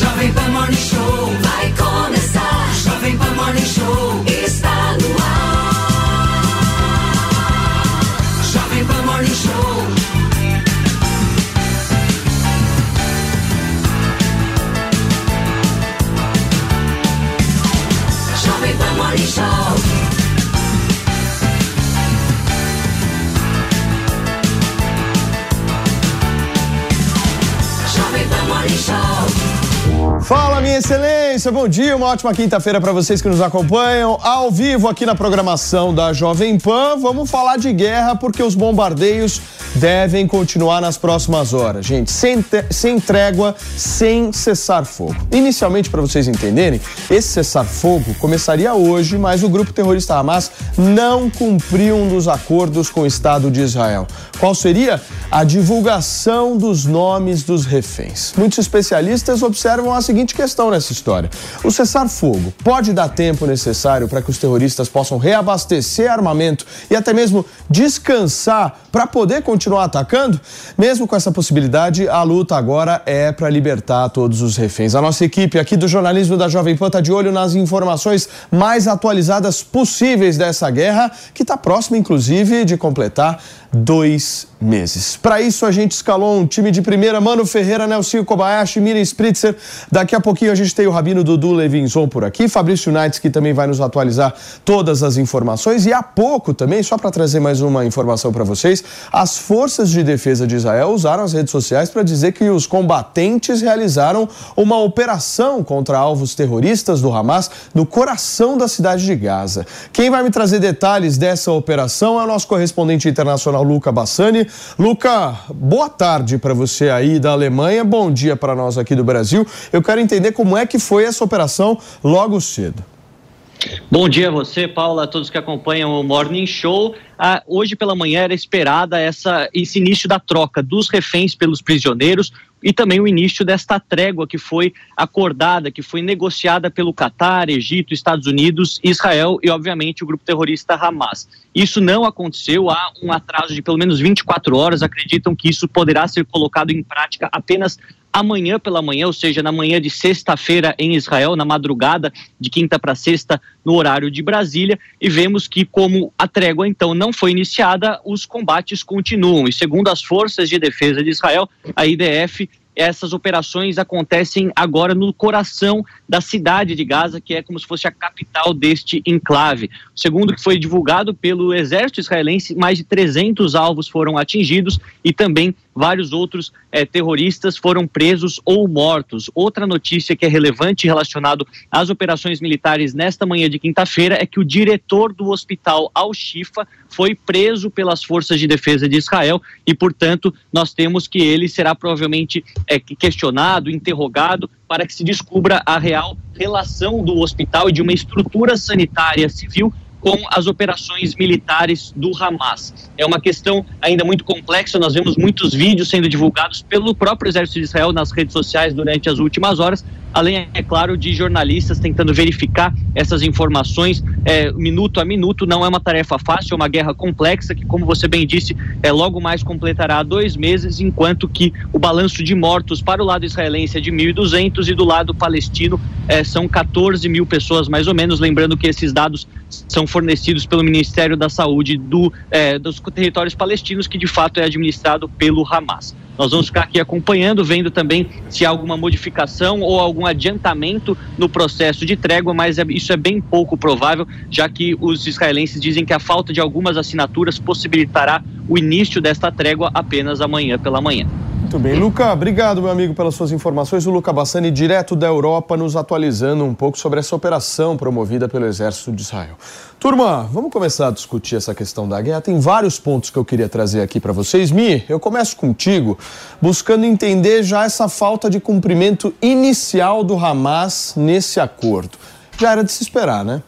Jovem Pan Morning Show. Vai Fala, minha excelência, bom dia, uma ótima quinta-feira para vocês que nos acompanham ao vivo aqui na programação da Jovem Pan. Vamos falar de guerra porque os bombardeios devem continuar nas próximas horas, gente, sem, sem trégua, sem cessar fogo. Inicialmente, para vocês entenderem, esse cessar fogo começaria hoje, mas o grupo terrorista Hamas não cumpriu um dos acordos com o Estado de Israel. Qual seria? A divulgação dos nomes dos reféns. Muitos especialistas observam a seguinte questão nessa história: o cessar-fogo pode dar tempo necessário para que os terroristas possam reabastecer armamento e até mesmo descansar para poder continuar atacando? Mesmo com essa possibilidade, a luta agora é para libertar todos os reféns. A nossa equipe aqui do jornalismo da Jovem Pan está de olho nas informações mais atualizadas possíveis dessa guerra, que está próxima, inclusive, de completar dois meses. Para isso, a gente escalou um time de primeira, Mano Ferreira, Nelson Kobayashi, Miriam Spritzer. Daqui a pouquinho a gente tem o Rabino Dudu Levinson por aqui, Fabrício Unites, que também vai nos atualizar todas as informações. E há pouco também, só para trazer mais uma informação para vocês, as forças de defesa de Israel usaram as redes sociais para dizer que os combatentes realizaram uma operação contra alvos terroristas do Hamas no coração da cidade de Gaza. Quem vai me trazer detalhes dessa operação é o nosso correspondente internacional Luca Bassani. Luca, boa tarde para você aí da Alemanha, bom dia para nós aqui do Brasil. Eu quero entender como é que foi essa operação logo cedo. Bom dia a você, Paula, a todos que acompanham o Morning Show. Ah, hoje pela manhã era esperada essa, esse início da troca dos reféns pelos prisioneiros e também o início desta trégua que foi acordada, que foi negociada pelo Catar, Egito, Estados Unidos, Israel e, obviamente, o grupo terrorista Hamas. Isso não aconteceu, há um atraso de pelo menos 24 horas. Acreditam que isso poderá ser colocado em prática apenas amanhã pela manhã, ou seja, na manhã de sexta-feira em Israel, na madrugada de quinta para sexta, no horário de Brasília, e vemos que, como a trégua então não foi iniciada, os combates continuam. E segundo as forças de defesa de Israel, a IDF, essas operações acontecem agora no coração da cidade de Gaza, que é como se fosse a capital deste enclave. Segundo o que foi divulgado pelo exército israelense, mais de 300 alvos foram atingidos e também vários outros eh, terroristas foram presos ou mortos. Outra notícia que é relevante relacionado às operações militares nesta manhã de quinta-feira é que o diretor do hospital Al-Shifa foi preso pelas forças de defesa de Israel e, portanto, nós temos que ele será provavelmente eh, questionado, interrogado para que se descubra a real relação do hospital e de uma estrutura sanitária civil com as operações militares do Hamas. É uma questão ainda muito complexa, nós vemos muitos vídeos sendo divulgados pelo próprio exército de Israel nas redes sociais durante as últimas horas, além, é claro, de jornalistas tentando verificar essas informações é, minuto a minuto. Não é uma tarefa fácil, é uma guerra complexa que, como você bem disse, é, logo mais completará dois meses, enquanto que o balanço de mortos para o lado israelense é de 1.200 e do lado palestino é, são 14 mil pessoas, mais ou menos. Lembrando que esses dados são fornecidos pelo Ministério da Saúde do, é, dos territórios palestinos, que de fato é administrado pelo Hamas. Nós vamos ficar aqui acompanhando, vendo também se há alguma modificação ou algum adiantamento no processo de trégua, mas é, isso é bem pouco provável, já que os israelenses dizem que a falta de algumas assinaturas possibilitará o início desta trégua apenas amanhã pela manhã. Muito bem. Luca, obrigado, meu amigo, pelas suas informações. O Luca Bassani, direto da Europa, nos atualizando um pouco sobre essa operação promovida pelo Exército de Israel. Turma, vamos começar a discutir essa questão da guerra. Tem vários pontos que eu queria trazer aqui para vocês. Mi, eu começo contigo, buscando entender já essa falta de cumprimento inicial do Hamas nesse acordo. Já era de se esperar, né?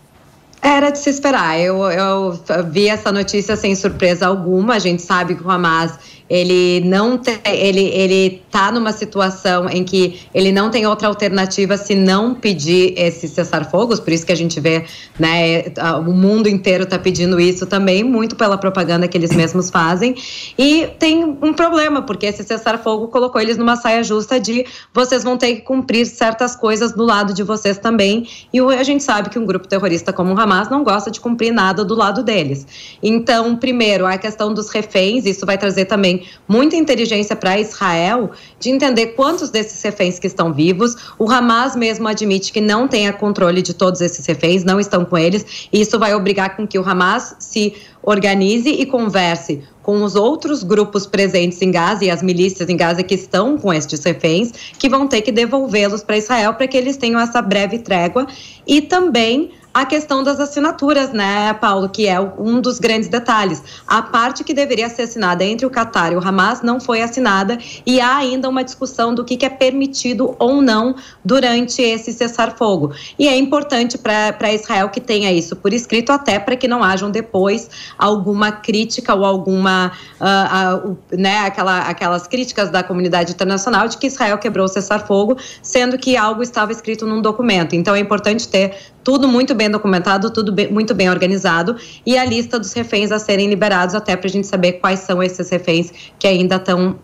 Era de se esperar. Eu, eu vi essa notícia sem surpresa alguma. A gente sabe que o Hamas ele não tem, ele ele está numa situação em que ele não tem outra alternativa se não pedir esse cessar-fogos, por isso que a gente vê, né, o mundo inteiro está pedindo isso também, muito pela propaganda que eles mesmos fazem. E tem um problema, porque esse cessar-fogo colocou eles numa saia justa de vocês vão ter que cumprir certas coisas do lado de vocês também. E a gente sabe que um grupo terrorista como o Hamas não gosta de cumprir nada do lado deles. Então, primeiro, a questão dos reféns, isso vai trazer também muita inteligência para Israel de entender quantos desses reféns que estão vivos. O Hamas mesmo admite que não tem controle de todos esses reféns, não estão com eles. E isso vai obrigar com que o Hamas se organize e converse com os outros grupos presentes em Gaza e as milícias em Gaza que estão com estes reféns, que vão ter que devolvê-los para Israel para que eles tenham essa breve trégua e também a questão das assinaturas, né, Paulo, que é um dos grandes detalhes. A parte que deveria ser assinada entre o Qatar e o Hamas não foi assinada e há ainda uma discussão do que, é permitido ou não durante esse cessar-fogo. E é importante para Israel que tenha isso por escrito, até para que não hajam depois alguma crítica ou alguma, uh, uh, né, aquela, aquelas críticas da comunidade internacional de que Israel quebrou o cessar-fogo, sendo que algo estava escrito num documento. Então é importante ter tudo muito bem documentado, tudo bem, muito bem organizado e a lista dos reféns a serem liberados até para a gente saber quais são esses reféns que ainda estão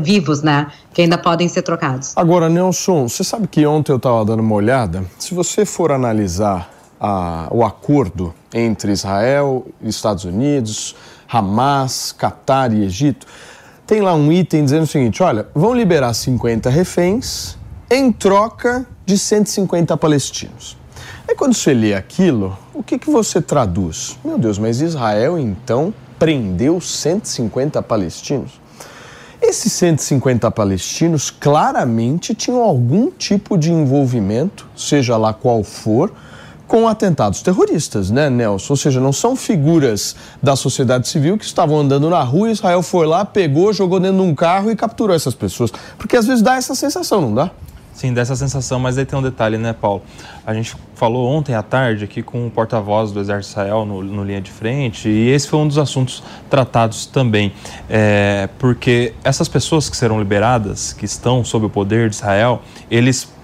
vivos, né? Que ainda podem ser trocados. Agora, Nelson, você sabe que ontem eu estava dando uma olhada. Se você for analisar a, o acordo entre Israel, Estados Unidos, Hamas, Catar e Egito, tem lá um item dizendo o seguinte: olha, vão liberar 50 reféns em troca de 150 palestinos. Aí quando você lê aquilo, o que, que você traduz? Meu Deus, mas Israel então prendeu 150 palestinos? Esses 150 palestinos claramente tinham algum tipo de envolvimento, seja lá qual for, com atentados terroristas, né, Nelson? Ou seja, não são figuras da sociedade civil que estavam andando na rua Israel foi lá, pegou, jogou dentro de um carro e capturou essas pessoas. Porque às vezes dá essa sensação, não dá? Sim, dessa sensação, mas aí tem um detalhe, né, Paulo? A gente falou ontem à tarde aqui com o porta-voz do Exército Israel no, no, linha de frente, e esse foi um dos assuntos tratados também. É, porque essas pessoas que serão liberadas, que estão sob o poder de Israel, eles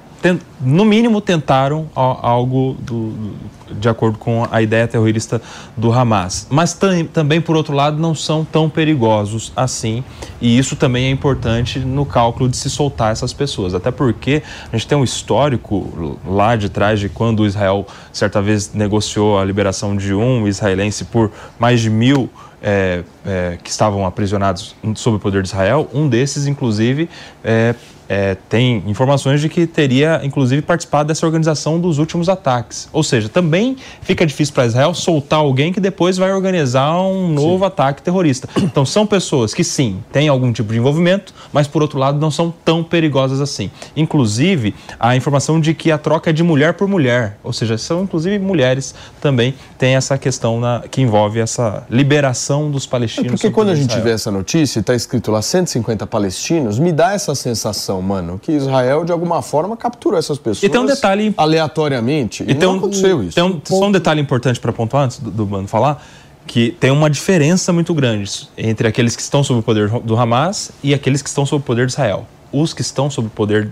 no mínimo tentaram algo do, de acordo com a ideia terrorista do Hamas. Mas também, por outro lado, não são tão perigosos assim. E isso também é importante no cálculo de se soltar essas pessoas. Até porque a gente tem um histórico lá de trás de quando Israel, certa vez, negociou a liberação de um israelense por mais de mil é, é, que estavam aprisionados sob o poder de Israel. Um desses, inclusive, é, é, tem informações de que teria, inclusive, participado dessa organização dos últimos ataques. Ou seja, também fica difícil para Israel soltar alguém que depois vai organizar um novo sim. ataque terrorista. Então, são pessoas que, sim, têm algum tipo de envolvimento, mas, por outro lado, não são tão perigosas assim. Inclusive, a informação de que a troca é de mulher por mulher, ou seja, são, inclusive, mulheres também tem essa questão na, que envolve essa liberação dos palestinos. É porque quando a gente vê essa notícia e está escrito lá 150 palestinos, me dá essa sensação mano, que Israel, de alguma forma, capturou essas pessoas e tem um detalhe... aleatoriamente. E, e não aconteceu isso. Tem um, só um detalhe importante para pontuar antes do, do Mano falar que tem uma diferença muito grande entre aqueles que estão sob o poder do Hamas e aqueles que estão sob o poder de Israel. Os que estão sob o poder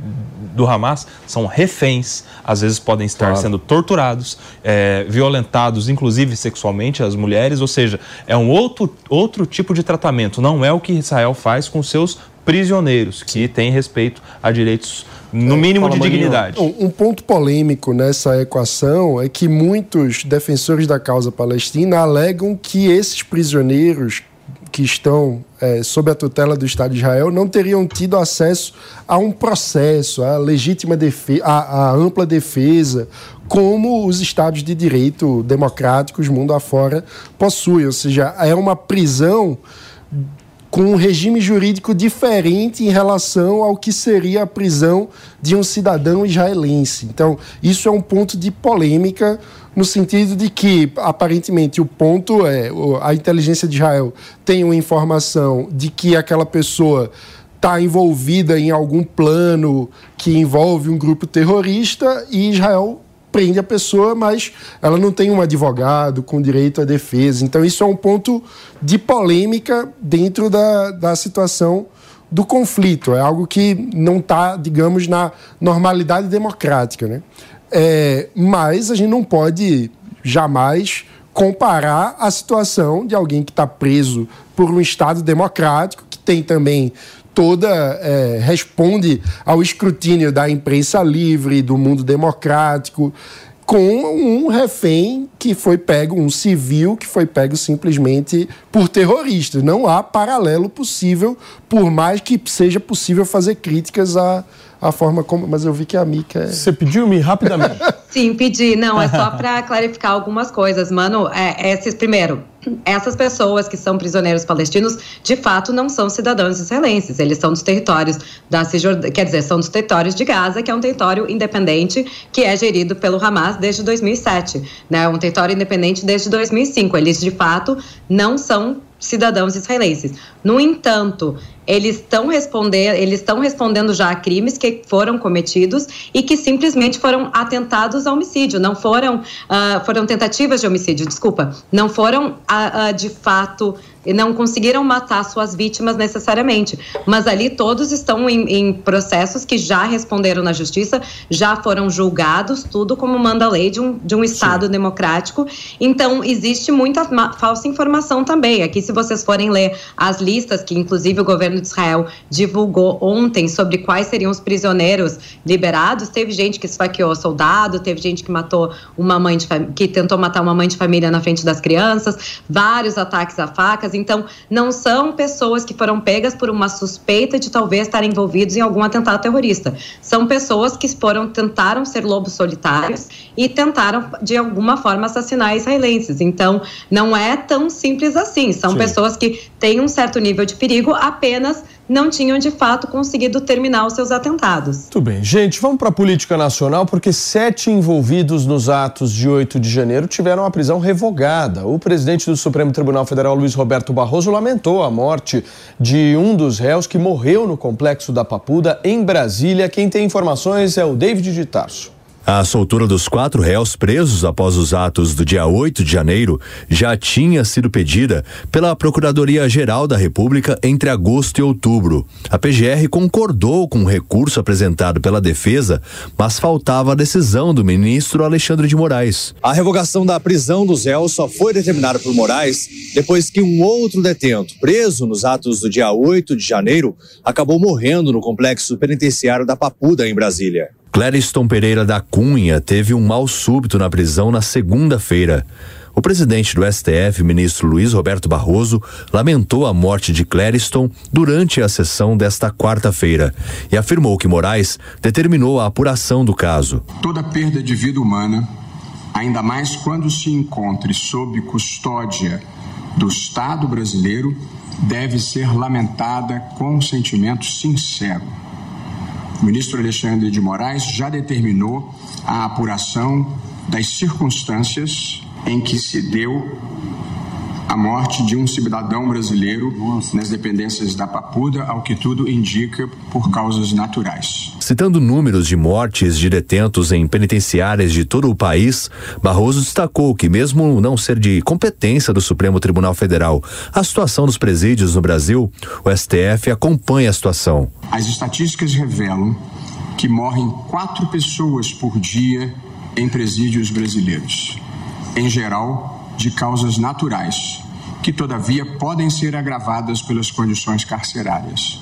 do Hamas são reféns, às vezes podem estar claro. sendo torturados, é, violentados, inclusive sexualmente, as mulheres, ou seja, é um outro, outro tipo de tratamento, não é o que Israel faz com seus prisioneiros, que têm respeito a direitos, no é, mínimo, de dignidade. Um, um ponto polêmico nessa equação é que muitos defensores da causa palestina alegam que esses prisioneiros que estão é, sob a tutela do Estado de Israel não teriam tido acesso a um processo, a legítima defesa, a, a, ampla defesa, como os Estados de direito democráticos mundo afora possuem. Ou seja, é uma prisão com um regime jurídico diferente em relação ao que seria a prisão de um cidadão israelense. Então, isso é um ponto de polêmica no sentido de que, aparentemente, o ponto é a inteligência de Israel tem uma informação de que aquela pessoa está envolvida em algum plano que envolve um grupo terrorista e Israel prende a pessoa, mas ela não tem um advogado com direito à defesa. Então, isso é um ponto de polêmica dentro da, da situação do conflito. É algo que não está, digamos, na normalidade democrática. Né? É, mas a gente não pode jamais comparar a situação de alguém que está preso por um Estado democrático, que tem também toda é, responde ao escrutínio da imprensa livre, do mundo democrático, com um refém que foi pego, um civil que foi pego simplesmente por terroristas. Não há paralelo possível, por mais que seja possível fazer críticas à, à forma como. Mas eu vi que a Mica. É... Você pediu-me rapidamente. Sim, pedi. Não, é só para clarificar algumas coisas. Mano, é, esses, primeiro, essas pessoas que são prisioneiros palestinos, de fato, não são cidadãos israelenses. Eles são dos territórios da Cisjordânia, quer dizer, são dos territórios de Gaza, que é um território independente que é gerido pelo Hamas desde 2007, né? Um território independente desde 2005. Eles, de fato, não são cidadãos israelenses. No entanto, eles estão respondendo, eles estão respondendo já a crimes que foram cometidos e que simplesmente foram atentados a homicídio, não foram, uh, foram tentativas de homicídio, desculpa, não foram uh, uh, de fato não conseguiram matar suas vítimas necessariamente. Mas ali todos estão em, em, processos que já responderam na justiça, já foram julgados, tudo como manda a lei de um, de um Estado Sim. democrático. Então, existe muita falsa informação também. Aqui, se vocês forem ler as listas que, inclusive, o governo de Israel divulgou ontem sobre quais seriam os prisioneiros liberados, teve gente que esfaqueou soldado, teve gente que matou uma mãe de que tentou matar uma mãe de família na frente das crianças, vários ataques a facas então, não são pessoas que foram pegas por uma suspeita de talvez estarem envolvidos em algum atentado terrorista. São pessoas que foram tentaram ser lobos solitários e tentaram de alguma forma assassinar israelenses. Então, não é tão simples assim. São Sim. pessoas que têm um certo nível de perigo apenas não tinham de fato conseguido terminar os seus atentados. Tudo bem. Gente, vamos para a política nacional, porque sete envolvidos nos atos de 8 de janeiro tiveram a prisão revogada. O presidente do Supremo Tribunal Federal, Luiz Roberto Barroso, lamentou a morte de um dos réus que morreu no complexo da Papuda, em Brasília. Quem tem informações é o David de Tarso. A soltura dos quatro réus presos após os atos do dia 8 de janeiro já tinha sido pedida pela Procuradoria-Geral da República entre agosto e outubro. A PGR concordou com o recurso apresentado pela defesa, mas faltava a decisão do ministro Alexandre de Moraes. A revogação da prisão dos réus só foi determinada por Moraes depois que um outro detento, preso nos atos do dia 8 de janeiro, acabou morrendo no complexo penitenciário da Papuda, em Brasília. Clériston Pereira da Cunha teve um mal súbito na prisão na segunda-feira. O presidente do STF, ministro Luiz Roberto Barroso, lamentou a morte de Clériston durante a sessão desta quarta-feira e afirmou que Moraes determinou a apuração do caso. Toda perda de vida humana, ainda mais quando se encontre sob custódia do Estado brasileiro, deve ser lamentada com sentimento sincero o ministro Alexandre de Moraes já determinou a apuração das circunstâncias em que se deu a morte de um cidadão brasileiro nas dependências da Papuda, ao que tudo indica por causas naturais. Citando números de mortes de detentos em penitenciárias de todo o país, Barroso destacou que, mesmo não ser de competência do Supremo Tribunal Federal, a situação dos presídios no Brasil, o STF acompanha a situação. As estatísticas revelam que morrem quatro pessoas por dia em presídios brasileiros. Em geral, de causas naturais, que todavia podem ser agravadas pelas condições carcerárias.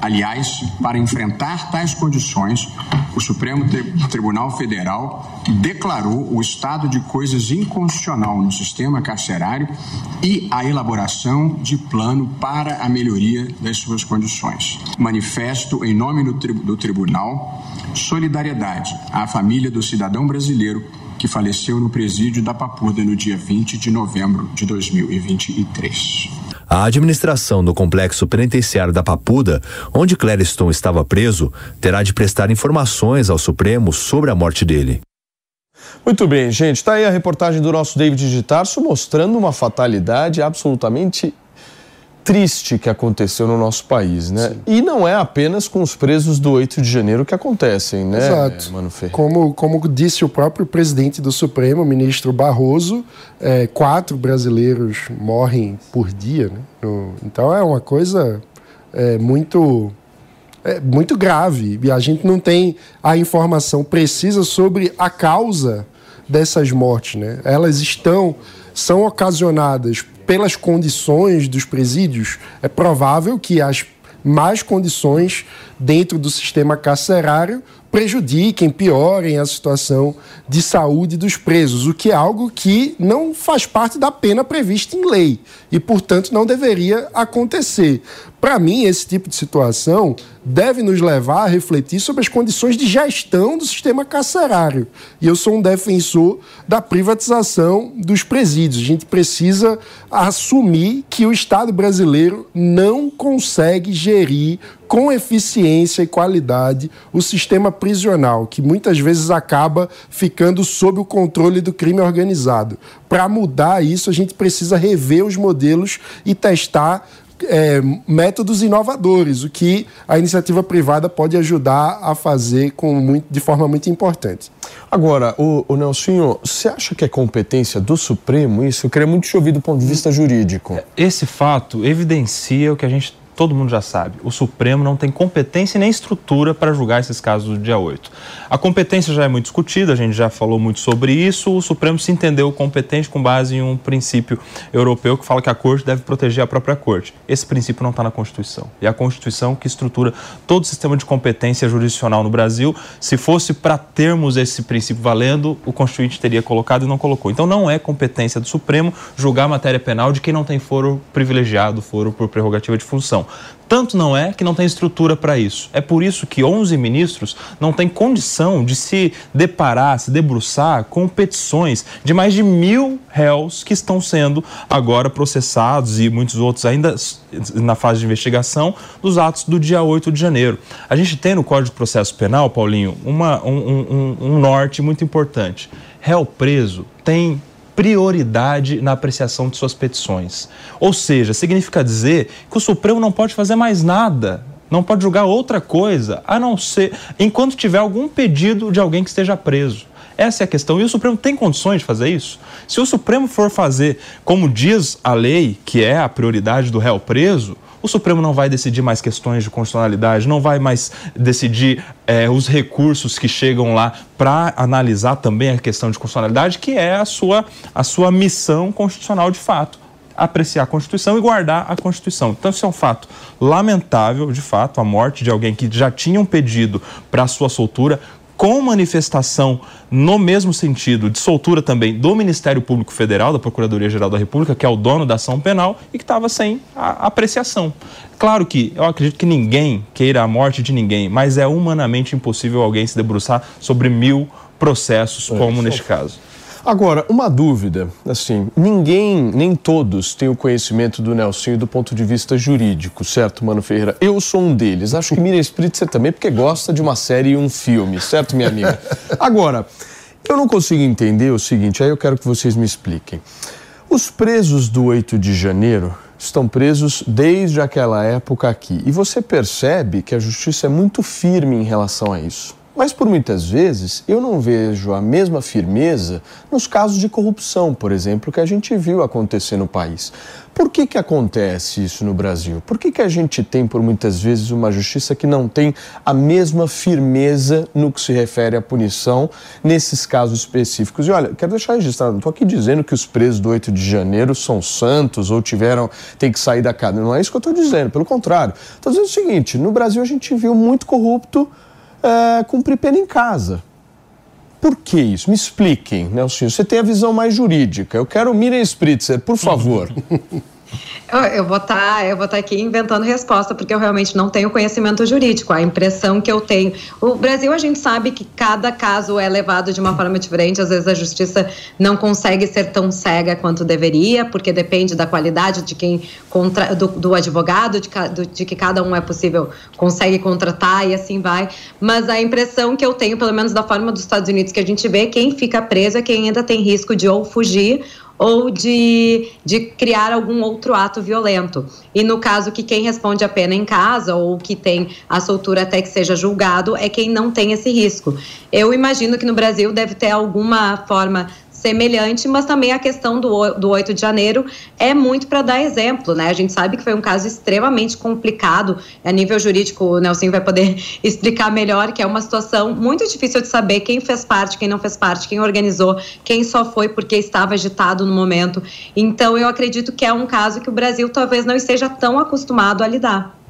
Aliás, para enfrentar tais condições, o Supremo Tribunal Federal declarou o estado de coisas inconstitucional no sistema carcerário e a elaboração de plano para a melhoria das suas condições. Manifesto em nome do, Tribunal solidariedade à família do cidadão brasileiro que faleceu no presídio da Papuda no dia 20 de novembro de 2023. A administração do complexo penitenciário da Papuda, onde Clériston estava preso, terá de prestar informações ao Supremo sobre a morte dele. Muito bem, gente. Está aí a reportagem do nosso David de Tarso mostrando uma fatalidade absolutamente triste que aconteceu no nosso país, né? Sim. E não é apenas com os presos do 8 de janeiro que acontecem, né, Exato. Mano Como, como disse o próprio presidente do Supremo, o ministro Barroso, é, quatro brasileiros morrem por dia, né? No, então é uma coisa é, muito é muito grave e a gente não tem a informação precisa sobre a causa dessas mortes, né? Elas estão são ocasionadas pelas condições dos presídios, é provável que as más condições dentro do sistema carcerário prejudiquem, piorem a situação de saúde dos presos, o que é algo que não faz parte da pena prevista em lei e, portanto, não deveria acontecer. Para mim, esse tipo de situação deve nos levar a refletir sobre as condições de gestão do sistema carcerário. E eu sou um defensor da privatização dos presídios. A gente precisa assumir que o Estado brasileiro não consegue gerir com eficiência e qualidade o sistema prisional, que muitas vezes acaba ficando sob o controle do crime organizado. Para mudar isso, a gente precisa rever os modelos e testar é, métodos inovadores, o que a iniciativa privada pode ajudar a fazer com muito, de forma muito importante. Agora, o, o Nelsinho, você acha que é competência do Supremo isso? Eu queria muito te ouvir do ponto de vista jurídico. Esse fato evidencia o que a gente todo mundo já sabe, o Supremo não tem competência nem estrutura para julgar esses casos do dia 8. A competência já é muito discutida, a gente já falou muito sobre isso. O Supremo se entendeu competente com base em um princípio europeu que fala que a Corte deve proteger a própria Corte. Esse princípio não está na Constituição. E a Constituição que estrutura todo o sistema de competência jurisdicional no Brasil, se fosse para termos esse princípio valendo, o Constituinte teria colocado e não colocou. Então não é competência do Supremo julgar matéria penal de quem não tem foro privilegiado, foro por prerrogativa de função. Tanto não é que não tem estrutura para isso. É por isso que 11 ministros não têm condição de se deparar, se debruçar com petições de mais de mil réus que estão sendo agora processados e muitos outros ainda na fase de investigação dos atos do dia 8 de janeiro. A gente tem no Código de Processo Penal, Paulinho, uma, um, um, um norte muito importante. Réu preso tem prioridade na apreciação de suas petições. Ou seja, significa dizer que o Supremo não pode fazer mais nada, não pode julgar outra coisa, a não ser enquanto tiver algum pedido de alguém que esteja preso. Essa é a questão. E o Supremo tem condições de fazer isso? Se o Supremo for fazer como diz a lei, que é a prioridade do réu preso, o Supremo não vai decidir mais questões de constitucionalidade, não vai mais decidir é, os recursos que chegam lá para analisar também a questão de constitucionalidade, que é a sua, a sua missão constitucional de fato apreciar a Constituição e guardar a Constituição. Então, isso é um fato lamentável, de fato, a morte de alguém que já tinha um pedido para sua soltura, com manifestação no mesmo sentido de soltura também do Ministério Público Federal, da Procuradoria-Geral da República, que é o dono da ação penal e que estava sem apreciação. Claro que eu acredito que ninguém queira a morte de ninguém, mas é humanamente impossível alguém se debruçar sobre mil processos, é, como neste caso. Agora, uma dúvida, assim, ninguém, nem todos têm o conhecimento do Nelson do ponto de vista jurídico, certo, Mano Ferreira? Eu sou um deles. Acho que Miriam Spritzer também, porque gosta de uma série e um filme, certo, minha amiga? Agora, eu não consigo entender o seguinte, aí eu quero que vocês me expliquem. Os presos do 8 de janeiro estão presos desde aquela época aqui. E você percebe que a justiça é muito firme em relação a isso. Mas por muitas vezes eu não vejo a mesma firmeza nos casos de corrupção, por exemplo, que a gente viu acontecer no país. Por que, que acontece isso no Brasil? Por que, que a gente tem, por muitas vezes, uma justiça que não tem a mesma firmeza no que se refere à punição nesses casos específicos? E olha, quero deixar registrado, não estou aqui dizendo que os presos do 8 de janeiro são santos ou tiveram, tem que sair da cadeia. Não é isso que eu estou dizendo, pelo contrário. Estou dizendo o seguinte: no Brasil a gente viu muito corrupto é, cumprir pena em casa. Por que isso? Me expliquem, Nelson. Você tem a visão mais jurídica. Eu quero Miriam Spritzer, por favor. Eu vou estar tá, eu vou tá aqui inventando resposta, porque eu realmente não tenho conhecimento jurídico. A impressão que eu tenho. O Brasil, a gente sabe que cada caso é levado de uma forma diferente. Às vezes a justiça não consegue ser tão cega quanto deveria, porque depende da qualidade de quem contra, do, do advogado, de, do, de que cada um é possível consegue contratar e assim vai. Mas a impressão que eu tenho, pelo menos da forma dos Estados Unidos que a gente vê, quem fica preso é quem ainda tem risco de ou fugir ou de, de criar algum outro ato violento. E no caso que quem responde a pena em casa ou que tem a soltura até que seja julgado é quem não tem esse risco. Eu imagino que no Brasil deve ter alguma forma semelhante, mas também a questão do, do 8 de janeiro é muito para dar exemplo, né? A gente sabe que foi um caso extremamente complicado a nível jurídico, o Nelson vai poder explicar melhor, que é uma situação muito difícil de saber quem fez parte, quem não fez parte, quem organizou, quem só foi porque estava agitado no momento. Então, eu acredito que é um caso que o Brasil talvez não esteja tão acostumado a lidar.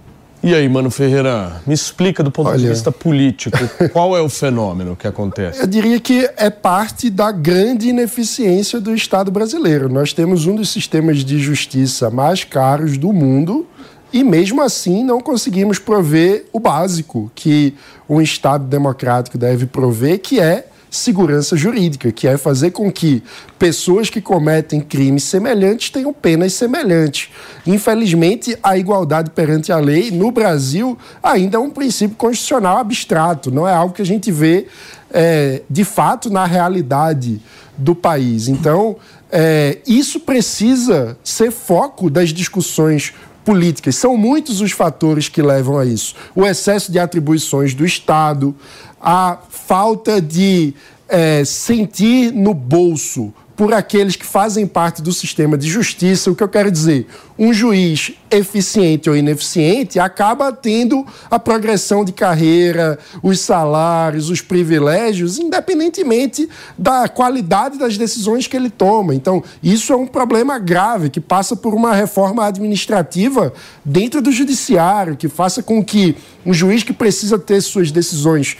E aí, Mano Ferreira, me explica do ponto Olha, de vista político, qual é o fenômeno que acontece? Eu diria que é parte da grande ineficiência do Estado brasileiro. Nós temos um dos sistemas de justiça mais caros do mundo e mesmo assim não conseguimos prover o básico que um Estado democrático deve prover, que é segurança jurídica, que é fazer com que pessoas que cometem crimes semelhantes tenham penas semelhantes. Infelizmente, a igualdade perante a lei no Brasil ainda é um princípio constitucional abstrato, não é algo que a gente vê é, de fato na realidade do país. Então, é, isso precisa ser foco das discussões políticas. São muitos os fatores que levam a isso. O excesso de atribuições do Estado, a falta de é, sentir no bolso por aqueles que fazem parte do sistema de justiça. O que eu quero dizer? Um juiz eficiente ou ineficiente acaba tendo a progressão de carreira, os salários, os privilégios, independentemente da qualidade das decisões que ele toma. Então, isso é um problema grave que passa por uma reforma administrativa dentro do judiciário, que faça com que um juiz que precisa ter suas decisões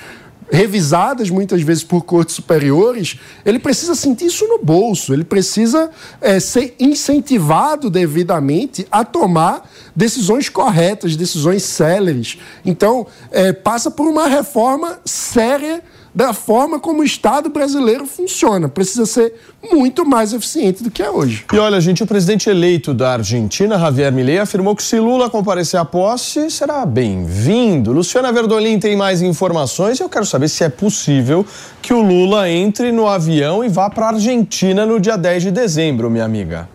revisadas muitas vezes por cortes superiores, ele precisa sentir isso no bolso, ele precisa é, ser incentivado devidamente a tomar decisões corretas, decisões céleres. Então, é, passa por uma reforma séria da forma como o Estado brasileiro funciona. Precisa ser muito mais eficiente do que é hoje. E olha, gente, o presidente eleito da Argentina, Javier Milei, afirmou que se Lula comparecer à posse, será bem-vindo. Luciana Verdolim tem mais informações e eu quero saber se é possível que o Lula entre no avião e vá para a Argentina no dia 10 de dezembro, minha amiga.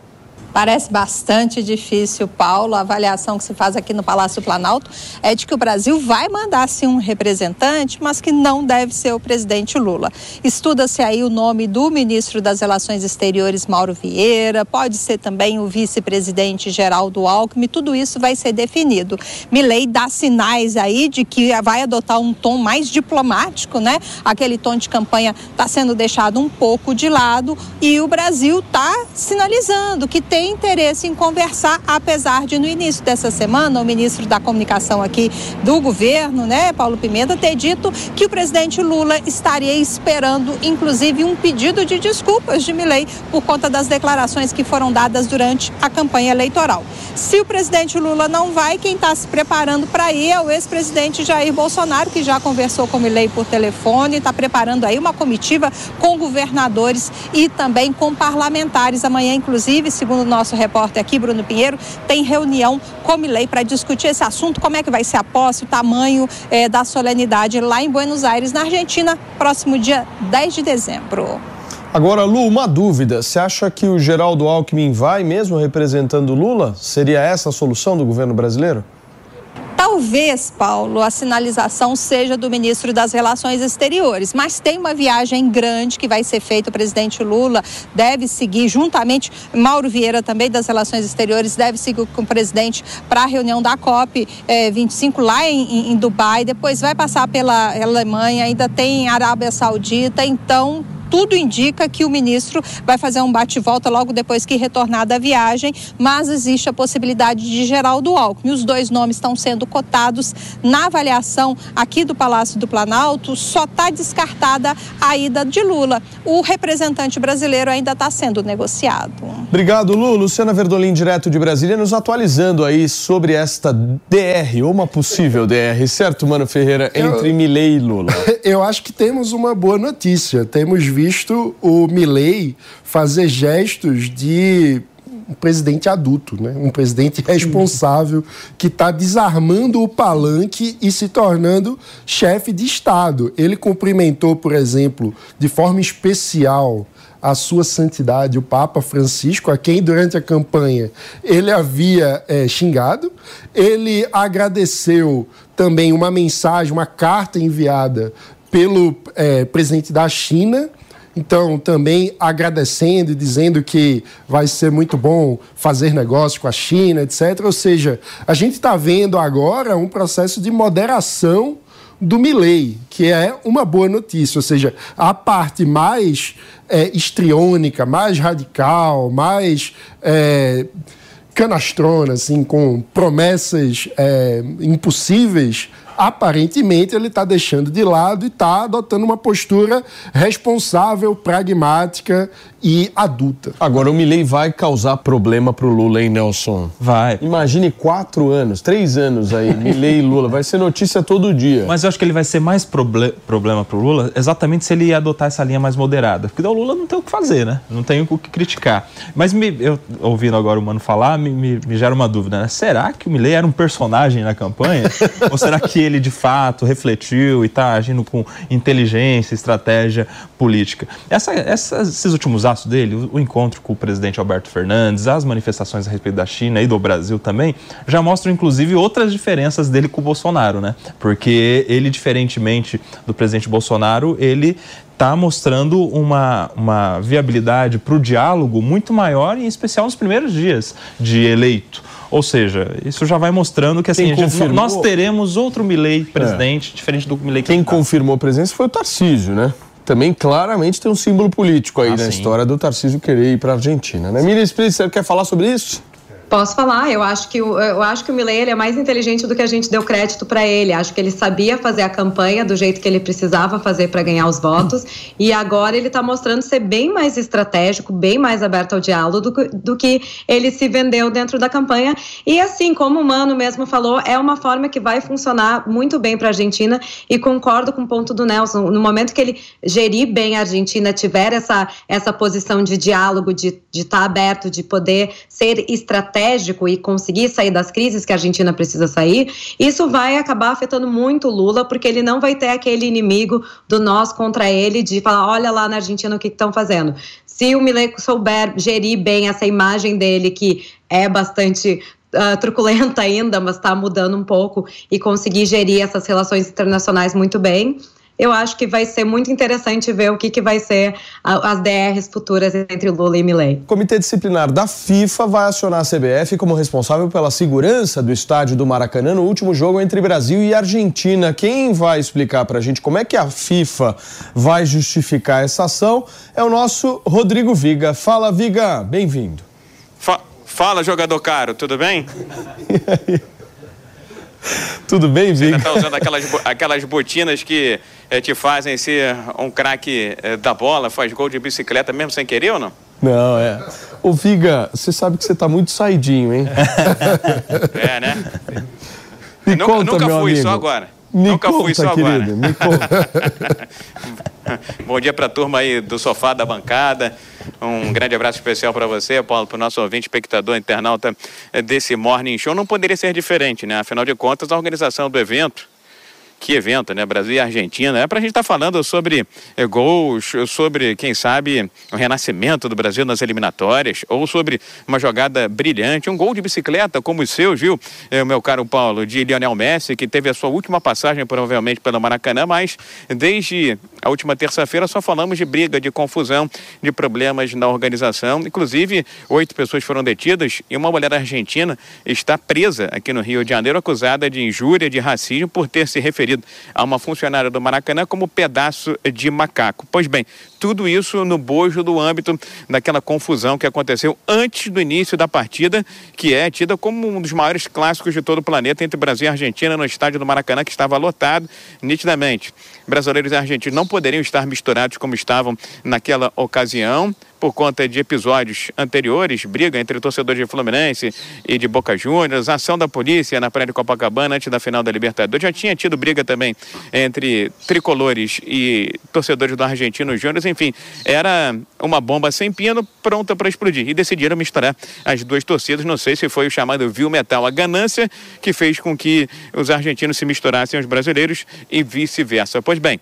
Parece bastante difícil, Paulo. A avaliação que se faz aqui no Palácio Planalto é de que o Brasil vai mandar sim um representante, mas que não deve ser o presidente Lula. Estuda-se aí o nome do ministro das Relações Exteriores, Mauro Vieira, pode ser também o vice-presidente Geraldo Alckmin, tudo isso vai ser definido. Milei dá sinais aí de que vai adotar um tom mais diplomático, né? Aquele tom de campanha está sendo deixado um pouco de lado e o Brasil está sinalizando que tem interesse em conversar, apesar de no início dessa semana o ministro da Comunicação aqui do governo, né, Paulo Pimenta, ter dito que o presidente Lula estaria esperando, inclusive, um pedido de desculpas de Milei por conta das declarações que foram dadas durante a campanha eleitoral. Se o presidente Lula não vai, quem está se preparando para ir é o ex-presidente Jair Bolsonaro, que já conversou com Milei por telefone, está preparando aí uma comitiva com governadores e também com parlamentares. Amanhã, inclusive, segundo nosso repórter aqui, Bruno Pinheiro, tem reunião com Milei para discutir esse assunto, como é que vai ser a posse, o tamanho é, da solenidade lá em Buenos Aires, na Argentina, próximo dia 10 de dezembro. Agora, Lu, uma dúvida. Você acha que o Geraldo Alckmin vai mesmo representando Lula? Seria essa a solução do governo brasileiro? Talvez, Paulo, a sinalização seja do ministro das Relações Exteriores, mas tem uma viagem grande que vai ser feita. O presidente Lula deve seguir, juntamente, Mauro Vieira também das Relações Exteriores, deve seguir com o presidente para a reunião da COP eh, 25 lá em, em Dubai. Depois vai passar pela Alemanha, ainda tem Arábia Saudita. Então, tudo indica que o ministro vai fazer um bate-volta logo depois que retornar da viagem, mas existe a possibilidade de Geraldo Alckmin. Os dois nomes estão sendo cotados na avaliação aqui do Palácio do Planalto, só está descartada a ida de Lula. O representante brasileiro ainda está sendo negociado. Obrigado, Lu. Luciana Verdolim, direto de Brasília, nos atualizando aí sobre esta DR, ou uma possível DR, certo, Mano Ferreira, entre Eu... Milei e Lula? Eu acho que temos uma boa notícia. Temos visto o Milley fazer gestos de um presidente adulto, né? um presidente responsável que está desarmando o palanque e se tornando chefe de Estado. Ele cumprimentou, por exemplo, de forma especial a sua santidade, o Papa Francisco, a quem durante a campanha ele havia é, xingado. Ele agradeceu também uma mensagem, uma carta enviada pelo é, presidente da China. Então, também agradecendo e dizendo que vai ser muito bom fazer negócio com a China, etc. Ou seja, a gente está vendo agora um processo de moderação do Milley, que é uma boa notícia, ou seja, a parte mais é, histriônica, mais radical, mais é, canastrona, assim, com promessas é, impossíveis, aparentemente ele está deixando de lado e está adotando uma postura responsável, pragmática e adulta. Agora, o Milley vai causar problema pro Lula, hein, Nelson? Vai. Imagine quatro anos, três anos aí, Milley e Lula. Vai ser notícia todo dia. Mas eu acho que ele vai ser mais proble problema pro Lula exatamente se ele adotar essa linha mais moderada. Porque o Lula não tem o que fazer, né? Não tem o que criticar. Mas me, eu, ouvindo agora o Mano falar, me, me, me gera uma dúvida, né? Será que o Milley era um personagem na campanha? Ou será que ele, de fato, refletiu e está agindo com inteligência, estratégia política? Essa, essa, esses últimos atos dele, o encontro com o presidente Alberto Fernandes, as manifestações a respeito da China e do Brasil também, já mostram inclusive outras diferenças dele com o Bolsonaro, né? Porque ele, diferentemente do presidente Bolsonaro, ele está mostrando uma, uma viabilidade para o diálogo muito maior, em especial nos primeiros dias de eleito. Ou seja, isso já vai mostrando que assim, gente, nós teremos outro Milley presidente, é. diferente do Milley que Quem confirmou a presença foi o Tarcísio, né? também claramente tem um símbolo político aí ah, na sim. história do Tarcísio querer ir para a Argentina. Né? Miriam Spritz, você quer falar sobre isso? Posso falar, eu acho que o, eu acho que o Milley ele é mais inteligente do que a gente deu crédito para ele. Acho que ele sabia fazer a campanha do jeito que ele precisava fazer para ganhar os votos e agora ele está mostrando ser bem mais estratégico, bem mais aberto ao diálogo do, do, que ele se vendeu dentro da campanha. E assim, como o Mano mesmo falou, é uma forma que vai funcionar muito bem para a Argentina e concordo com o ponto do Nelson. No momento que ele gerir bem a Argentina, tiver essa, essa posição de diálogo, de estar tá aberto, de poder ser estratégico estratégico e conseguir sair das crises que a Argentina precisa sair, isso vai acabar afetando muito o Lula, porque ele não vai ter aquele inimigo do nós contra ele de falar, olha lá na Argentina o que estão fazendo. Se o Milei souber gerir bem essa imagem dele, que é bastante Uh, truculenta ainda, mas está mudando um pouco e conseguir gerir essas relações internacionais muito bem, eu acho que vai ser muito interessante ver o que, que vai ser a, as DRs futuras entre Lula e Milley. O Comitê Disciplinar da FIFA vai acionar a CBF como responsável pela segurança do estádio do Maracanã no último jogo entre Brasil e Argentina. Quem vai explicar para a gente como é que a FIFA vai justificar essa ação é o nosso Rodrigo Viga. Fala, Viga, bem-vindo. Fa fala, jogador caro, tudo bem? Tudo bem, Viga? Você ainda está usando aquelas, aquelas botinas que é, te fazem ser um craque é, da bola, faz gol de bicicleta mesmo sem querer ou não? Não, é. Ô, Viga, você sabe que você está muito saidinho, hein? é, né? Me nunca, conta, nunca fui, amigo. só agora. Me nunca conta, fui, só querido, agora. Me conta. Bom dia para a turma aí do sofá da bancada. Um grande abraço especial para você, Paulo, para o nosso ouvinte, espectador, internauta desse Morning Show. Não poderia ser diferente, né? Afinal de contas, a organização do evento que evento, né? Brasil e Argentina. É para a gente estar tá falando sobre é, gols, sobre, quem sabe, o renascimento do Brasil nas eliminatórias, ou sobre uma jogada brilhante, um gol de bicicleta como o seu, viu, é, meu caro Paulo, de Lionel Messi, que teve a sua última passagem, provavelmente, pelo Maracanã, mas desde a última terça-feira só falamos de briga, de confusão, de problemas na organização. Inclusive, oito pessoas foram detidas e uma mulher argentina está presa aqui no Rio de Janeiro, acusada de injúria, de racismo, por ter se referido a uma funcionária do Maracanã como pedaço de macaco. Pois bem, tudo isso no bojo do âmbito daquela confusão que aconteceu antes do início da partida, que é tida como um dos maiores clássicos de todo o planeta entre Brasil e Argentina no estádio do Maracanã, que estava lotado nitidamente. Brasileiros e argentinos não poderiam estar misturados como estavam naquela ocasião por conta de episódios anteriores, briga entre torcedores de Fluminense e de Boca Juniors, ação da polícia na Praia de Copacabana antes da final da Libertadores. Já tinha tido briga também entre tricolores e torcedores do Argentino Júnior. Enfim, era uma bomba sem pino pronta para explodir. E decidiram misturar as duas torcidas. Não sei se foi o chamado Viu Metal, a ganância que fez com que os argentinos se misturassem aos brasileiros e vice-versa. Pois bem,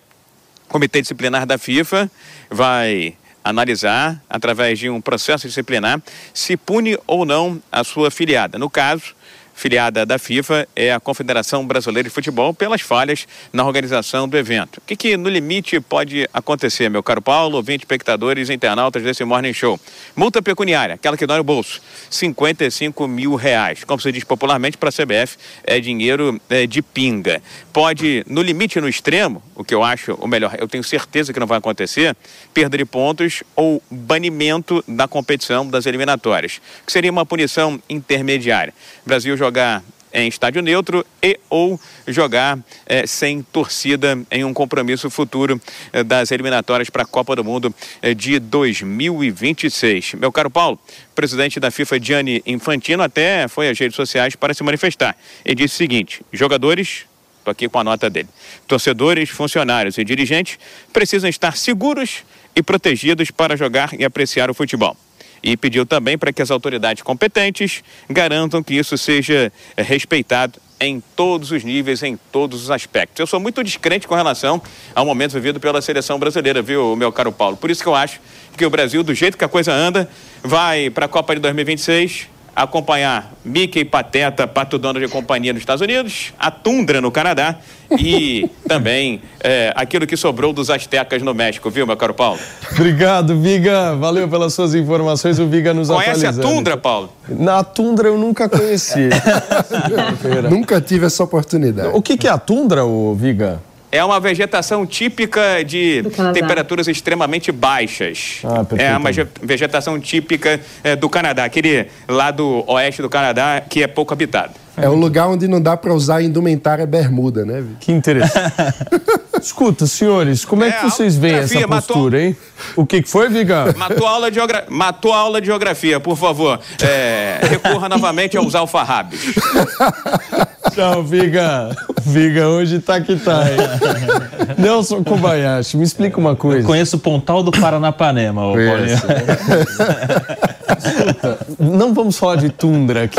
o Comitê Disciplinar da FIFA vai analisar, através de um processo disciplinar, se pune ou não a sua filiada. No caso, filiada da FIFA é a Confederação Brasileira de Futebol pelas falhas na organização do evento. O que, que no limite pode acontecer, meu caro Paulo, 20 espectadores internautas desse Morning Show? Multa pecuniária, aquela que dói no bolso, 55 mil reais. Como se diz popularmente, para a CBF é dinheiro é, de pinga. Pode, no limite, no extremo, o que eu acho, o melhor, eu tenho certeza que não vai acontecer, perda de pontos ou banimento da competição das eliminatórias, que seria uma punição intermediária. O Brasil jogar em estádio neutro e ou jogar eh, sem torcida em um compromisso futuro eh, das eliminatórias para a Copa do Mundo eh, de 2026. Meu caro Paulo, presidente da FIFA Gianni Infantino até foi às redes sociais para se manifestar e disse o seguinte: jogadores Estou aqui com a nota dele. Torcedores, funcionários e dirigentes precisam estar seguros e protegidos para jogar e apreciar o futebol e pediu também para que as autoridades competentes garantam que isso seja eh, respeitado em todos os níveis, em todos os aspectos. Eu sou muito descrente com relação ao momento vivido pela seleção brasileira, viu, meu caro Paulo? Por isso que eu acho que o Brasil, do jeito que a coisa anda, vai para a Copa de 2026 acompanhar Mickey Pateta, Pato Dono de Companhia nos Estados Unidos, a Tundra no Canadá e também é, aquilo que sobrou dos Aztecas no México, viu, meu caro Paulo? Obrigado, Viga. Valeu pelas suas informações. O Viga nos Conhece atualizando. a Tundra, Paulo? Na Tundra eu nunca conheci. Nunca tive essa oportunidade. O que, que é a Tundra, o Viga? É uma vegetação típica de temperaturas extremamente baixas. Ah, é uma ge- vegetação típica é, do Canadá, aquele lado oeste do Canadá que é pouco habitado. É o lugar onde não dá pra usar indumentária bermuda, né, Vitor? Que interessante. Escuta, senhores, como é, É, que vocês veem essa matou- postura, hein? O que, que foi, Viga? Matou a aula de, geogra... Matou a aula de geografia, por favor. É, recorra novamente aos alfarrábios. Tchau, Viga. Viga hoje tá que tá, hein? Nelson Kobayashi, me explica uma coisa. Conheço o Pontal do Paranapanema, ô Paulinho. Conheço. Não vamos falar de tundra aqui,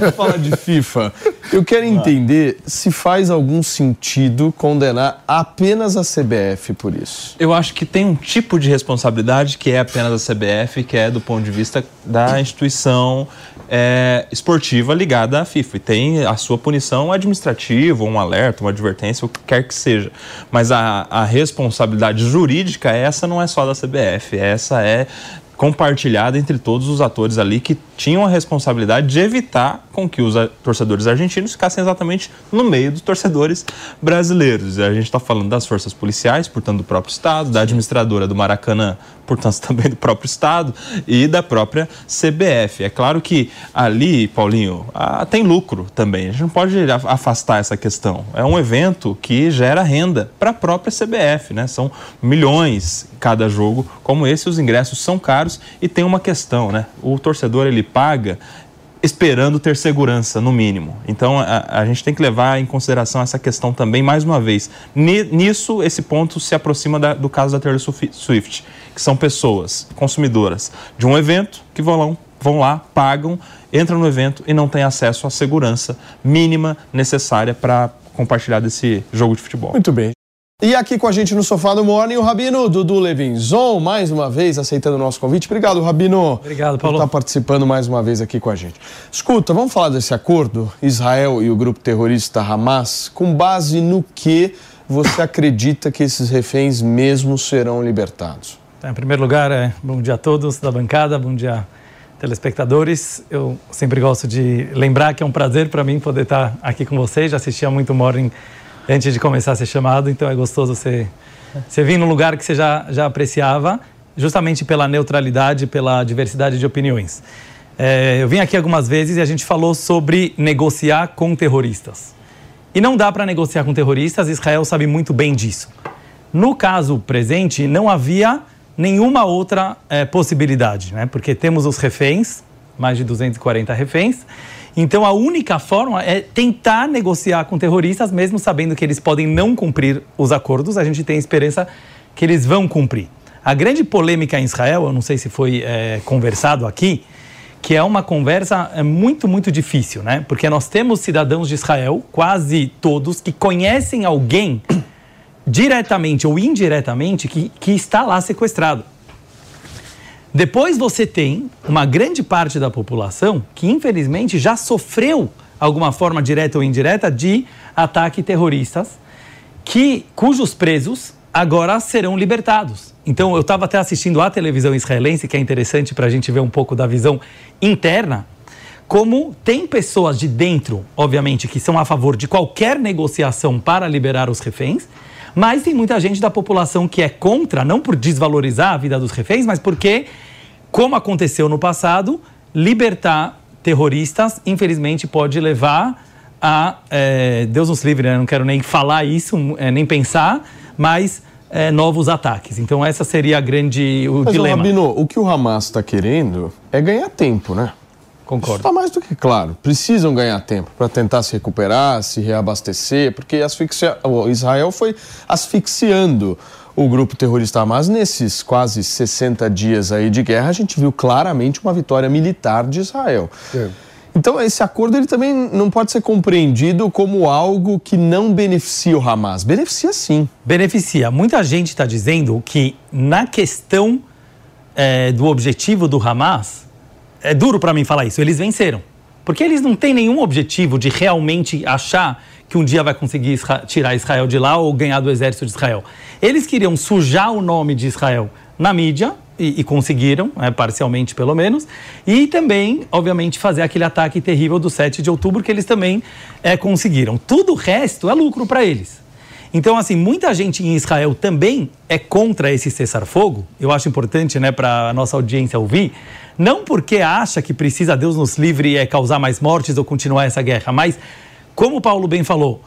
vamos falar de FIFA. Eu quero entender se faz algum sentido condenar apenas a CBF por isso. Eu acho que tem um tipo de responsabilidade que é apenas a CBF, que é do ponto de vista da instituição é, esportiva ligada à FIFA. E tem a sua punição administrativa, um alerta, uma advertência, o que quer que seja. Mas a, a responsabilidade jurídica, essa não é só da CBF, essa é compartilhada entre todos os atores ali que tinham a responsabilidade de evitar com que os torcedores argentinos ficassem exatamente no meio dos torcedores brasileiros. A gente está falando das forças policiais, portanto, do próprio Estado, da administradora do Maracanã, portanto, também do próprio Estado, e da própria CBF. É claro que ali, Paulinho, tem lucro também. A gente não pode afastar essa questão. É um evento que gera renda para a própria CBF, né? São milhões cada jogo como esse, os ingressos são caros e tem uma questão, né? O torcedor ele paga esperando ter segurança, no mínimo. Então, a, a gente tem que levar em consideração essa questão também, mais uma vez. Ni- Nisso, esse ponto se aproxima da- do caso da Taylor Swi- Swift, que são pessoas consumidoras de um evento que vão lá, vão lá pagam, entram no evento e não têm acesso à segurança mínima necessária para compartilhar desse jogo de futebol. Muito bem. E aqui com a gente no sofá do Morning, o Rabino Dudu Levinzon, mais uma vez aceitando o nosso convite. Obrigado, Rabino. Obrigado, Por Paulo. estar participando mais uma vez aqui com a gente. Escuta, vamos falar desse acordo, Israel e o grupo terrorista Hamas, com base no que você acredita que esses reféns mesmo serão libertados? Tá, em primeiro lugar, é, bom dia a todos da bancada, bom dia telespectadores. Eu sempre gosto de lembrar que é um prazer para mim poder estar aqui com vocês. Já assistia muito Morning antes de começar a ser chamado, então é gostoso você, você vir num lugar que você já, já apreciava, justamente pela neutralidade, pela diversidade de opiniões. É, eu vim aqui algumas vezes e a gente falou sobre negociar com terroristas. E não dá para negociar com terroristas, Israel sabe muito bem disso. No caso presente, não havia nenhuma outra eh, possibilidade, né? porque temos os reféns, mais de 240 reféns. Então, a única forma é tentar negociar com terroristas, mesmo sabendo que eles podem não cumprir os acordos. A gente tem esperança que eles vão cumprir. A grande polêmica em Israel, eu não sei se foi eh, conversado aqui, que é uma conversa é, muito, muito difícil, né? Porque nós temos cidadãos de Israel, quase todos, que conhecem alguém diretamente ou indiretamente que, que está lá sequestrado. Depois você tem uma grande parte da população que, infelizmente, já sofreu alguma forma direta ou indireta de ataque terroristas, que, cujos presos agora serão libertados. Então, eu estava até assistindo a televisão israelense, que é interessante para a gente ver um pouco da visão interna, como tem pessoas de dentro, obviamente, que são a favor de qualquer negociação para liberar os reféns, mas tem muita gente da população que é contra, não por desvalorizar a vida dos reféns, mas porque, como aconteceu no passado, libertar terroristas, infelizmente, pode levar a. É, Deus nos livre, né? não quero nem falar isso, é, nem pensar, mas. É, novos ataques. Então, essa seria a grande o Mas, dilema. Rabino, o que o Hamas está querendo é ganhar tempo, né? Concordo. Está mais do que claro. Precisam ganhar tempo para tentar se recuperar, se reabastecer, porque asfixia... o Israel foi asfixiando o grupo terrorista Hamas nesses quase 60 dias aí de guerra. A gente viu claramente uma vitória militar de Israel. É. Então, esse acordo ele também não pode ser compreendido como algo que não beneficia o Hamas. Beneficia sim. Beneficia. Muita gente está dizendo que na questão é, do objetivo do Hamas, é duro para mim falar isso, eles venceram. Porque eles não têm nenhum objetivo de realmente achar que um dia vai conseguir tirar Israel de lá ou ganhar do exército de Israel. Eles queriam sujar o nome de Israel na mídia, e, e, conseguiram, né, parcialmente pelo menos, e também, obviamente, fazer aquele ataque terrível do 7 de outubro que eles também é, conseguiram. Tudo o resto é lucro para eles. Então, assim, muita gente em Israel também é contra esse cessar-fogo. Eu acho importante, né, para a nossa audiência ouvir. Não porque acha que precisa Deus nos livre é causar mais mortes ou continuar essa guerra, mas, como o Paulo bem falou,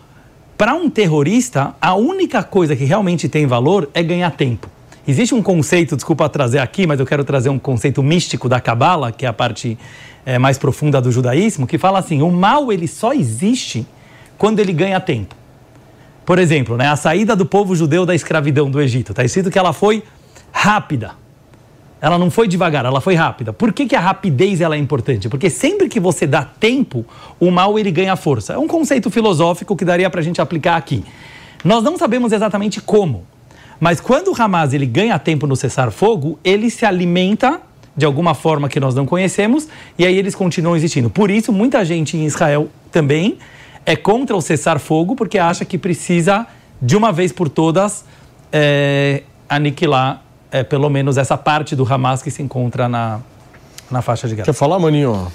para um terrorista, a única coisa que realmente tem valor é ganhar tempo. Existe um conceito, desculpa trazer aqui, mas eu quero trazer um conceito místico da Cabala, que é a parte é, mais profunda do judaísmo, que fala assim: o mal ele só existe quando ele ganha tempo. Por exemplo, né, a saída do povo judeu da escravidão do Egito. Está escrito que ela foi rápida. Ela não foi devagar, ela foi rápida. Por que, que a rapidez ela é importante? Porque sempre que você dá tempo, o mal ele ganha força. É um conceito filosófico que daria para a gente aplicar aqui. Nós não sabemos exatamente como, mas quando o Hamas ele ganha tempo no cessar-fogo, ele se alimenta de alguma forma que nós não conhecemos e aí eles continuam existindo. Por isso, muita gente em Israel também é contra o cessar-fogo porque acha que precisa, de uma vez por todas, é, aniquilar é, pelo menos essa parte do Hamas que se encontra na, na faixa de Gaza. Quer falar, Maninho?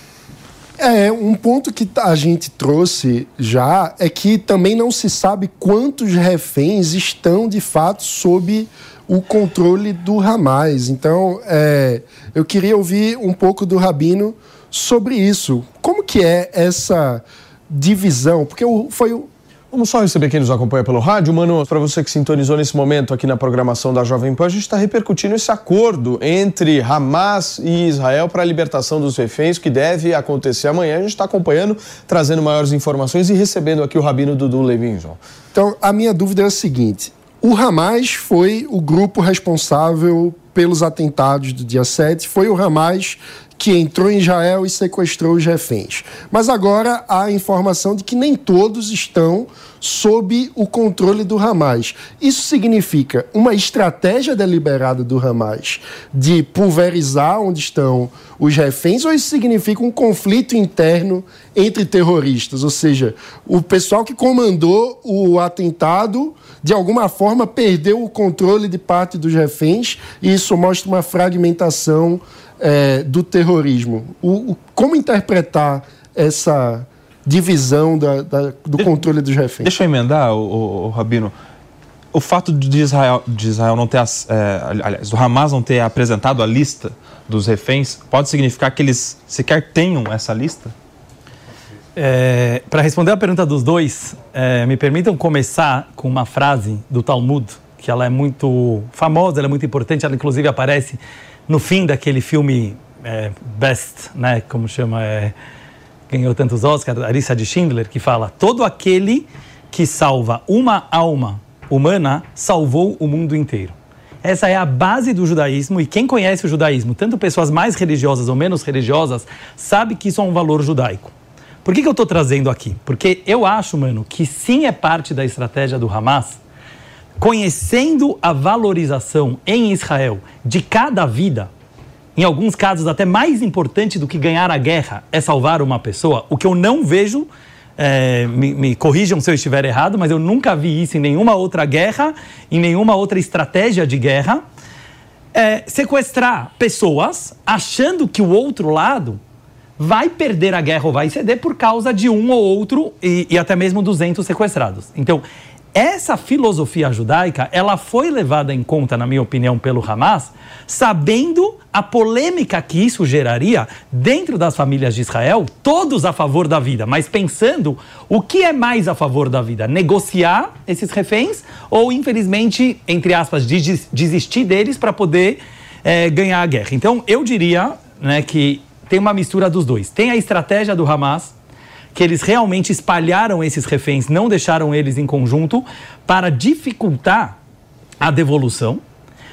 É, um ponto que a gente trouxe já é que também não se sabe quantos reféns estão de fato sob o controle do Hamas. Então, é, eu queria ouvir um pouco do Rabino sobre isso. Como que é essa divisão? Porque foi o Vamos só receber quem nos acompanha pelo rádio. Mano, para você que sintonizou nesse momento aqui na programação da Jovem Pan, a gente está repercutindo esse acordo entre Hamas e Israel para a libertação dos reféns, que deve acontecer amanhã. A gente está acompanhando, trazendo maiores informações e recebendo aqui o Rabino Dudu Levinson. Então, a minha dúvida é a seguinte: o Hamas foi o grupo responsável pelos atentados do dia 7, foi o Hamas que entrou em Israel e sequestrou os reféns. Mas agora há informação de que nem todos estão sob o controle do Hamas. Isso significa uma estratégia deliberada do Hamas de pulverizar onde estão os reféns, ou isso significa um conflito interno entre terroristas? Ou seja, o pessoal que comandou o atentado, de alguma forma, perdeu o controle de parte dos reféns, e isso mostra uma fragmentação é, do terrorismo. O, o, como interpretar essa divisão da, da, do controle dos reféns? Deixa eu emendar, o, o, Rabino. O fato de Israel, de Israel não ter, é, aliás, do Hamas não ter apresentado a lista dos reféns, pode significar que eles sequer tenham essa lista? É, Para responder a pergunta dos dois, é, me permitam começar com uma frase do Talmud, que ela é muito famosa, ela é muito importante, ela inclusive aparece no fim daquele filme é, Best, né, como chama, é, ganhou tantos Oscars, a lista de Schindler, que fala: todo aquele que salva uma alma humana salvou o mundo inteiro. Essa é a base do judaísmo e quem conhece o judaísmo, tanto pessoas mais religiosas ou menos religiosas, sabe que isso é um valor judaico. Por que, que eu estou trazendo aqui? Porque eu acho, mano, que sim é parte da estratégia do Hamas conhecendo a valorização em Israel de cada vida, em alguns casos até mais importante do que ganhar a guerra é salvar uma pessoa, o que eu não vejo, é, me, me, corrijam se eu estiver errado, mas eu nunca vi isso em nenhuma outra guerra, em nenhuma outra estratégia de guerra, é, sequestrar pessoas achando que o outro lado vai perder a guerra ou vai ceder por causa de um ou outro e, e até mesmo 200 sequestrados. Então, essa filosofia judaica, ela foi levada em conta, na minha opinião, pelo Hamas, sabendo a polêmica que isso geraria dentro das famílias de Israel, todos a favor da vida, mas pensando o que é mais a favor da vida, negociar esses reféns ou, infelizmente, entre aspas, desistir deles para poder é, ganhar a guerra. Então, eu diria né, que tem uma mistura dos dois. Tem a estratégia do Hamas, que eles realmente espalharam esses reféns, não deixaram eles em conjunto, para dificultar a devolução.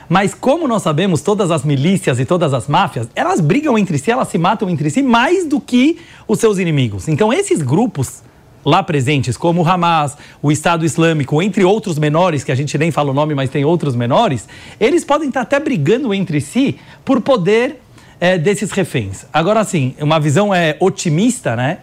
Mas como nós sabemos, todas as milícias e todas as máfias, elas brigam entre si, elas se matam entre si mais do que os seus inimigos. Então esses grupos lá presentes, como o Hamas, o Estado Islâmico, entre outros menores, que a gente nem fala o nome, mas tem outros menores, eles podem estar até brigando entre si por poder é, desses reféns. Agora, sim, uma visão é otimista, né?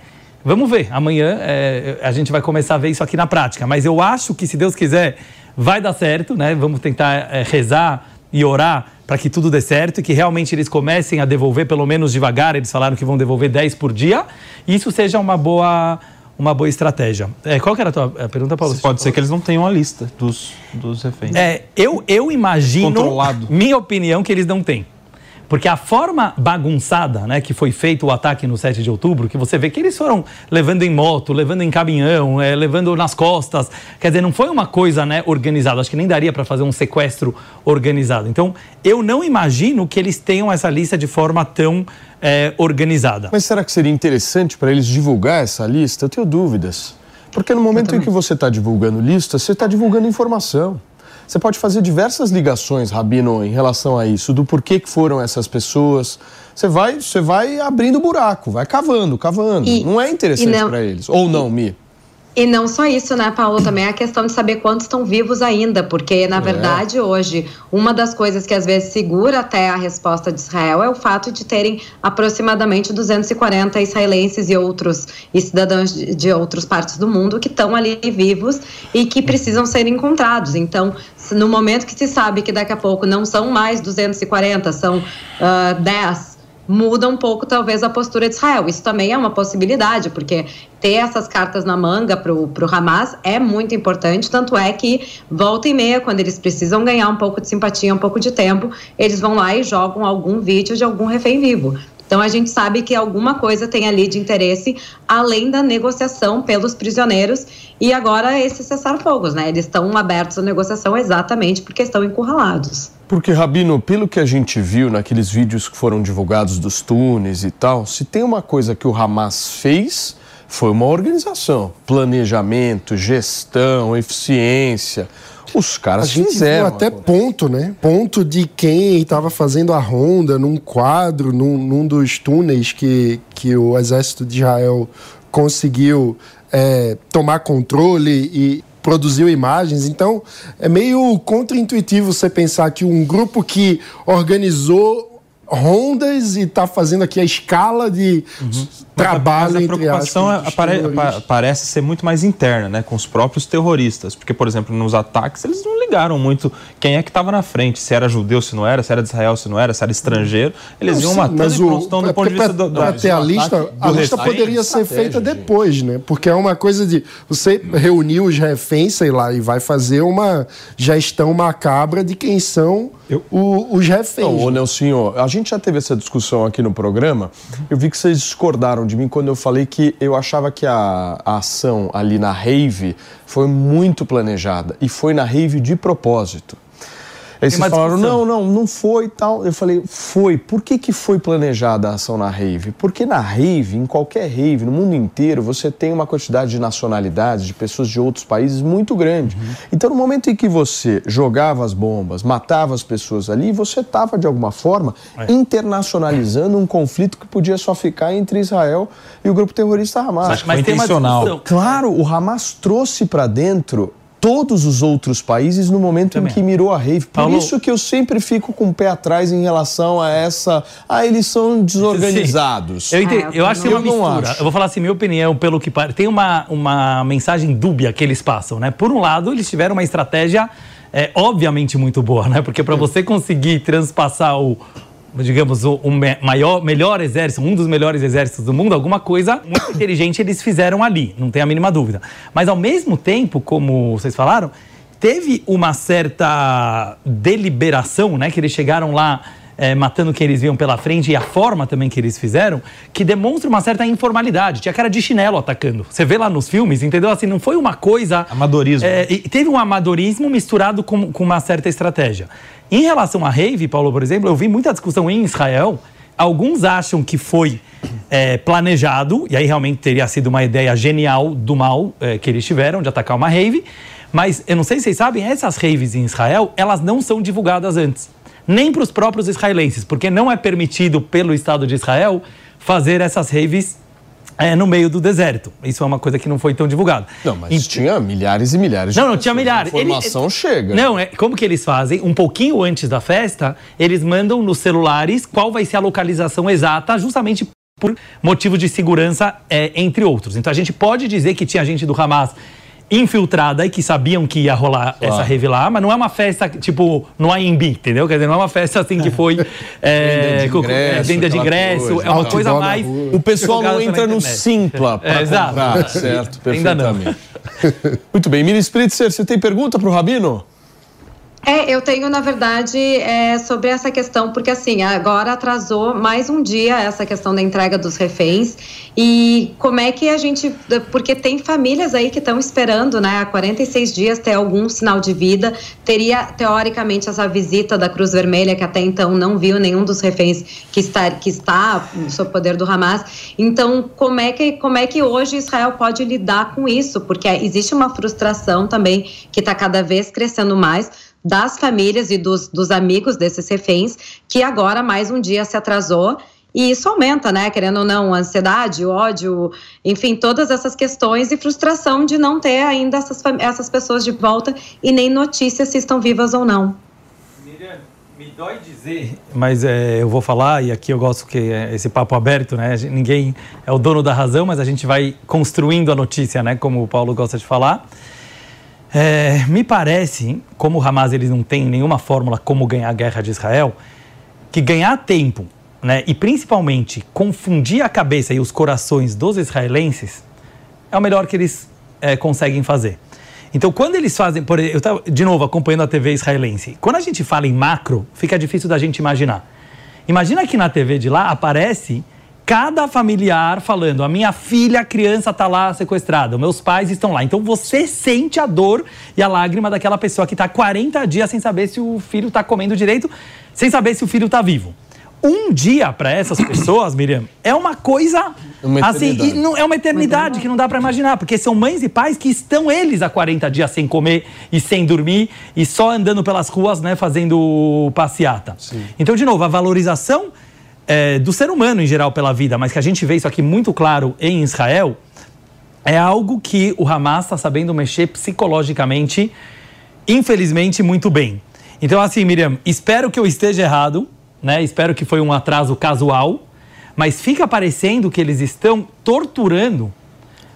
Vamos ver, amanhã é, a gente vai começar a ver isso aqui na prática. Mas eu acho que, se Deus quiser, vai dar certo, né? Vamos tentar é, rezar e orar para que tudo dê certo e que realmente eles comecem a devolver, pelo menos devagar, eles falaram que vão devolver 10 por dia, e isso seja uma boa, uma boa estratégia. É, qual que era a tua pergunta, Paulo? Pode ser que eles não tenham a lista dos, dos reféns. É, eu, eu imagino, Controlado. minha opinião, que eles não têm. Porque a forma bagunçada né, que foi feito o ataque no 7 de outubro, que você vê que eles foram levando em moto, levando em caminhão, é, levando nas costas. Quer dizer, não foi uma coisa né, organizada. Acho que nem daria para fazer um sequestro organizado. Então, eu não imagino que eles tenham essa lista de forma tão é, organizada. Mas será que seria interessante para eles divulgar essa lista? Eu tenho dúvidas. Porque no momento em que você está divulgando lista, você está divulgando informação. Você pode fazer diversas ligações, Rabino, em relação a isso, do porquê que foram essas pessoas. Você vai, você vai abrindo buraco, vai cavando, cavando. E, não é interessante para eles. Ou não, Mi? E não só isso, né, Paulo? Também é a questão de saber quantos estão vivos ainda, porque, na é. verdade, hoje, uma das coisas que às vezes segura até a resposta de Israel é o fato de terem aproximadamente 240 israelenses e outros e cidadãos de outras partes do mundo que estão ali vivos e que precisam ser encontrados. Então, no momento que se sabe que daqui a pouco não são mais 240, são uh, ah, 10 muda um pouco, talvez, a postura de Israel. Isso também é uma possibilidade, porque ter essas cartas na manga para o Hamas é muito importante, tanto é que volta e meia, quando eles precisam ganhar um pouco de simpatia, um pouco de tempo, eles vão lá e jogam algum vídeo de algum refém vivo. Então a gente sabe que alguma coisa tem ali de interesse além da negociação pelos prisioneiros e agora esses cessar-fogos, né? Eles estão abertos à negociação exatamente porque estão encurralados. Porque, Rabino, pelo que a gente viu naqueles vídeos que foram divulgados dos túneis e tal, se tem uma coisa que o Hamas fez, foi uma organização, planejamento, gestão, eficiência. Os caras a gente fizeram. Viu até ponto, né? Ponto de quem estava fazendo a ronda num quadro, num, num, dos túneis que, que o exército de Israel conseguiu é, tomar controle e produziu imagens. Então, é meio contraintuitivo você pensar que um grupo que organizou rondas e está fazendo aqui a escala de uhum. trabalho mas a, preocupação apare, parece ser muito mais interna, né, com os próprios terroristas, porque por exemplo nos ataques eles não ligaram muito quem é que estava na frente, se era judeu, se não era, se era de Israel, se não era, se era estrangeiro, eles não, iam sim, matando mas o, então, do ponto de vista do, do, até a lista, a lista poderia ser feita depois, né? Porque é uma coisa de você reunir os reféns, sei lá, e vai fazer uma gestão macabra de quem são eu... o, os reféns. Não, ô Nelsinho, a gente já teve essa discussão aqui no programa. Eu vi que vocês discordaram de mim quando eu falei que eu achava que a, a ação ali na rave foi muito planejada e foi na rave de propósito. Aí vocês falaram, não, não, não foi tal. Eu falei, foi. Por que, que foi planejada a ação na rave? Porque na rave, em qualquer rave, no mundo inteiro, você tem uma quantidade de nacionalidades, de pessoas de outros países muito grande. Uhum. Então, no momento em que você jogava as bombas, matava as pessoas ali, você estava, de alguma forma, é. internacionalizando um conflito que podia só ficar entre Israel e o grupo terrorista Hamas. Mas, Mas tem intencional. Claro, o Hamas trouxe para dentro todos os outros países no momento Também. em que mirou a rave. Por Paulo- isso que eu sempre fico com o pé atrás em relação a essa. Ah, eles são desorganizados. Eu, Ah, eu acho que é uma eu não mistura. acho. Eu vou falar assim, minha opinião, pelo que parece. Tem uma, uma mensagem dúbia que eles passam, né? Por um lado, eles tiveram uma estratégia, é, obviamente, muito boa, né? Porque para você conseguir transpassar o. Digamos, o, o maior, melhor exército, um dos melhores exércitos do mundo, alguma coisa muito inteligente eles fizeram ali, não tem a mínima dúvida. Mas ao mesmo tempo, como vocês falaram, teve uma certa deliberação, né? Que eles chegaram lá é, matando quem eles viam pela frente e a forma também que eles fizeram, que demonstra uma certa informalidade. Tinha cara de chinelo atacando. Você vê lá nos filmes, entendeu? Assim, não foi uma coisa. Amadorismo. É, e teve um amadorismo misturado com, com uma certa estratégia. Em relação à rave, Paulo, por exemplo, eu vi muita discussão em Israel. Alguns acham que foi é, planejado, e aí realmente teria sido uma ideia genial do mal é, que eles tiveram de atacar uma rave. Mas eu não sei se vocês sabem, essas raves em Israel, elas não são divulgadas antes. Nem para os próprios israelenses, porque não é permitido pelo Estado de Israel fazer essas raves é, no meio do deserto. Isso é uma coisa que não foi tão divulgada. Não, mas tinha milhares e milhares de Não, não, tinha milhares. A informação Ele- chega. Não, é, como que eles fazem? Um pouquinho antes da festa, eles mandam nos celulares qual vai ser a localização exata, justamente por motivo de segurança, é, entre outros. Então a gente pode dizer que tinha gente do Hamas infiltrada e que sabiam que ia rolar essa rave lá, mas não é uma festa tipo no AMB, entendeu? Quer dizer, não é uma festa assim que foi é, Venda de ingresso, é, venda de aquela ingresso, coisa, é uma coisa mais. O pessoal não entra no. Simpla para É, exato. comprar, certo? Ainda não. Perfeitamente. Muito bem. Mini Spritzer, você tem pergunta para o Rabino? É, eu tenho, na verdade, é, sobre essa questão, porque assim, agora atrasou mais um dia essa questão da entrega dos reféns. E como é que a gente. Porque tem famílias aí que estão esperando, né, há 46 dias ter algum sinal de vida. Teria, teoricamente, essa visita da Cruz Vermelha, que até então não viu nenhum dos reféns que está, que está sob poder do Hamas. Então, como é, que, como é que hoje Israel pode lidar com isso? Porque existe uma frustração também que está cada vez crescendo mais das famílias e dos, dos amigos desses reféns, que agora mais um dia se atrasou. E isso aumenta, né? Querendo ou não, a ansiedade, ódio, enfim, todas essas questões e frustração de não ter ainda essas, essas pessoas de volta e nem notícias se estão vivas ou não. Miriam, me dói dizer, mas é, eu vou falar, e aqui eu gosto que é esse papo aberto, né? Gente- Ninguém é o dono da razão, mas a gente vai construindo a notícia, né? Como o Paulo gosta de falar. É, me parece, como o Hamas eles não tem nenhuma fórmula como ganhar a guerra de Israel, que ganhar tempo, né? E principalmente confundir a cabeça e os corações dos israelenses é o melhor que eles é, conseguem fazer. Então, quando eles fazem, por eu estava de novo acompanhando a TV israelense. Quando a gente fala em macro, fica difícil da gente imaginar. Imagina que na TV de lá aparece cada familiar falando: a minha filha, a criança está lá sequestrada, meus pais estão lá. Então você sente a dor e a lágrima daquela pessoa que está 40 dias sem saber se o filho está comendo direito, sem saber se o filho está vivo. Um dia para essas pessoas, Miriam, é uma coisa Uma assim, e não, é uma eternidade que não dá para imaginar, porque são mães e pais que estão eles há 40 dias sem comer e sem dormir e só andando pelas ruas, né, fazendo passeata. Então, de novo, a valorização é, do ser humano em geral pela vida, mas que a gente vê isso aqui muito claro em Israel, é algo que o Hamas está sabendo mexer psicologicamente, infelizmente, muito bem. Então, assim, Miriam, espero que eu esteja errado, né? Espero que foi um atraso casual, mas fica parecendo que eles estão torturando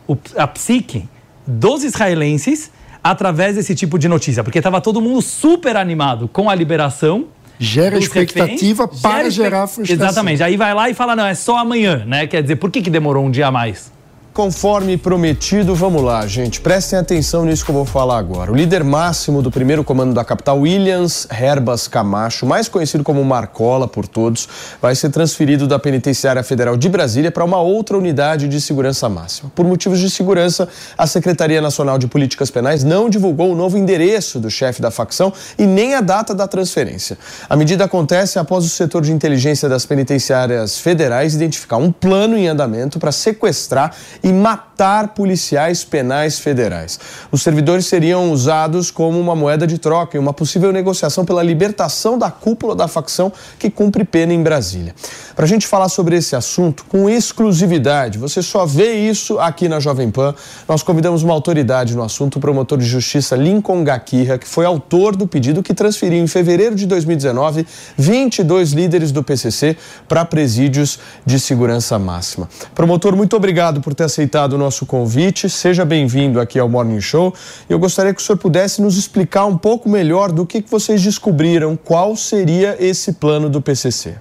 o- a psique dos israelenses através desse tipo de notícia, porque estava todo mundo super animado com a liberação. Gera expectativa reféns, para gera gerar frustração. Exatamente. Aí vai lá e fala, não, é só amanhã, né? Quer dizer, por que, que demorou um dia a mais? Conforme prometido, vamos lá, gente. Prestem atenção nisso que eu vou falar agora. O líder máximo do primeiro comando da capital, Williams Herbas Camacho, mais conhecido como Marcola por todos, vai ser transferido da Penitenciária Federal de Brasília para uma outra unidade de segurança máxima. Por motivos de segurança, a Secretaria Nacional de Políticas Penais não divulgou o novo endereço do chefe da facção e nem a data da transferência. A medida acontece após o setor de inteligência das penitenciárias federais identificar um plano em andamento para sequestrar e e matar policiais penais federais. Os servidores seriam usados como uma moeda de troca em uma possível negociação pela libertação da cúpula da facção que cumpre pena em Brasília. Para a gente falar sobre esse assunto com exclusividade, você só vê isso aqui na Jovem Pan. Nós convidamos uma autoridade no assunto, o promotor de justiça Lincoln Gakirra, que foi autor do pedido que transferiu em fevereiro de 2019 22 líderes do PCC para presídios de segurança máxima. Promotor, muito obrigado por ter aceitado o nosso convite. Seja bem-vindo aqui ao Morning Show. Eu gostaria que o senhor pudesse nos explicar um pouco melhor do que vocês descobriram, qual seria esse plano do PCC.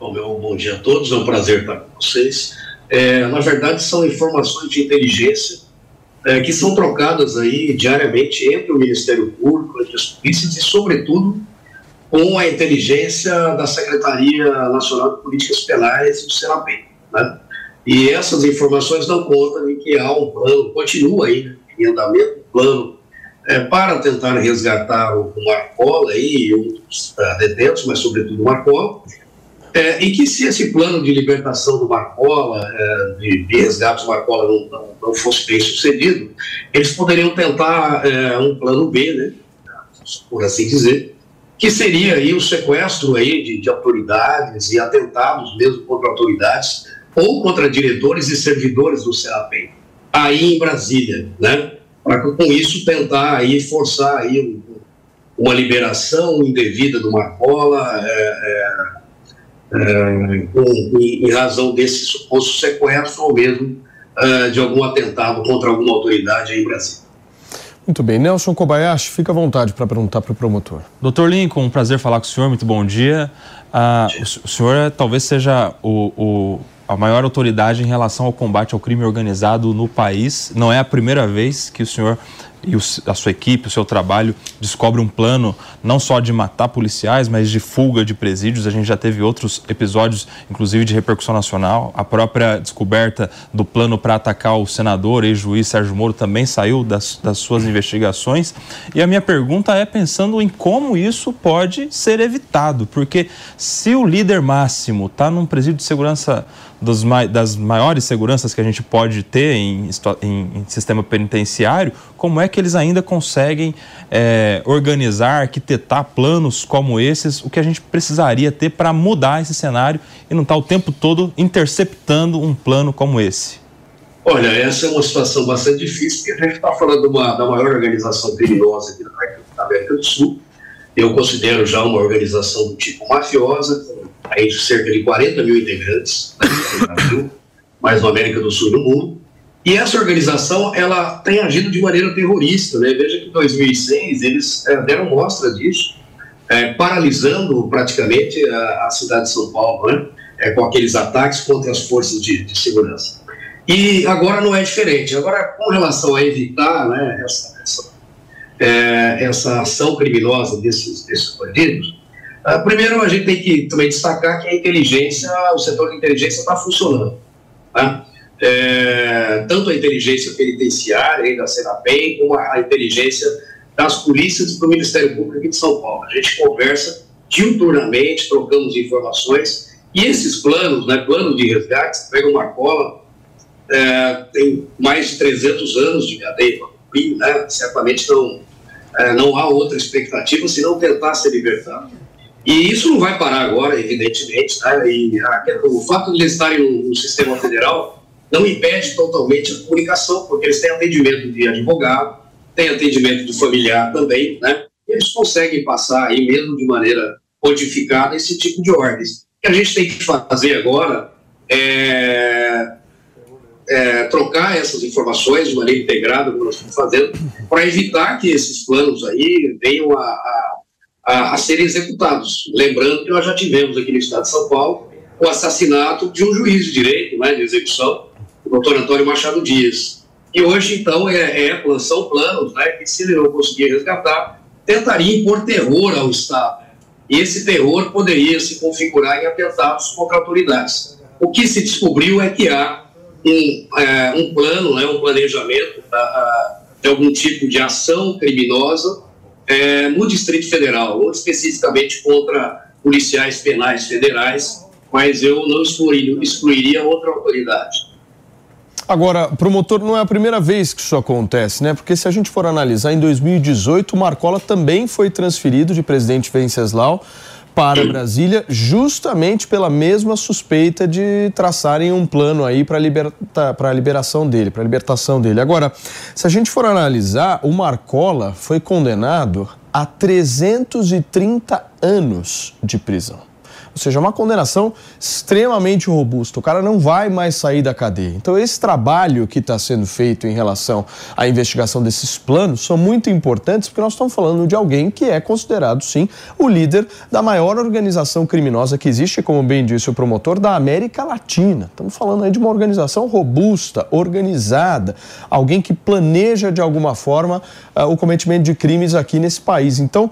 Bom, meu bom dia a todos, é um prazer estar com vocês. É, na verdade, são informações de inteligência é, que são trocadas aí diariamente entre o Ministério Público, entre as polícias e, sobretudo, com a inteligência da Secretaria Nacional de Políticas Penais, o SENAPEM. Né? E essas informações dão conta de que há um plano, continua aí em andamento, um plano é, para tentar resgatar o, o Marcola e outros uh, detentos, mas sobretudo o Marcola, é, e que se esse plano de libertação do Marcola, é, de, de resgate do Marcola não, não, não, fosse bem sucedido, eles poderiam tentar é, um plano B, né, por assim dizer, que seria aí o sequestro aí de, de autoridades e atentados mesmo contra autoridades ou contra diretores e servidores do CEAPEM, aí em Brasília, né? Para com isso tentar aí forçar aí uma liberação indevida do Marcola, é, é, é, com, em razão desse suposto sequestro ou mesmo é, de algum atentado contra alguma autoridade aí em Brasília. Muito bem. Nelson Kobayashi, fica à vontade para perguntar para o promotor. Doutor Lincoln, um prazer falar com o senhor, muito bom dia. Ah, o senhor talvez seja o, o, a maior autoridade em relação ao combate ao crime organizado no país. Não é a primeira vez que o senhor e a sua equipe, o seu trabalho, descobre um plano não só de matar policiais, mas de fuga de presídios. A gente já teve outros episódios, inclusive de repercussão nacional. A própria descoberta do plano para atacar o senador e juiz Sérgio Moro também saiu das, das suas investigações. E a minha pergunta é pensando em como isso pode ser evitado, porque se o líder máximo está num presídio de segurança dos, das maiores seguranças que a gente pode ter em, em, em sistema penitenciário, como é que eles ainda conseguem é, organizar, arquitetar planos como esses, o que a gente precisaria ter para mudar esse cenário e não estar tá o tempo todo interceptando um plano como esse? Olha, essa é uma situação bastante difícil, porque a gente está falando uma, da maior organização criminosa aqui da América do Sul. Eu considero já uma organização do tipo mafiosa, aí cerca de 40 mil integrantes no Brasil, mais no América do Sul e no mundo. E essa organização, ela tem agido de maneira terrorista, né? Veja que em 2006 eles é, deram mostra disso, é, paralisando praticamente a, a, cidade de São Paulo, né? É, com aqueles ataques contra as forças de, de, segurança. E agora não é diferente. Agora, com relação a evitar né, essa, essa, essa ação criminosa desses, desses bandidos, Uh, primeiro, a gente tem que também destacar que a inteligência, o setor de inteligência está funcionando. Tá? É, tanto a inteligência penitenciária da Senapem, como a, inteligência das polícias do Ministério Público de São Paulo. A gente conversa diuturnamente, trocamos informações, e esses planos, né, plano de resgate, pega uma cola, é, tem mais de 300 anos de cadeia para cumprir, né, certamente não, é, não há outra expectativa senão tentar ser libertado. E isso não vai parar agora, evidentemente, tá? E a, o fato de eles estarem no, sistema federal não impede totalmente a comunicação, porque eles têm atendimento de advogado, têm atendimento do familiar também, né? Eles conseguem passar aí mesmo de maneira codificada esse tipo de ordens. O que a gente tem que fazer agora é, é trocar essas informações de maneira integrada, como nós estamos fazendo, para evitar que esses planos aí venham a, a a, a serem executados. Lembrando que nós já tivemos aqui no estado de São Paulo o assassinato de um juiz de direito, né, de execução, o doutor Antônio Machado Dias. E hoje, então, é, é, são planos né, que, se ele não conseguir resgatar, tentariam impor terror ao Estado. E esse terror poderia se configurar em atentados contra autoridades. O que se descobriu é que há um, é, um plano, né, um planejamento tá, de algum tipo de ação criminosa é, no Distrito Federal, ou especificamente contra policiais penais federais, mas eu não excluiria, excluiria outra autoridade. Agora, promotor, não é a primeira vez que isso acontece, né? Porque se a gente for analisar, em 2018, o Marcola também foi transferido de presidente Venceslau para Brasília, justamente pela mesma suspeita de traçarem um plano aí para liberta, a liberação dele, para a libertação dele. Agora, se a gente for analisar, o Marcola foi condenado a 330 anos de prisão. Ou seja, é uma condenação extremamente robusta. O cara não vai mais sair da cadeia. Então, esse trabalho que está sendo feito em relação à investigação desses planos são muito importantes porque nós estamos falando de alguém que é considerado, sim, o líder da maior organização criminosa que existe, como bem disse o promotor, da América Latina. Estamos falando aí de uma organização robusta, organizada, alguém que planeja de alguma forma uh, o cometimento de crimes aqui nesse país. Então,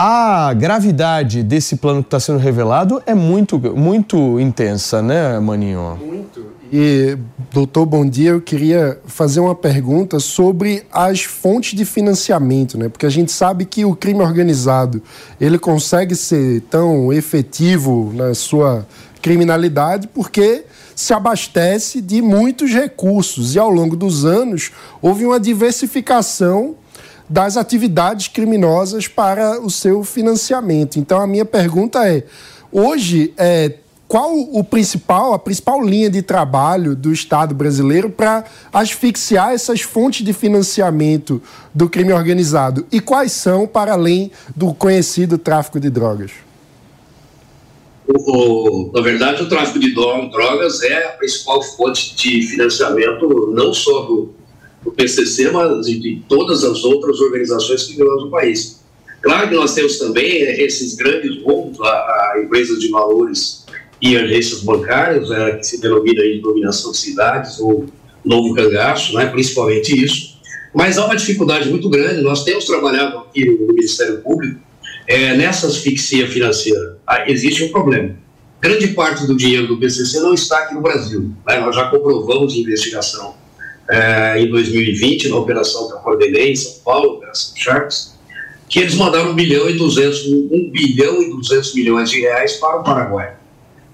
a gravidade desse plano que está sendo revelado é muito, muito intensa, né, Maninho? Muito. E, doutor, bom dia. Eu queria fazer uma pergunta sobre as fontes de financiamento, né? Porque a gente sabe que o crime organizado ele consegue ser tão efetivo na sua criminalidade porque se abastece de muitos recursos e ao longo dos anos houve uma diversificação das atividades criminosas para o seu financiamento. Então a minha pergunta é: hoje é, qual o principal, a principal linha de trabalho do Estado brasileiro para asfixiar essas fontes de financiamento do crime organizado? E quais são, para além do conhecido tráfico de drogas? O, o, na verdade, o tráfico de drogas é a principal fonte de financiamento, não só do, do PCC, mas de todas as outras organizações criminosas do país. Claro que nós temos também eh, esses grandes roubos a, a, empresas de valores e agências bancárias, é, que se denomina de dominação de cidades ou novo cangaço, né, principalmente isso. Mas há uma dificuldade muito grande. Nós temos trabalhado aqui no Ministério Público é, nessa asfixia financeira. Ah, existe um problema. Grande parte do dinheiro do PCC não está aqui no Brasil. Né? Nós já comprovamos em investigação é, em 2020, na operação que eu coordenei em São Paulo, Operação Sharks, que eles mandaram 1 bilhão e 200, 1 bilhão e 200 milhões de reais para o Paraguai.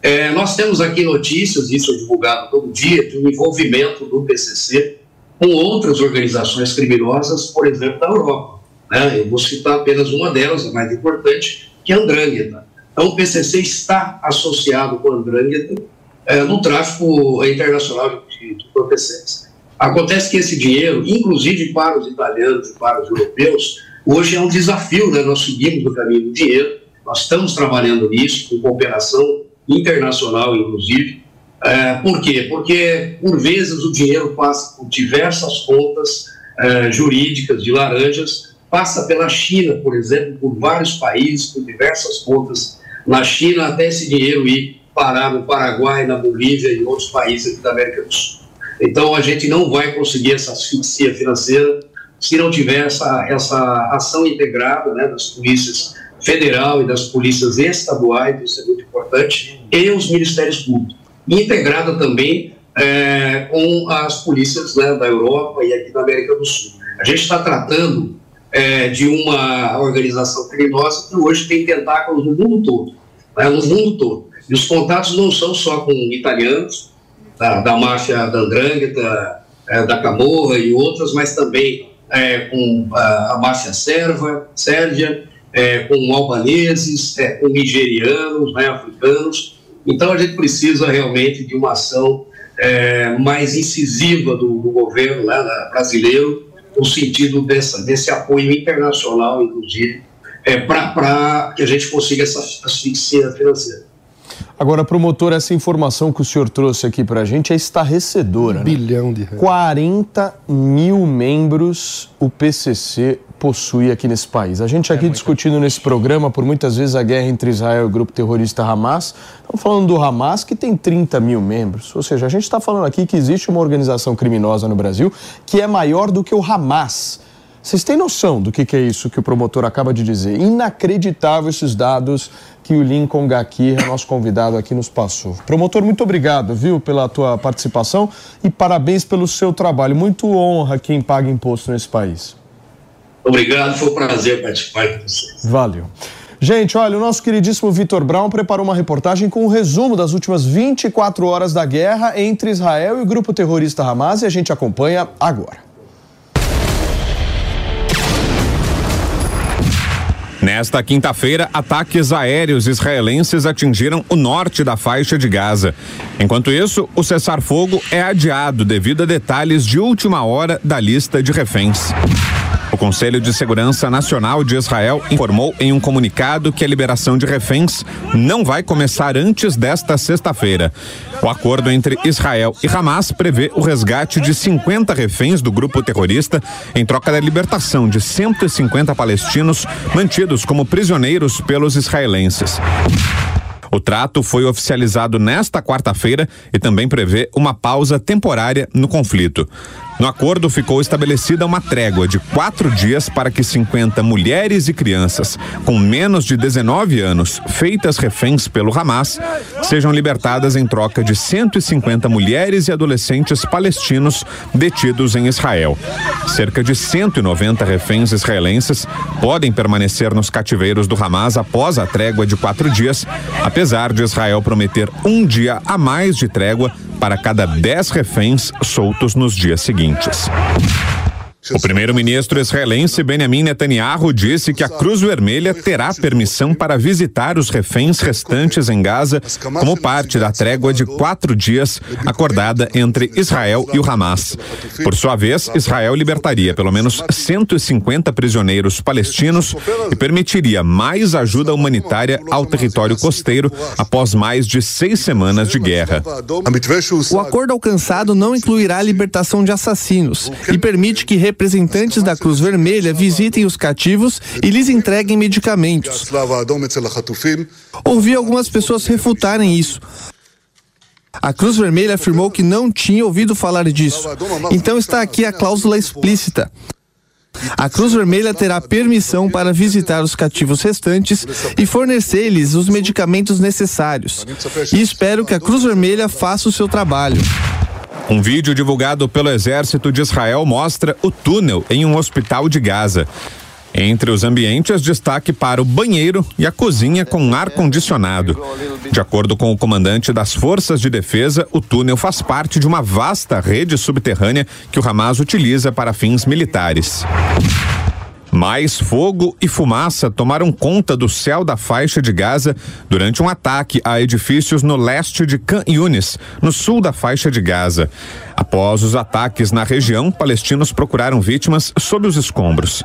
É, nós temos aqui notícias, isso é divulgado todo dia, de um envolvimento do PCC com outras organizações criminosas, por exemplo, da Europa. Né? Eu vou citar apenas uma delas, a mais importante, que é a Andrangheta. Então, o PCC está associado com a Andrangheta é, no tráfico internacional de entorpecentes. Acontece que esse dinheiro, inclusive para os italianos e para os europeus, hoje é um desafio, né? Nós seguimos no caminho do dinheiro, nós estamos trabalhando nisso, com cooperação internacional, inclusive. É, por quê? Porque, por vezes, o dinheiro passa por diversas contas é, jurídicas de laranjas, passa pela China, por exemplo, por vários países, por diversas contas na China, até esse dinheiro ir parar no Paraguai, na Bolívia e outros países da América do Sul. Então, a gente não vai conseguir essa asfixia financeira se não tiver essa, essa ação integrada né, das polícias federal e das polícias estaduais, isso é muito importante, e os ministérios públicos. Integrada também é, com as polícias né, da Europa e aqui da América do Sul. A gente está tratando é, de uma organização criminosa que hoje tem tentáculos no mundo todo, né, no mundo todo. E os contatos não são só com italianos, da, da máfia da Andrangheta, é, da Camorra e outras, mas também é, com a, a, máfia serva, sérvia, é, com albaneses, é, com nigerianos, né, africanos. Então a gente precisa realmente de uma ação é, mais incisiva do, do governo né, brasileiro, no sentido dessa, desse apoio internacional, inclusive, é, para que a gente consiga essa asfixia financeira. Agora, promotor, essa informação que o senhor trouxe aqui para a gente é estarrecedora. Um né? bilhão de reais. 40 mil membros o PCC possui aqui nesse país. A gente aqui é discutindo nesse programa por muitas vezes a guerra entre Israel e o grupo terrorista Hamas. Estamos falando do Hamas que tem 30 mil membros. Ou seja, a gente está falando aqui que existe uma organização criminosa no Brasil que é maior do que o Hamas. Vocês têm noção do que, que é isso que o promotor acaba de dizer? Inacreditável esses dados que o Lincoln Gakir, nosso convidado aqui, nos passou. Promotor, muito obrigado, viu, pela tua participação e parabéns pelo seu trabalho. Muito honra quem paga imposto nesse país. Obrigado, foi um prazer participar com vocês. Valeu. Gente, olha, o nosso queridíssimo Vitor Brown preparou uma reportagem com um resumo das últimas 24 horas da guerra entre Israel e o grupo terrorista Hamas e a gente acompanha agora. Nesta quinta-feira, ataques aéreos israelenses atingiram o norte da faixa de Gaza. Enquanto isso, o cessar-fogo é adiado devido a detalhes de última hora da lista de reféns. O Conselho de Segurança Nacional de Israel informou em um comunicado que a liberação de reféns não vai começar antes desta sexta-feira. O acordo entre Israel e Hamas prevê o resgate de 50 reféns do grupo terrorista em troca da libertação de 150 palestinos mantidos como prisioneiros pelos israelenses. O trato foi oficializado nesta quarta-feira e também prevê uma pausa temporária no conflito. No acordo ficou estabelecida uma trégua de quatro dias para que 50 mulheres e crianças com menos de 19 anos, feitas reféns pelo Hamas, sejam libertadas em troca de 150 mulheres e adolescentes palestinos detidos em Israel. Cerca de 190 reféns israelenses podem permanecer nos cativeiros do Hamas após a trégua de quatro dias, apesar de Israel prometer um dia a mais de trégua para cada 10 reféns soltos nos dias seguintes. Corinthians. O primeiro-ministro israelense Benjamin Netanyahu disse que a Cruz Vermelha terá permissão para visitar os reféns restantes em Gaza como parte da trégua de quatro dias acordada entre Israel e o Hamas. Por sua vez, Israel libertaria pelo menos 150 prisioneiros palestinos e permitiria mais ajuda humanitária ao território costeiro após mais de seis semanas de guerra. O acordo alcançado não incluirá a libertação de assassinos e permite que representantes da Cruz Vermelha visitem os cativos e lhes entreguem medicamentos. Ouvi algumas pessoas refutarem isso. A Cruz Vermelha afirmou que não tinha ouvido falar disso. Então está aqui a cláusula explícita. A Cruz Vermelha terá permissão para visitar os cativos restantes e fornecer-lhes os medicamentos necessários. E espero que a Cruz Vermelha faça o seu trabalho. Um vídeo divulgado pelo exército de Israel mostra o túnel em um hospital de Gaza. Entre os ambientes, destaque para o banheiro e a cozinha com ar-condicionado. De acordo com o comandante das Forças de Defesa, o túnel faz parte de uma vasta rede subterrânea que o Hamas utiliza para fins militares. Mais fogo e fumaça tomaram conta do céu da faixa de Gaza durante um ataque a edifícios no leste de Khan Yunis, no sul da faixa de Gaza. Após os ataques na região, palestinos procuraram vítimas sob os escombros.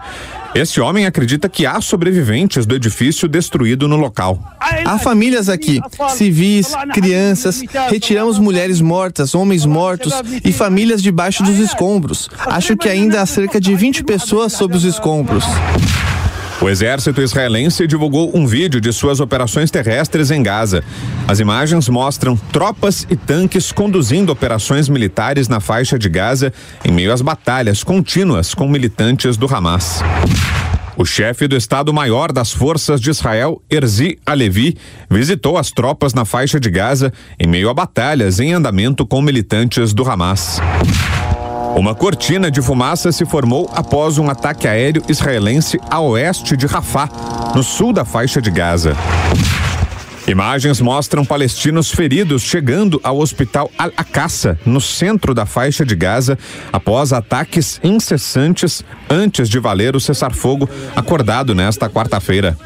Este homem acredita que há sobreviventes do edifício destruído no local. Há famílias aqui, civis, crianças. Retiramos mulheres mortas, homens mortos e famílias debaixo dos escombros. Acho que ainda há cerca de 20 pessoas sob os escombros. O exército israelense divulgou um vídeo de suas operações terrestres em Gaza. As imagens mostram tropas e tanques conduzindo operações militares na faixa de Gaza em meio às batalhas contínuas com militantes do Hamas. O chefe do Estado-Maior das Forças de Israel, Erzi Alevi, visitou as tropas na faixa de Gaza em meio a batalhas em andamento com militantes do Hamas. Uma cortina de fumaça se formou após um ataque aéreo israelense a oeste de Rafah, no sul da faixa de Gaza. Imagens mostram palestinos feridos chegando ao hospital Al-Aqsa, no centro da faixa de Gaza, após ataques incessantes antes de valer o cessar-fogo acordado nesta quarta-feira.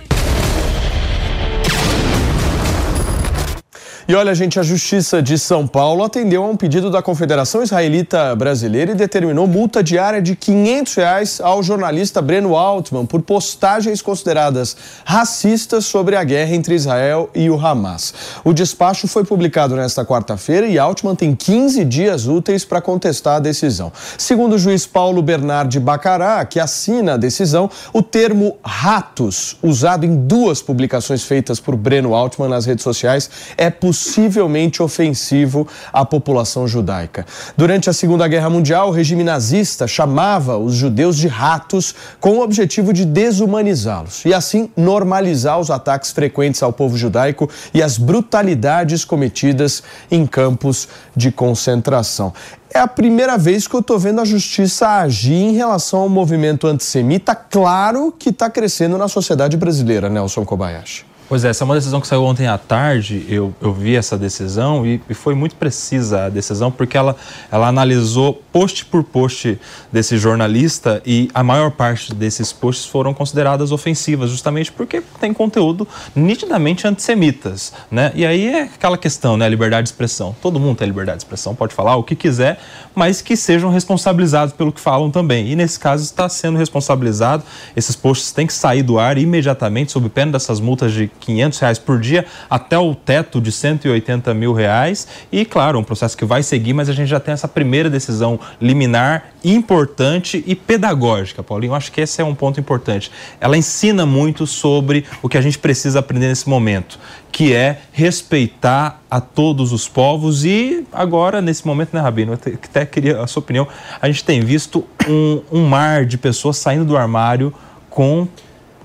E olha, gente, a Justiça de São Paulo atendeu a um pedido da Confederação Israelita Brasileira e determinou multa diária de 500 reais ao jornalista Breno Altman por postagens consideradas racistas sobre a guerra entre Israel e o Hamas. O despacho foi publicado nesta quarta-feira e Altman tem 15 dias úteis para contestar a decisão. Segundo o juiz Paulo Bernardi Bacará, que assina a decisão, o termo ratos, usado em duas publicações feitas por Breno Altman nas redes sociais, é possível possivelmente ofensivo à população judaica. Durante a Segunda Guerra Mundial, o regime nazista chamava os judeus de ratos com o objetivo de desumanizá-los e assim normalizar os ataques frequentes ao povo judaico e as brutalidades cometidas em campos de concentração. É a primeira vez que eu estou vendo a justiça agir em relação ao movimento antissemita, claro que está crescendo na sociedade brasileira, Nelson Kobayashi. Pois é, essa é uma decisão que saiu ontem à tarde, eu, eu vi essa decisão e, e, foi muito precisa a decisão, porque ela, ela analisou post por post desse jornalista e a maior parte desses posts foram consideradas ofensivas, justamente porque tem conteúdo nitidamente antissemitas, né? E aí é aquela questão, né? Liberdade de expressão. Todo mundo tem liberdade de expressão, pode falar o que quiser, mas que sejam responsabilizados pelo que falam também. E nesse caso está sendo responsabilizado, esses posts têm que sair do ar imediatamente, sob pena dessas multas de 500 reais por dia até o teto de 180 mil reais. E, claro, um processo que vai seguir, mas a gente já tem essa primeira decisão liminar importante e pedagógica, Paulinho. Eu acho que esse é um ponto importante. Ela ensina muito sobre o que a gente precisa aprender nesse momento, que é respeitar a todos os povos e agora, nesse momento, né, Rabino, eu até queria a sua opinião, a gente tem visto um, um mar de pessoas saindo do armário com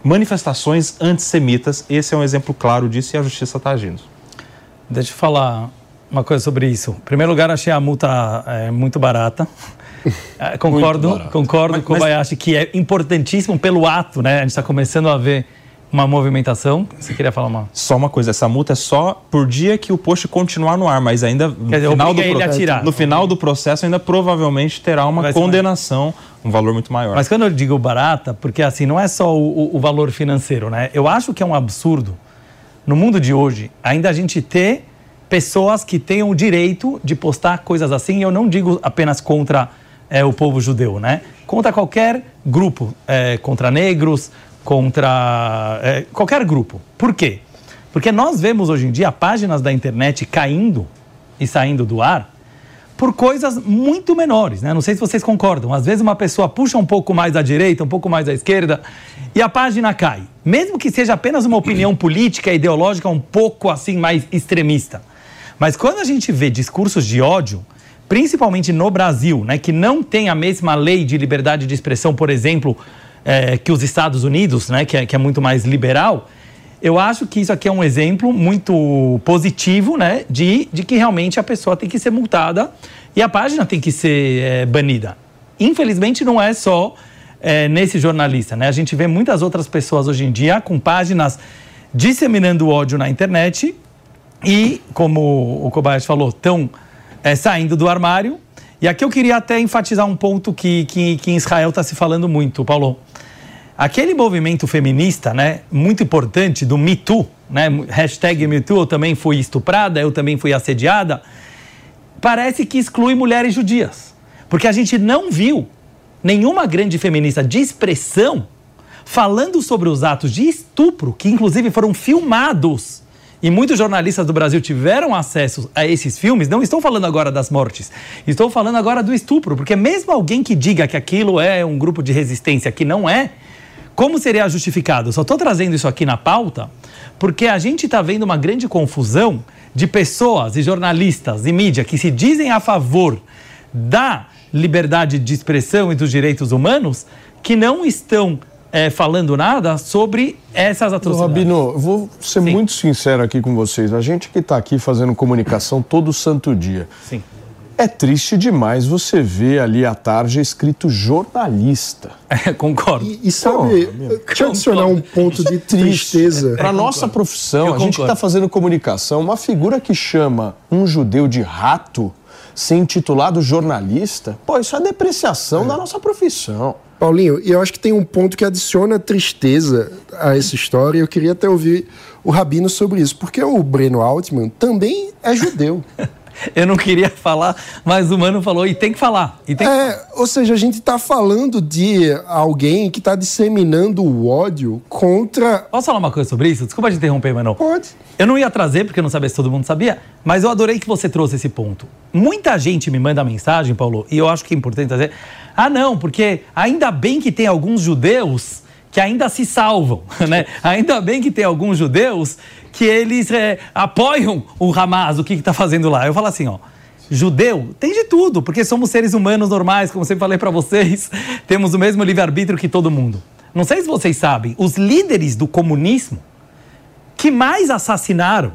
manifestações antissemitas. Esse é um exemplo claro disso e a justiça está agindo. Deixa eu falar uma coisa sobre isso. Em primeiro lugar, achei a multa é, muito barata. É, concordo, muito concordo mas, com o Bayashi que é importantíssimo pelo ato, né? A gente está começando a ver uma movimentação. Você queria falar uma? Só uma coisa, essa multa é só por dia que o post continuar no ar, mas ainda no, dizer, final, do ele a no final do processo ainda provavelmente terá uma condenação, um valor muito maior. Mas quando eu digo barata, porque assim, não é só o, o valor financeiro, né? Eu acho que é um absurdo no mundo de hoje ainda a gente ter pessoas que tenham o direito de postar coisas assim. Eu não digo apenas contra é, o povo judeu, né? Contra qualquer grupo, é, contra negros, contra é, qualquer grupo. Por quê? Porque nós vemos hoje em dia páginas da internet caindo e saindo do ar por coisas muito menores, né? Não sei se vocês concordam. Às vezes uma pessoa puxa um pouco mais à direita, um pouco mais à esquerda e a página cai. Mesmo que seja apenas uma opinião política, ideológica um pouco assim mais extremista. Mas quando a gente vê discursos de ódio, principalmente no Brasil, né, que não tem a mesma lei de liberdade de expressão, por exemplo, é, que os Estados Unidos, né, que é, que é muito mais liberal, eu acho que isso aqui é um exemplo muito positivo, né, de, de que realmente a pessoa tem que ser multada e a página tem que ser é, banida. Infelizmente, não é só é, nesse jornalista, né? A gente vê muitas outras pessoas hoje em dia com páginas disseminando ódio na internet e, como o Kobayashi falou, estão é, saindo do armário. E aqui eu queria até enfatizar um ponto que, que, que em Israel está se falando muito, Paulo. Aquele movimento feminista, né, muito importante do Me Too, né, hashtag Me Too, eu também fui estuprada, eu também fui assediada, parece que exclui mulheres judias. Porque a gente não viu nenhuma grande feminista de expressão falando sobre os atos de estupro, que inclusive foram filmados. E muitos jornalistas do Brasil tiveram acesso a esses filmes, não estou falando agora das mortes, estou falando agora do estupro, porque mesmo alguém que diga que aquilo é um grupo de resistência que não é, como seria justificado? Eu só estou trazendo isso aqui na pauta porque a gente está vendo uma grande confusão de pessoas e jornalistas e mídia que se dizem a favor da liberdade de expressão e dos direitos humanos que não estão é, falando nada sobre essas atrocidades. Rabino, vou ser Sim. muito sincero aqui com vocês. A gente que está aqui fazendo comunicação todo santo dia. Sim. É triste demais você ver ali à tarde escrito jornalista. É, concordo. E, e sabe, oh, deixa eu adicionar um ponto de é tristeza. Para nossa profissão, eu a gente que está fazendo comunicação, uma figura que chama um judeu de rato, ser intitulado jornalista, pô, isso é depreciação é. da nossa profissão. Paulinho, e eu acho que tem um ponto que adiciona tristeza a essa história. Eu queria até ouvir o Rabino sobre isso, porque o Breno Altman também é judeu. Eu não queria falar, mas o mano falou e tem que falar. Tem é, ou seja, a gente está falando de alguém que está disseminando o ódio contra. Posso falar uma coisa sobre isso? Desculpa te interromper, mano. Pode. Eu não ia trazer porque eu não sabia se todo mundo sabia, mas eu adorei que você trouxe esse ponto. Muita gente me manda mensagem, Paulo, e eu acho que é importante trazer. Ah, não, porque ainda bem que tem alguns judeus que ainda se salvam, né? Ainda bem que tem alguns judeus que eles é, apoiam o Hamas, o que está fazendo lá. Eu falo assim, ó, judeu tem de tudo, porque somos seres humanos normais, como sempre falei para vocês, temos o mesmo livre-arbítrio que todo mundo. Não sei se vocês sabem, os líderes do comunismo que mais assassinaram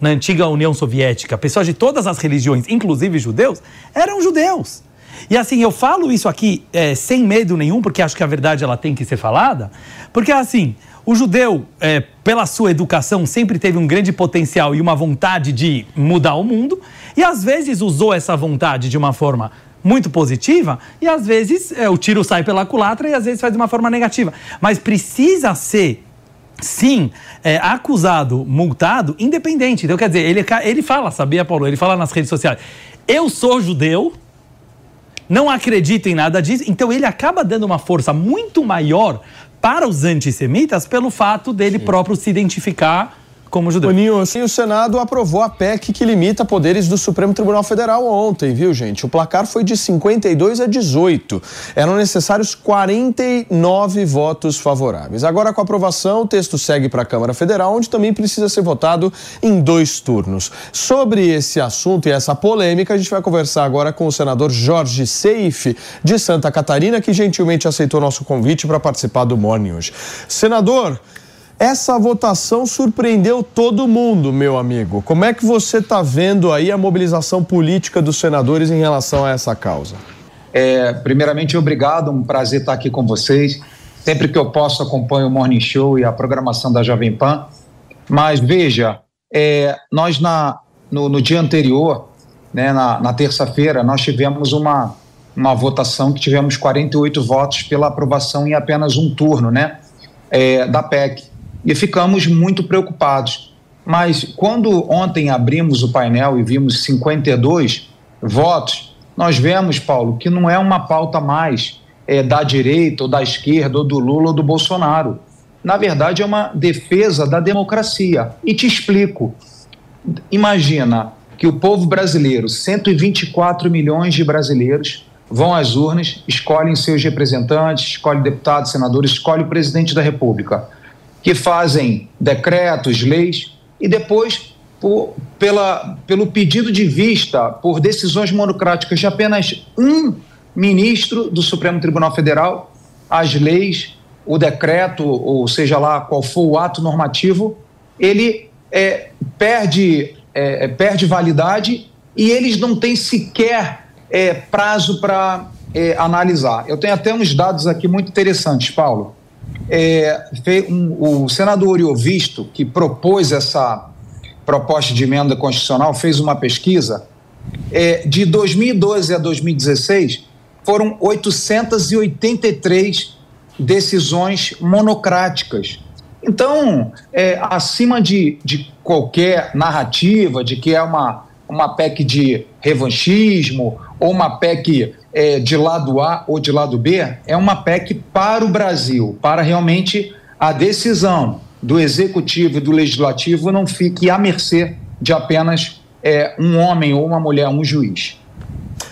na antiga União Soviética, pessoas de todas as religiões, inclusive judeus, eram judeus. E assim, eu falo isso aqui é, sem medo nenhum, porque acho que a verdade ela tem que ser falada, porque assim, o judeu, é, pela sua educação, sempre teve um grande potencial e uma vontade de mudar o mundo, e às vezes usou essa vontade de uma forma muito positiva, e às vezes é, o tiro sai pela culatra e às vezes faz de uma forma negativa. Mas precisa ser sim, é, acusado, multado, independente. Então, quer dizer, ele, ele fala, sabia, Paulo? Ele fala nas redes sociais: eu sou judeu, não acredito em nada disso. Então, ele acaba dando uma força muito maior para os antissemitas pelo fato dele sim. próprio se identificar como judeu. Boninho, assim, o Senado aprovou a PEC que limita poderes do Supremo Tribunal Federal ontem, viu, gente? O placar foi de 52 a 18. Eram necessários 49 votos favoráveis. Agora, com a aprovação, o texto segue para a Câmara Federal, onde também precisa ser votado em dois turnos. Sobre esse assunto e essa polêmica, a gente vai conversar agora com o senador Jorge Seife, de Santa Catarina, que gentilmente aceitou nosso convite para participar do Morning hoje. Senador, essa votação surpreendeu todo mundo, meu amigo. Como é que você está vendo aí a mobilização política dos senadores em relação a essa causa? É, primeiramente, obrigado, um prazer estar aqui com vocês. Sempre que eu posso, acompanho o Morning Show e a programação da Jovem Pan. Mas veja, é, nós na, no, no, dia anterior, né, na, na terça-feira, nós tivemos uma, uma votação que tivemos 48 votos pela aprovação em apenas um turno né, é, da PEC e ficamos muito preocupados. Mas quando ontem abrimos o painel e vimos 52 votos, nós vemos, Paulo, que não é uma pauta mais é, da direita ou da esquerda ou do Lula ou do Bolsonaro. Na verdade, é uma defesa da democracia. E te explico. Imagina que o povo brasileiro, 124 milhões de brasileiros, vão às urnas, escolhem seus representantes, escolhem deputados, senadores, escolhem o presidente da República que fazem decretos, leis, e depois, por, pela, pelo pedido de vista, por decisões monocráticas de apenas um ministro do Supremo Tribunal Federal, as leis, o decreto, ou seja lá qual for o ato normativo, ele é, perde, é, é perde validade e eles não têm sequer é, prazo para é, analisar. Eu tenho até uns dados aqui muito interessantes, Paulo é, um, o senador Iovisto, que propôs essa proposta de emenda constitucional, fez uma pesquisa. É, de 2012 a 2016, foram 883 decisões monocráticas. Então, é, acima de, de qualquer narrativa de que é uma, uma PEC de revanchismo ou uma PEC é, de lado A ou de lado B, é uma PEC para o Brasil, para realmente a decisão do executivo e do legislativo não fique à mercê de apenas é, um homem ou uma mulher, um juiz.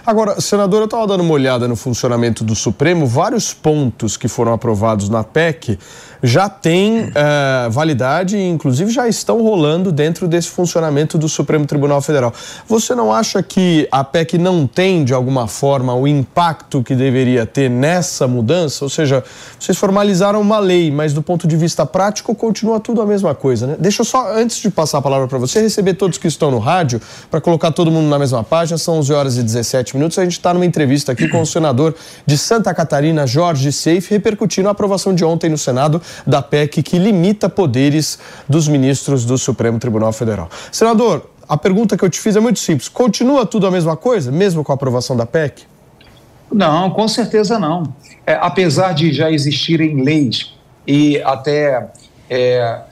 Agora, senador, eu estava dando uma olhada no funcionamento do Supremo, vários pontos que foram aprovados na PEC já têm uh, validade e, inclusive, já estão rolando dentro desse funcionamento do Supremo Tribunal Federal. Você não acha que a PEC não tem, de alguma forma, o impacto que deveria ter nessa mudança? Ou seja, vocês formalizaram uma lei, mas do ponto de vista prático continua tudo a mesma coisa, né? Deixa eu só, antes de passar a palavra para você, receber todos que estão no rádio, para colocar todo mundo na mesma página. São 11 horas e 17 minutos. A gente está numa entrevista aqui com o senador de Santa Catarina, Jorge Seife, repercutindo a aprovação de ontem no Senado da PEC que limita poderes dos ministros do Supremo Tribunal Federal. Senador, a pergunta que eu te fiz é muito simples. Continua tudo a mesma coisa, mesmo com a aprovação da PEC? Não, com certeza não. É, apesar de já existirem leis e até é,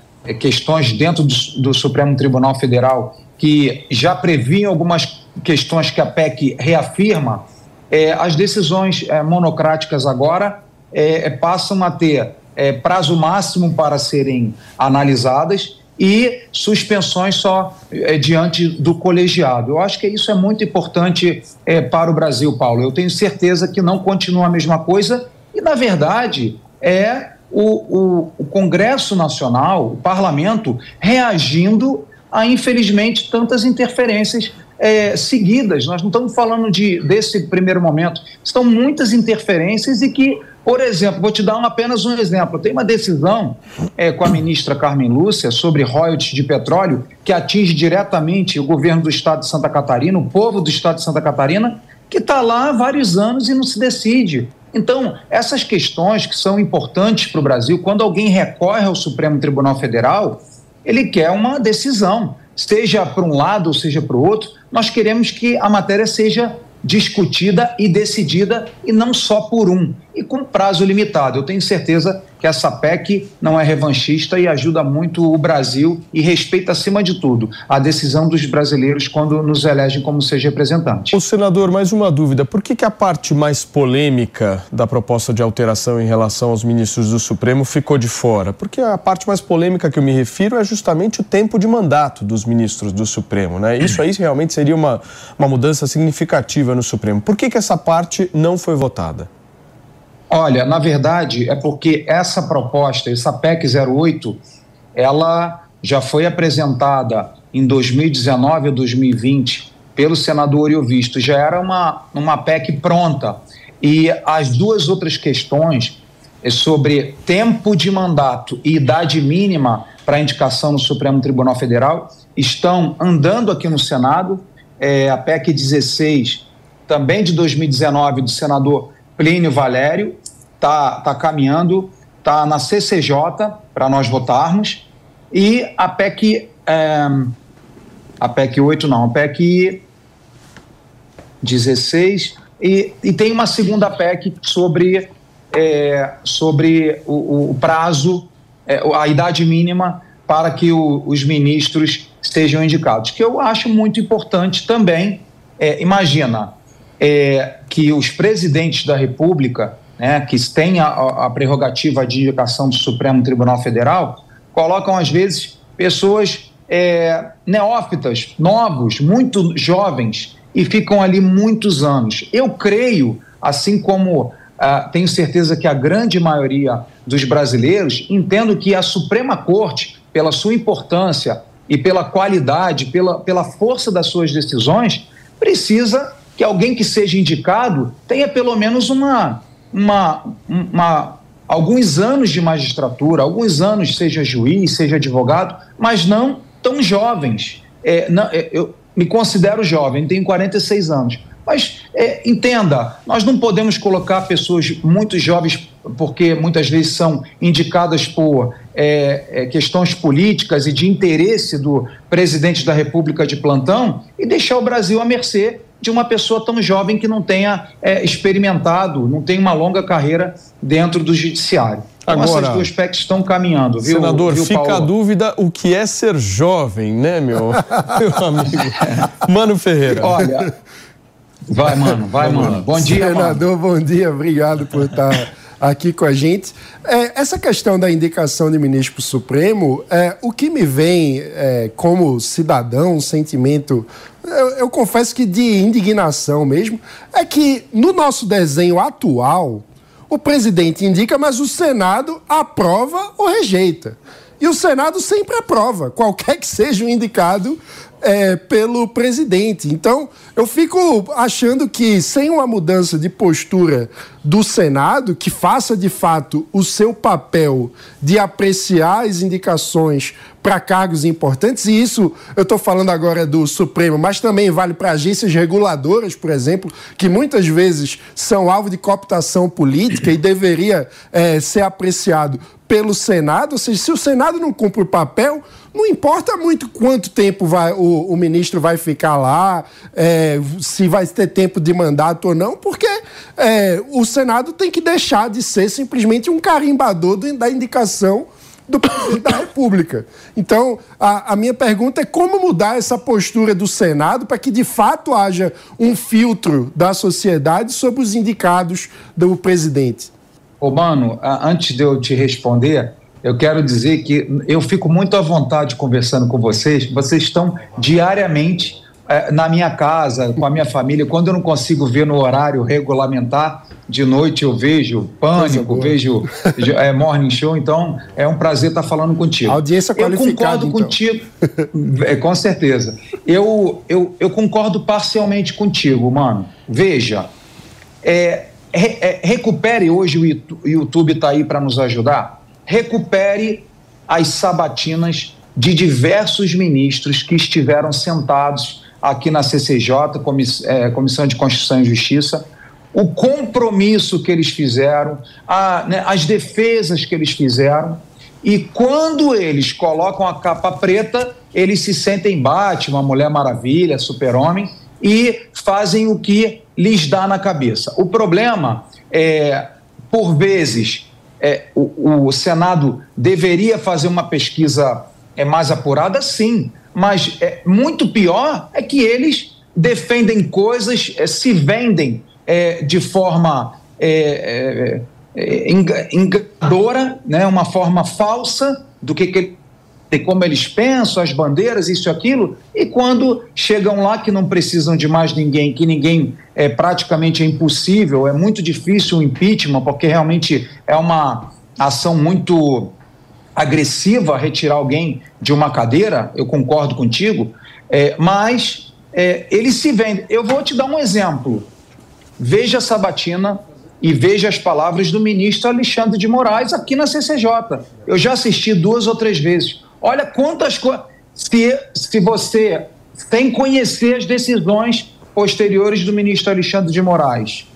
questões dentro do, do, Supremo Tribunal Federal que já previam algumas questões que a PEC reafirma, é, as decisões é, monocráticas agora é, passam a ter é, prazo máximo para serem analisadas e suspensões só é, diante do colegiado. Eu acho que isso é muito importante é, para o Brasil, Paulo. Eu tenho certeza que não continua a mesma coisa e, na verdade, é o, o, o Congresso Nacional, o parlamento, reagindo a, infelizmente, tantas interferências é, seguidas. Nós não estamos falando de, desse primeiro momento. Estão muitas interferências e que, por exemplo, vou te dar um, apenas um exemplo. Tem uma decisão é, com a ministra Carmen Lúcia sobre royalties de petróleo que atinge diretamente o governo do estado de Santa Catarina, o povo do estado de Santa Catarina, que está lá há vários anos e não se decide. Então, essas questões que são importantes para o Brasil, quando alguém recorre ao Supremo Tribunal Federal, ele quer uma decisão, seja para um lado ou seja para o outro. Nós queremos que a matéria seja discutida e decidida e não só por um e com prazo limitado. Eu tenho certeza que essa PEC não é revanchista e ajuda muito o Brasil e respeita, acima de tudo, a decisão dos brasileiros quando nos elegem como seus representantes. O senador, mais uma dúvida: por que, que a parte mais polêmica da proposta de alteração em relação aos ministros do Supremo ficou de fora? Porque a parte mais polêmica que eu me refiro é justamente o tempo de mandato dos ministros do Supremo, né? Isso aí realmente seria uma, uma mudança significativa no Supremo. Por que, que essa parte não foi votada? Olha, na verdade, é porque essa proposta, essa PEC 08, ela já foi apresentada em 2019 ou 2020 pelo senador Iovisto, já era uma, uma PEC pronta. E as duas outras questões é sobre tempo de mandato e idade mínima para indicação no Supremo Tribunal Federal estão andando aqui no Senado. É, a PEC 16, também de 2019, do senador Plínio Valério, está tá caminhando, está na CCJ para nós votarmos, e a PEC, é, a PEC 8 não, a PEC 16, e, e tem uma segunda PEC sobre, é, sobre o, o prazo, é, a idade mínima para que o, os ministros sejam indicados, que eu acho muito importante também. É, imagina é, que os presidentes da República né, que têm a, a prerrogativa de indicação do Supremo Tribunal Federal, colocam às vezes pessoas é, neófitas, novos, muito jovens e ficam ali muitos anos. Eu creio, assim como ah, tenho certeza que a grande maioria dos brasileiros entendo que a Suprema Corte, pela sua importância e pela qualidade, pela, pela força das suas decisões, precisa que alguém que seja indicado tenha pelo menos uma uma, uma, alguns anos de magistratura, alguns anos, seja juiz, seja advogado, mas não tão jovens. É, não, é, eu me considero jovem, tenho 46 anos. Mas é, entenda, nós não podemos colocar pessoas muito jovens, porque muitas vezes são indicadas por é, é, questões políticas e de interesse do presidente da República de plantão, e deixar o Brasil à mercê de uma pessoa tão jovem que não tenha é, experimentado, não tem uma longa carreira dentro do judiciário. Então, Agora, essas duas aspectos estão caminhando, viu? Senador, viu, fica Paulo? a dúvida o que é ser jovem, né, meu, meu amigo? Mano Ferreira. Olha, vai, mano, vai, mano. Bom dia, Senador, mano. bom dia, obrigado por estar aqui com a gente. É, essa questão da indicação de ministro Supremo, é, o que me vem é, como cidadão, um sentimento, eu, eu confesso que de indignação mesmo, é que no nosso desenho atual, o presidente indica, mas o Senado aprova ou rejeita. E o Senado sempre aprova, qualquer que seja o indicado é, pelo presidente. Então, eu fico achando que sem uma mudança de postura do Senado, que faça de fato o seu papel de apreciar as indicações para cargos importantes, e isso eu estou falando agora do Supremo, mas também vale para agências reguladoras, por exemplo, que muitas vezes são alvo de cooptação política e deveria é, ser apreciado pelo Senado, ou seja, se o Senado não cumpre o papel, não importa muito quanto tempo vai, o, o ministro vai ficar lá, é, se vai ter tempo de mandato ou não, porque é, o Senado tem que deixar de ser simplesmente um carimbador da indicação do presidente da República. Então, a, a, minha pergunta é como mudar essa postura do Senado para que de fato haja um filtro da sociedade sobre os indicados do presidente. Ô, mano, antes de eu te responder, eu quero dizer que eu fico muito à vontade conversando com vocês. Vocês estão diariamente na minha casa, com a minha família. Quando eu não consigo ver no horário regulamentar, de noite eu vejo Pânico, vejo é, Morning Show, então é um prazer estar falando contigo. Audiência qualificada, Eu concordo então. contigo, é, com certeza. Eu, eu, eu concordo parcialmente contigo, mano. Veja, é, é, recupere hoje o YouTube está aí para nos ajudar. Recupere as sabatinas de diversos ministros que estiveram sentados aqui na CCJ, é, Comissão de Constituição e Justiça, o compromisso que eles fizeram, a- né, as defesas que eles fizeram. E quando eles colocam a capa preta, eles se sentem Batman, Mulher Maravilha, Super-Homem e fazem o que lhes dá na cabeça. O problema é, por vezes, é, o, o Senado deveria fazer uma pesquisa é, mais apurada, sim, mas é, muito pior é que eles defendem coisas, é, se vendem é, de forma é, é, é, enga- enganadora, né, uma forma falsa do que, que de como eles pensam, as bandeiras, isso e aquilo, e quando chegam lá que não precisam de mais ninguém, que ninguém é praticamente é impossível, é muito difícil o impeachment, porque realmente é uma ação muito agressiva retirar alguém de uma cadeira, eu concordo contigo, é, mas é, eles se vendem. Eu vou te dar um exemplo. Veja a Sabatina e veja as palavras do ministro Alexandre de Moraes aqui na CCJ. Eu já assisti duas ou três vezes. Olha quantas coisas. Se, se você, sem conhecer as decisões posteriores do ministro Alexandre de Moraes,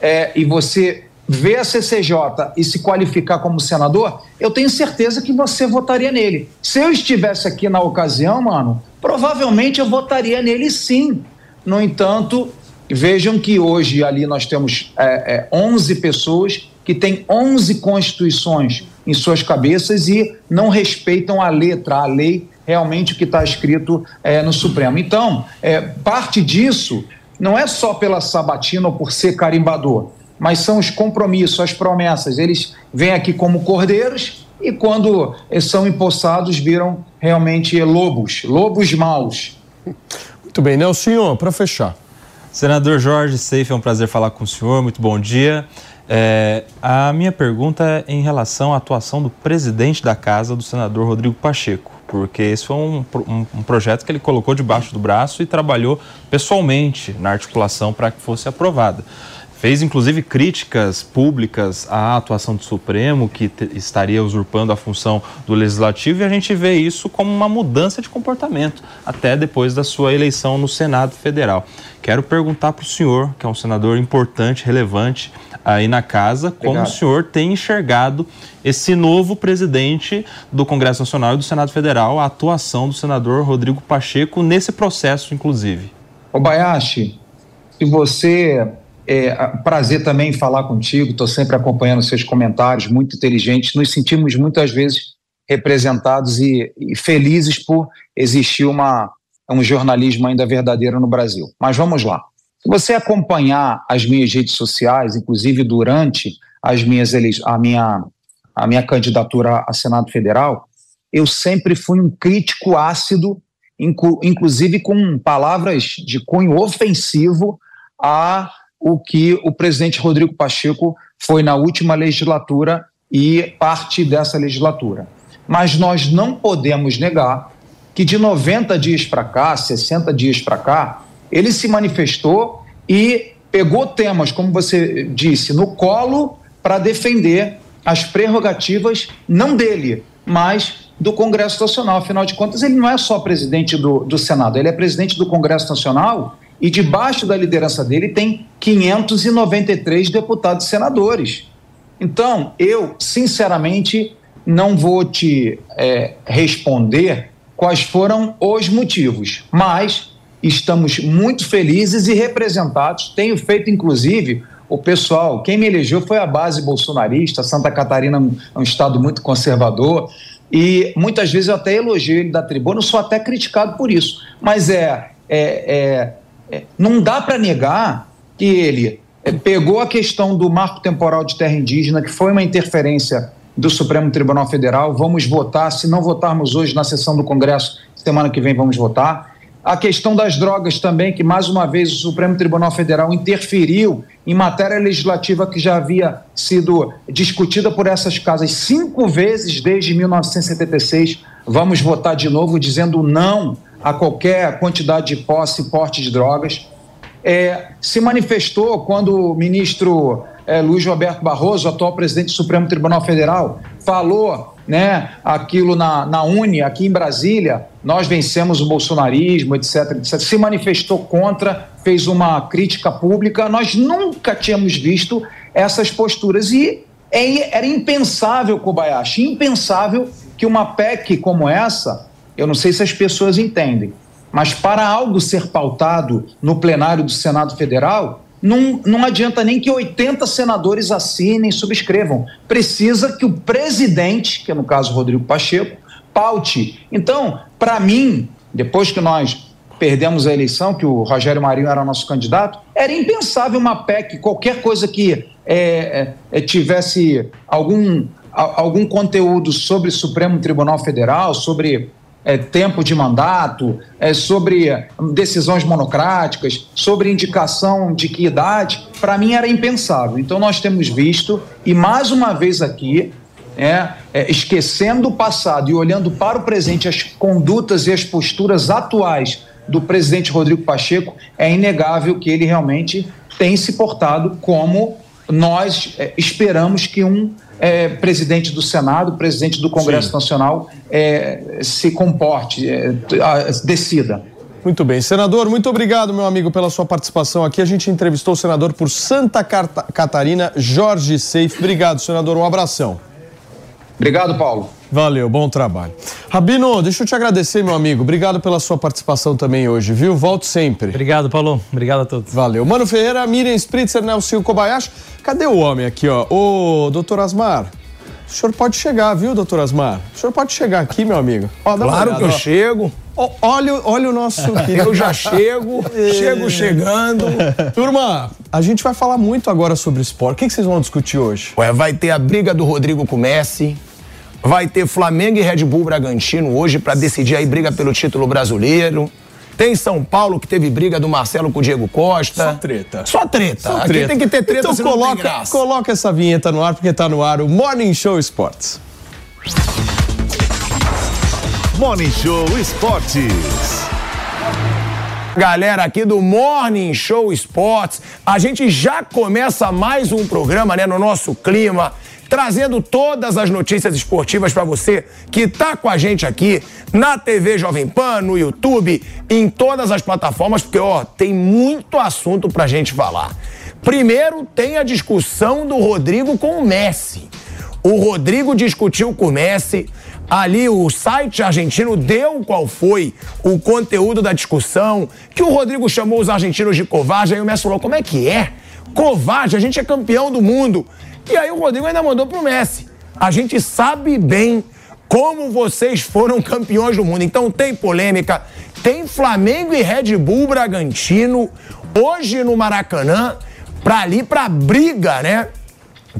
é, e você vê a CCJ e se qualificar como senador, eu tenho certeza que você votaria nele. Se eu estivesse aqui na ocasião, mano, provavelmente eu votaria nele sim. No entanto, vejam que hoje ali nós temos é, é, 11 pessoas que têm 11 constituições em suas cabeças e não respeitam a letra, a lei, realmente o que está escrito é, no Supremo. Então, é, parte disso não é só pela sabatina ou por ser carimbador, mas são os compromissos, as promessas. Eles vêm aqui como cordeiros e quando são empossados viram realmente lobos, lobos maus. Muito bem, Nelsinho, para fechar. Senador Jorge Seife, é um prazer falar com o senhor, muito bom dia. É, a minha pergunta é em relação à atuação do presidente da casa, do senador Rodrigo Pacheco, porque esse foi um, um- um projeto que ele colocou debaixo do braço e trabalhou pessoalmente na articulação para que fosse aprovada. Fez inclusive críticas públicas à atuação do Supremo, que estaria usurpando a função do Legislativo, e a gente vê isso como uma mudança de comportamento, até depois da sua eleição no Senado Federal. Quero perguntar para o senhor, que é um senador importante, relevante aí na casa, como Obrigado. o senhor tem enxergado esse novo presidente do Congresso Nacional e do Senado Federal, a atuação do senador Rodrigo Pacheco nesse processo, inclusive. Ô Bayashi, se você. É prazer também falar contigo, estou sempre acompanhando seus comentários, muito inteligentes. Nos sentimos muitas vezes representados e, e felizes por existir uma, um jornalismo ainda verdadeiro no Brasil. Mas vamos lá. Se você acompanhar as minhas redes sociais, inclusive durante as minhas a, minha, a minha candidatura a Senado Federal, eu sempre fui um crítico ácido, inclu- inclusive com palavras de cunho ofensivo a o que o presidente Rodrigo Pacheco foi na última legislatura e parte dessa legislatura. Mas nós não podemos negar que de 90 dias para cá, 60 dias para cá, ele se manifestou e pegou temas, como você disse, no colo para defender as prerrogativas não dele, mas do Congresso Nacional. Afinal de contas, ele não é só presidente do, do Senado, ele é presidente do Congresso Nacional e debaixo da liderança dele tem 593 deputados e senadores. Então, eu, sinceramente, não vou te é, responder quais foram os motivos, mas estamos muito felizes e representados. Tenho feito, inclusive, o pessoal, quem me elegeu foi a base bolsonarista. Santa Catarina é um estado muito conservador. E muitas vezes eu até elogio ele da tribuna, sou até criticado por isso. Mas é, é, é, é não dá para negar que ele é, pegou a questão do marco temporal de terra indígena, que foi uma interferência do Supremo Tribunal Federal. Vamos votar. Se não votarmos hoje na sessão do Congresso, semana que vem vamos votar. a questão das drogas também, que mais uma vez o Supremo Tribunal Federal interferiu em matéria legislativa que já havia sido discutida por essas casas cinco vezes desde 1976. Vamos votar de novo dizendo não a qualquer quantidade de posse e porte de drogas. É, se manifestou quando o ministro é, Luiz Roberto Barroso, atual presidente do Supremo Tribunal Federal, falou né, aquilo na, na Uni, aqui em Brasília, nós vencemos o bolsonarismo, etc, etc. Se manifestou contra, fez uma crítica pública. Nós nunca tínhamos visto essas posturas. E é, era impensável, Kobayashi, impensável que uma PEC como essa, eu não sei se as pessoas entendem, mas para algo ser pautado no plenário do Senado Federal, não, não adianta nem que 80 senadores assinem, subscrevam. Precisa que o presidente, que é no caso Rodrigo Pacheco, paute. Então, para mim, depois que nós perdemos a eleição, que o Rogério Marinho era nosso candidato, era impensável uma PEC, qualquer coisa que é, é, tivesse algum, algum conteúdo sobre Supremo Tribunal Federal, sobre é, tempo de mandato, é, sobre decisões monocráticas, sobre indicação de que idade, para mim era impensável. Então nós temos visto, e mais uma vez aqui, é, é, esquecendo o passado e olhando para o presente, as condutas e as posturas atuais do presidente Rodrigo Pacheco, é inegável que ele realmente tem se portado como nós é, esperamos que um é, presidente do Senado, presidente do Congresso Sim. Nacional é, se comporte, é, decida. Muito bem. Senador, muito obrigado, meu amigo, pela sua participação aqui. A gente entrevistou o senador por Santa Catarina, Jorge Seif. Obrigado, senador. Um abração. Obrigado, Paulo. Valeu, bom trabalho. Rabino, deixa eu te agradecer, meu amigo. Obrigado pela sua participação também hoje, viu? Volto sempre. Obrigado, Paulo. Obrigado a todos. Valeu. Mano Ferreira, Miriam Spritzer, Nelson Kobayashi. Cadê o homem aqui, ó? Ô, doutor Asmar. O senhor pode chegar, viu, doutor Asmar? O senhor pode chegar aqui, meu amigo. Ó, claro olhada, que eu ó. chego. olha, olha o nosso Eu já chego, chego chegando. Turma, a gente vai falar muito agora sobre esporte. O que, que vocês vão discutir hoje? Ué, vai ter a briga do Rodrigo com Messi. Vai ter Flamengo e Red Bull Bragantino hoje para decidir aí briga pelo título brasileiro. Tem São Paulo que teve briga do Marcelo com o Diego Costa. Só treta. Só treta. Só treta. Aqui tem que ter treta, então coloca, coloca essa vinheta no ar porque tá no ar o Morning Show Esportes. Morning Show Esportes. Galera aqui do Morning Show Esportes, a gente já começa mais um programa, né, no nosso clima trazendo todas as notícias esportivas para você que tá com a gente aqui na TV Jovem Pan, no YouTube, em todas as plataformas, porque ó, tem muito assunto pra gente falar. Primeiro tem a discussão do Rodrigo com o Messi. O Rodrigo discutiu com o Messi. Ali o site argentino deu qual foi o conteúdo da discussão, que o Rodrigo chamou os argentinos de covarde, aí o Messi falou: como é que é? Covarde, a gente é campeão do mundo. E aí o Rodrigo ainda mandou pro Messi. A gente sabe bem como vocês foram campeões do mundo. Então tem polêmica, tem Flamengo e Red Bull Bragantino hoje no Maracanã para ali para briga, né?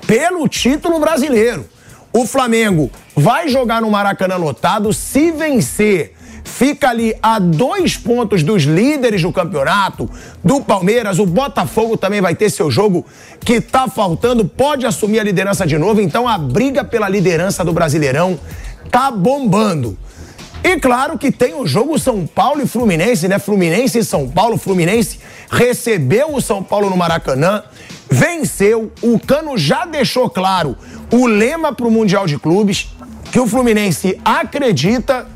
Pelo título brasileiro. O Flamengo vai jogar no Maracanã lotado se vencer fica ali a dois pontos dos líderes do campeonato, do Palmeiras. O Botafogo também vai ter seu jogo que tá faltando, pode assumir a liderança de novo. Então a briga pela liderança do Brasileirão tá bombando. E claro que tem o jogo São Paulo e Fluminense, né? Fluminense e São Paulo. Fluminense recebeu o São Paulo no Maracanã, venceu. O Cano já deixou claro o lema para o Mundial de Clubes, que o Fluminense acredita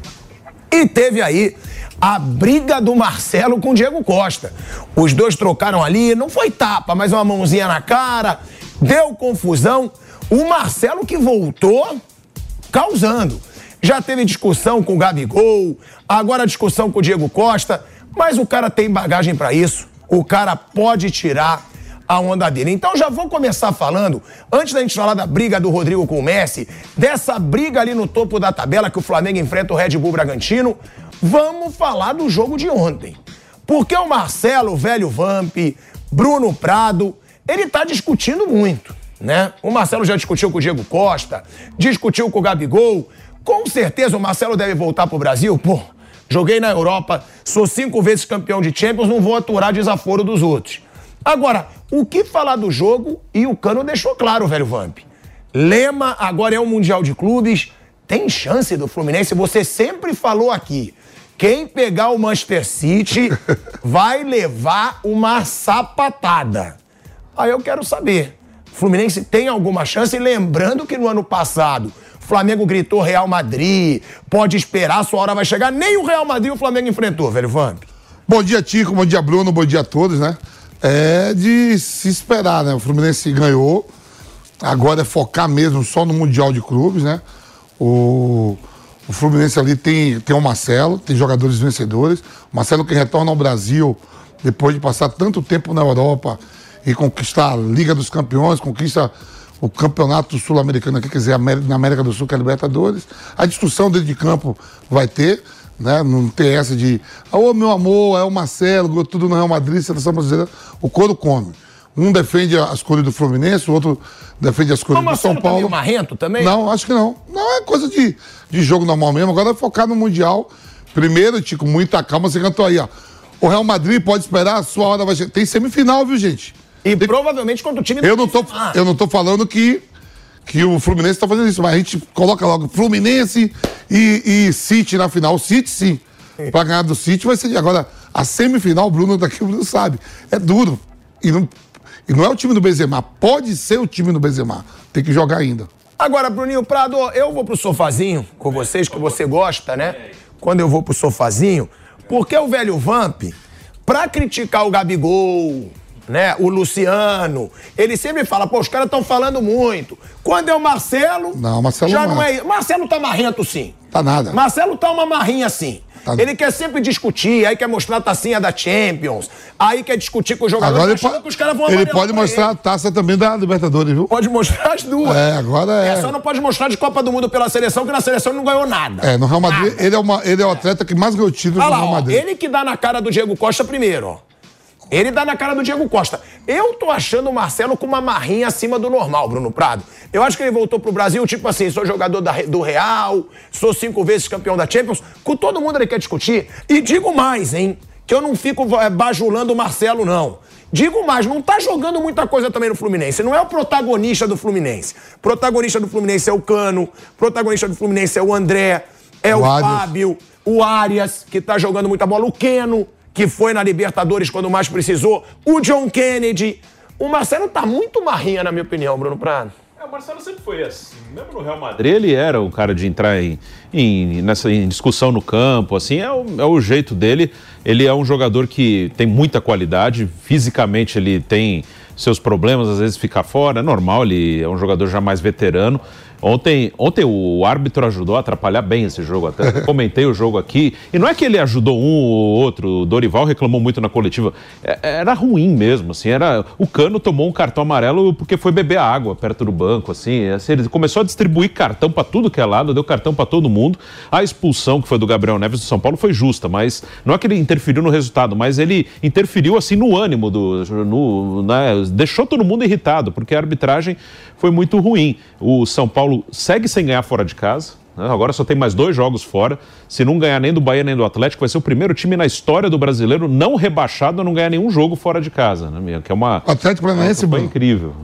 e teve aí a briga do Marcelo com o Diego Costa. Os dois trocaram ali, não foi tapa, mas uma mãozinha na cara, deu confusão. O Marcelo que voltou causando. Já teve discussão com o Gabigol, agora discussão com o Diego Costa, mas o cara tem bagagem para isso. O cara pode tirar a onda dele. Então já vou começar falando, antes da gente falar da briga do Rodrigo com o Messi, dessa briga ali no topo da tabela que o Flamengo enfrenta o Red Bull Bragantino, vamos falar do jogo de ontem. Porque o Marcelo, velho Vamp, Bruno Prado, ele tá discutindo muito, né? O Marcelo já discutiu com o Diego Costa, discutiu com o Gabigol. Com certeza o Marcelo deve voltar pro Brasil, pô. joguei na Europa, sou cinco vezes campeão de Champions, não vou aturar desaforo dos outros. Agora, o que falar do jogo? E o Cano deixou claro, velho Vamp. Lema agora é o Mundial de Clubes. Tem chance do Fluminense? Você sempre falou aqui. Quem pegar o Manchester City vai levar uma sapatada. Aí eu quero saber. Fluminense tem alguma chance? E lembrando que no ano passado o Flamengo gritou Real Madrid, pode esperar, sua hora vai chegar. Nem o Real Madrid o Flamengo enfrentou, velho Vamp. Bom dia, Tico. Bom dia, Bruno. Bom dia a todos, né? É de se esperar, né? O Fluminense ganhou. Agora é focar mesmo só no Mundial de Clubes, né? O, o Fluminense ali tem, tem o Marcelo, tem jogadores vencedores. O Marcelo que retorna ao Brasil depois de passar tanto tempo na Europa e conquistar a Liga dos Campeões, conquista o Campeonato Sul-Americano, que quiser, na América do Sul, que é a Libertadores. A discussão dentro de campo vai ter, né? Não tem essa de, ô oh, meu amor, é o Marcelo, tudo no Real Madrid, seleção brasileira. O couro come. Um defende as cores do Fluminense, o outro defende as cores do São Tá Paulo. meio marrento também? Não, acho que não. Não é coisa de, de jogo normal mesmo. Agora é focar no Mundial. Primeiro, Tico, muita calma. Você cantou aí, ó. O Real Madrid pode esperar, a sua hora vai chegar. Tem semifinal, viu, gente? E provavelmente contra o time eu não tô Eu não tô falando que, que o Fluminense tá fazendo isso, mas a gente coloca logo Fluminense e, e City na final. O City, sim. Pra ganhar do City vai ser. Agora, a semifinal, o Bruno daqui, o Bruno sabe. É duro. E não, e não é o time do Benzema. Pode ser o time do Benzema. Tem que jogar ainda. Agora, Bruninho Prado, eu vou pro sofazinho com vocês, que você gosta, né? Quando eu vou pro sofazinho, porque o velho Vamp, pra criticar o Gabigol, né? O Luciano, ele sempre fala, pô, os caras estão falando muito. Quando é o Marcelo. Não, Marcelo já não não é. é. Marcelo tá marrento, sim. Tá nada. Marcelo tá uma marrinha assim. Tá. Ele quer sempre discutir, aí quer mostrar a tacinha da Champions, aí quer discutir com os jogadores, Agora ele, pode- que os caras vão ele pode mostrar ele. a taça também da Libertadores, viu? Pode mostrar as duas. É, agora é. É, só não pode mostrar de Copa do Mundo pela seleção, que na seleção ele não ganhou nada. É, no Real Madrid, ele é, uma, ele é o atleta que mais ganhou títulos no Real ó, Madrid. ele que dá na cara do Diego Costa primeiro, ó. Ele dá na cara do Diego Costa. Eu tô achando o Marcelo com uma marrinha acima do normal, Bruno Prado. Eu acho que ele voltou pro Brasil, tipo assim, sou jogador da- do Real, sou cinco vezes campeão da Champions. Com todo mundo ele quer discutir. E digo mais, hein? Que eu não fico eh, bajulando o Marcelo, não. Digo mais, não tá jogando muita coisa também no Fluminense. Não é o protagonista do Fluminense. Protagonista do Fluminense é o Cano, protagonista do Fluminense é o André, é o, O. Fábio, o Arias, que tá jogando muita bola, o Keno, que foi na Libertadores quando mais precisou, o John Kennedy. O Marcelo tá muito marrinha, na minha opinião, Bruno Prado. É, o Marcelo sempre foi assim. Mesmo no Real Madrid, ele era o cara de entrar em, em- nessa, em discussão no campo, assim, é o, é o jeito dele. Ele é um jogador que tem muita qualidade, fisicamente ele tem seus problemas, às vezes fica fora, é normal, ele é um jogador já mais veterano. Ontem, ontem o árbitro ajudou a atrapalhar bem esse jogo, até comentei o jogo aqui. E não é que ele ajudou um ou outro, o Dorival reclamou muito na coletiva. É- era ruim mesmo, assim, era. O Cano tomou um cartão amarelo porque foi beber água perto do banco, assim. assim, ele começou a distribuir cartão para tudo que é lado, deu cartão para todo mundo. A expulsão que foi do Gabriel Neves do São Paulo foi justa, mas não é que ele interferiu no resultado, mas ele interferiu assim no ânimo do, no, né, deixou todo mundo irritado, porque a arbitragem foi muito ruim. O São Paulo segue sem ganhar fora de casa. né? Agora só tem mais dois jogos fora. Se não ganhar nem do Bahia nem do Atlético, vai ser o primeiro time na história do brasileiro não rebaixado a não ganhar nenhum jogo fora de casa, né? Que é uma. Atlético Paranaense, Bruno? incrível.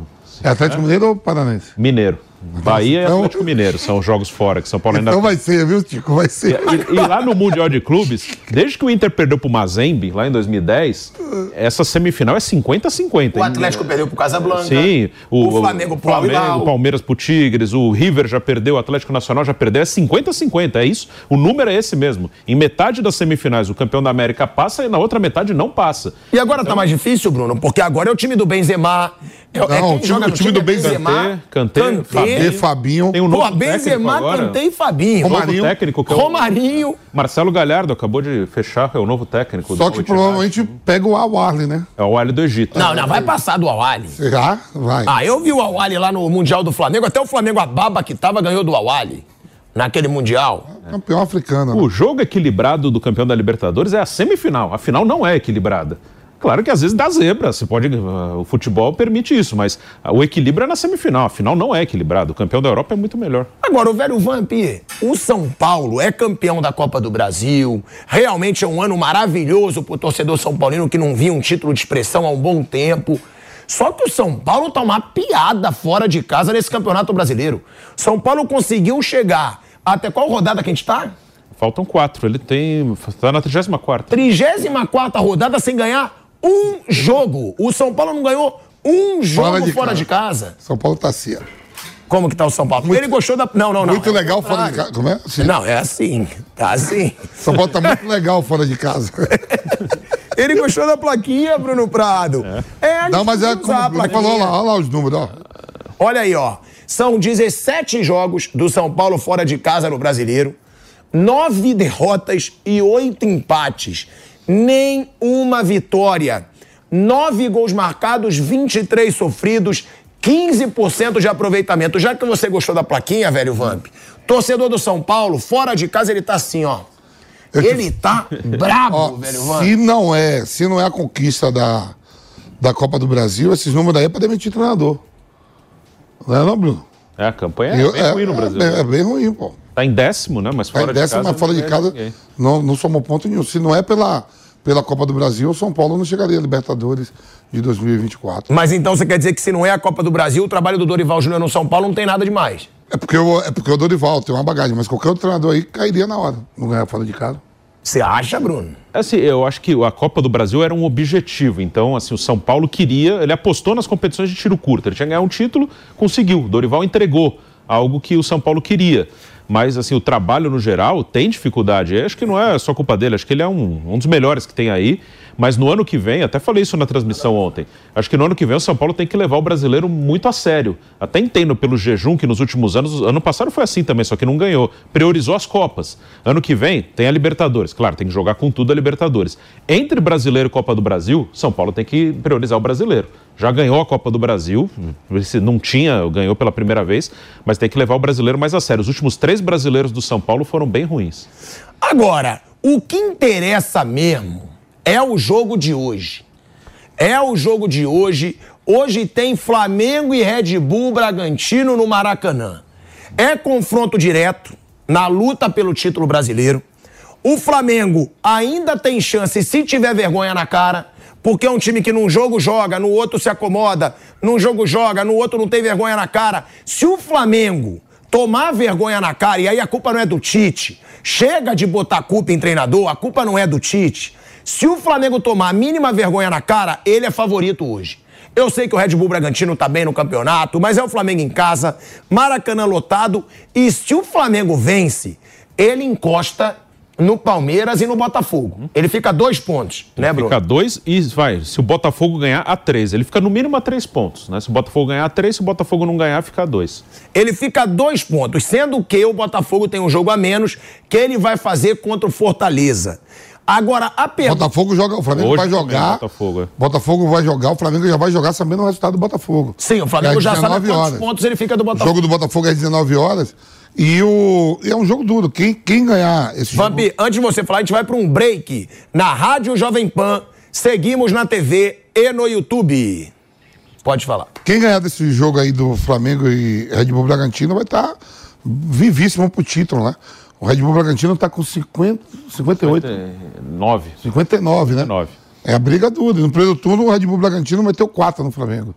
É Atlético Mineiro ou Paranaense? Mineiro. Bahia e Então- Atlético Mineiro são os jogos fora, que São Paulo ainda Então vai ser, viu, Tico? Vai ser. e, e lá no Mundial de Clubes, desde que o Inter perdeu pro Mazembe, lá em 2010, essa semifinal é 50-50. O Atlético perdeu pro Casablanca. Sim. O Flamengo pro Flamengo, o Palmeiras pro Tigres, o River já perdeu, o Atlético Nacional já perdeu. É 50-50, é isso. O número é esse mesmo. Em metade das semifinais, o campeão da América passa e na outra metade não passa. E agora tá mais difícil, Bruno, porque agora é o time do Benzema. É, é Não, quem time- joga o time do é Benzema, Kanté, Kanté, Fabinho. Tem um Pô, novo Benzema, técnico agora. Kanté e Fabinho. Novo técnico que é o Romarinho. Marcelo Galhardo acabou de fechar, é o novo técnico. Só do que Al-Ittihad. provavelmente pega o Al-Arli, né? É o Ali do Egito. Não, não, vai passar do Awali. Será? Vai. Ah, eu vi o Awali lá no Mundial do Flamengo, até o Flamengo, a baba que tava, ganhou do Awali. Naquele Mundial. Campeão africano. né? O jogo equilibrado do campeão da Libertadores é a semifinal. A final não é equilibrada. Claro que às vezes dá zebra, você pode, uh, o futebol permite isso, mas o equilíbrio é na semifinal, a final não é equilibrado, o campeão da Europa é muito melhor. Agora, o velho Vamp, o São Paulo é campeão da Copa do Brasil, realmente é um ano maravilhoso pro torcedor são paulino que não via um título de expressão há um bom tempo. Só que o São Paulo tá uma piada fora de casa nesse campeonato brasileiro. São Paulo conseguiu chegar até qual rodada que a gente tá? Faltam quatro, ele tem, tá na 34ª. 34ª rodada sem ganhar um jogo. O São Paulo não ganhou um jogo fora de, fora casa. de casa. São Paulo tá assim. Como que tá o São Paulo? Muito, ele gostou da. Não, não, não. Muito é legal fora de casa. Como é? Assim. Não, é assim. Tá assim. São Paulo tá muito legal fora de casa. ele gostou da plaquinha, Bruno Prado. É, é Não, mas é como o Bruno falou lá, olha lá os números, ó. Olha aí, ó. São 17 jogos do São Paulo fora de casa no brasileiro, nove derrotas e oito empates nem uma vitória. Nove gols marcados, 23 sofridos, 15% de aproveitamento. Já que você gostou da plaquinha, velho Vamp, torcedor do São Paulo, fora de casa, ele tá assim, ó. Ele tá brabo, ó, velho Vamp. Se não é, se não é a conquista da, da Copa do Brasil, esses números daí é pra demitir treinador. Não é não, Bruno? É, a campanha é Eu, bem é, ruim no Brasil. É, é, bem ruim, pô. Tá em décimo, né? Mas fora tá em décimo, de casa. mas fora de casa não, não somou ponto nenhum. Se não é pela, pela Copa do Brasil, o São Paulo não chegaria a Libertadores de 2024. Mas então você quer dizer que se não é a Copa do Brasil, o trabalho do Dorival Júnior no São Paulo não tem nada demais? É porque, eu, é porque o Dorival tem uma bagagem, mas qualquer outro treinador aí cairia na hora. Não ganhar fora de casa. Você acha, Bruno? Assim, eu acho que a Copa do Brasil era um objetivo. Então, assim, o São Paulo queria, ele apostou nas competições de tiro curto. Ele tinha ganhar um título, conseguiu. Dorival entregou algo que o São Paulo queria mas assim, o trabalho no geral tem dificuldade. Eu acho que não é só culpa dele, acho que ele é um, um dos melhores que tem aí. Mas no ano que vem, até falei isso na transmissão ontem, acho que no ano que vem o São Paulo tem que levar o brasileiro muito a sério. Até entendo pelo jejum que nos últimos anos, ano passado foi assim também, só que não ganhou. Priorizou as Copas. Ano que vem tem a Libertadores. Claro, tem que jogar com tudo a Libertadores. Entre brasileiro e Copa do Brasil, São Paulo tem que priorizar o brasileiro. Já ganhou a Copa do Brasil, não tinha, ganhou pela primeira vez, mas tem que levar o brasileiro mais a sério. Os últimos três brasileiros do São Paulo foram bem ruins. Agora, o que interessa mesmo é o jogo de hoje. É o jogo de hoje. Hoje tem Flamengo e Red Bull Bragantino no Maracanã. É confronto direto na luta pelo título brasileiro. O Flamengo ainda tem chance se tiver vergonha na cara, porque é um time que num jogo joga, no outro se acomoda, num jogo joga, no outro não tem vergonha na cara. Se o Flamengo tomar vergonha na cara, e aí a culpa não é do Tite, chega de botar culpa em treinador, a culpa não é do Tite. Se o Flamengo tomar a mínima vergonha na cara, ele é favorito hoje. Eu sei que o Red Bull Bragantino tá bem no campeonato, mas é o Flamengo em casa, Maracanã lotado, e se o Flamengo vence, ele encosta no Palmeiras e no Botafogo. Ele fica dois pontos, né, Bruno? Fica dois e vai. Se o Botafogo ganhar, a três. Ele fica no mínimo a três pontos, né? Se o Botafogo ganhar a três, se o Botafogo não ganhar, fica a dois. Ele fica a dois pontos, sendo que o Botafogo tem um jogo a menos que ele vai fazer contra o Fortaleza. Agora, a pergunta. Botafogo joga, o Flamengo Hoje vai jogar. Botafogo, é. Botafogo vai jogar, o Flamengo já vai jogar sabendo o resultado do Botafogo. Sim, o Flamengo é já sabe quantos horas. pontos ele fica do Botafogo. O jogo do Botafogo é às 19 horas. E, o, é um jogo duro. Quem, quem ganhar esse Vampi, jogo. antes de você falar, a gente vai para um break na Rádio Jovem Pan. Seguimos na TV e no YouTube. Pode falar. Quem ganhar desse jogo aí do Flamengo e Red Bull Bragantino vai estar tá vivíssimo pro título, né? O Red Bull Bragantino está com 50, 58. 59. 59, né? 59. É a briga dura. No primeiro turno, o Red Bull Bragantino meteu 4 no Flamengo.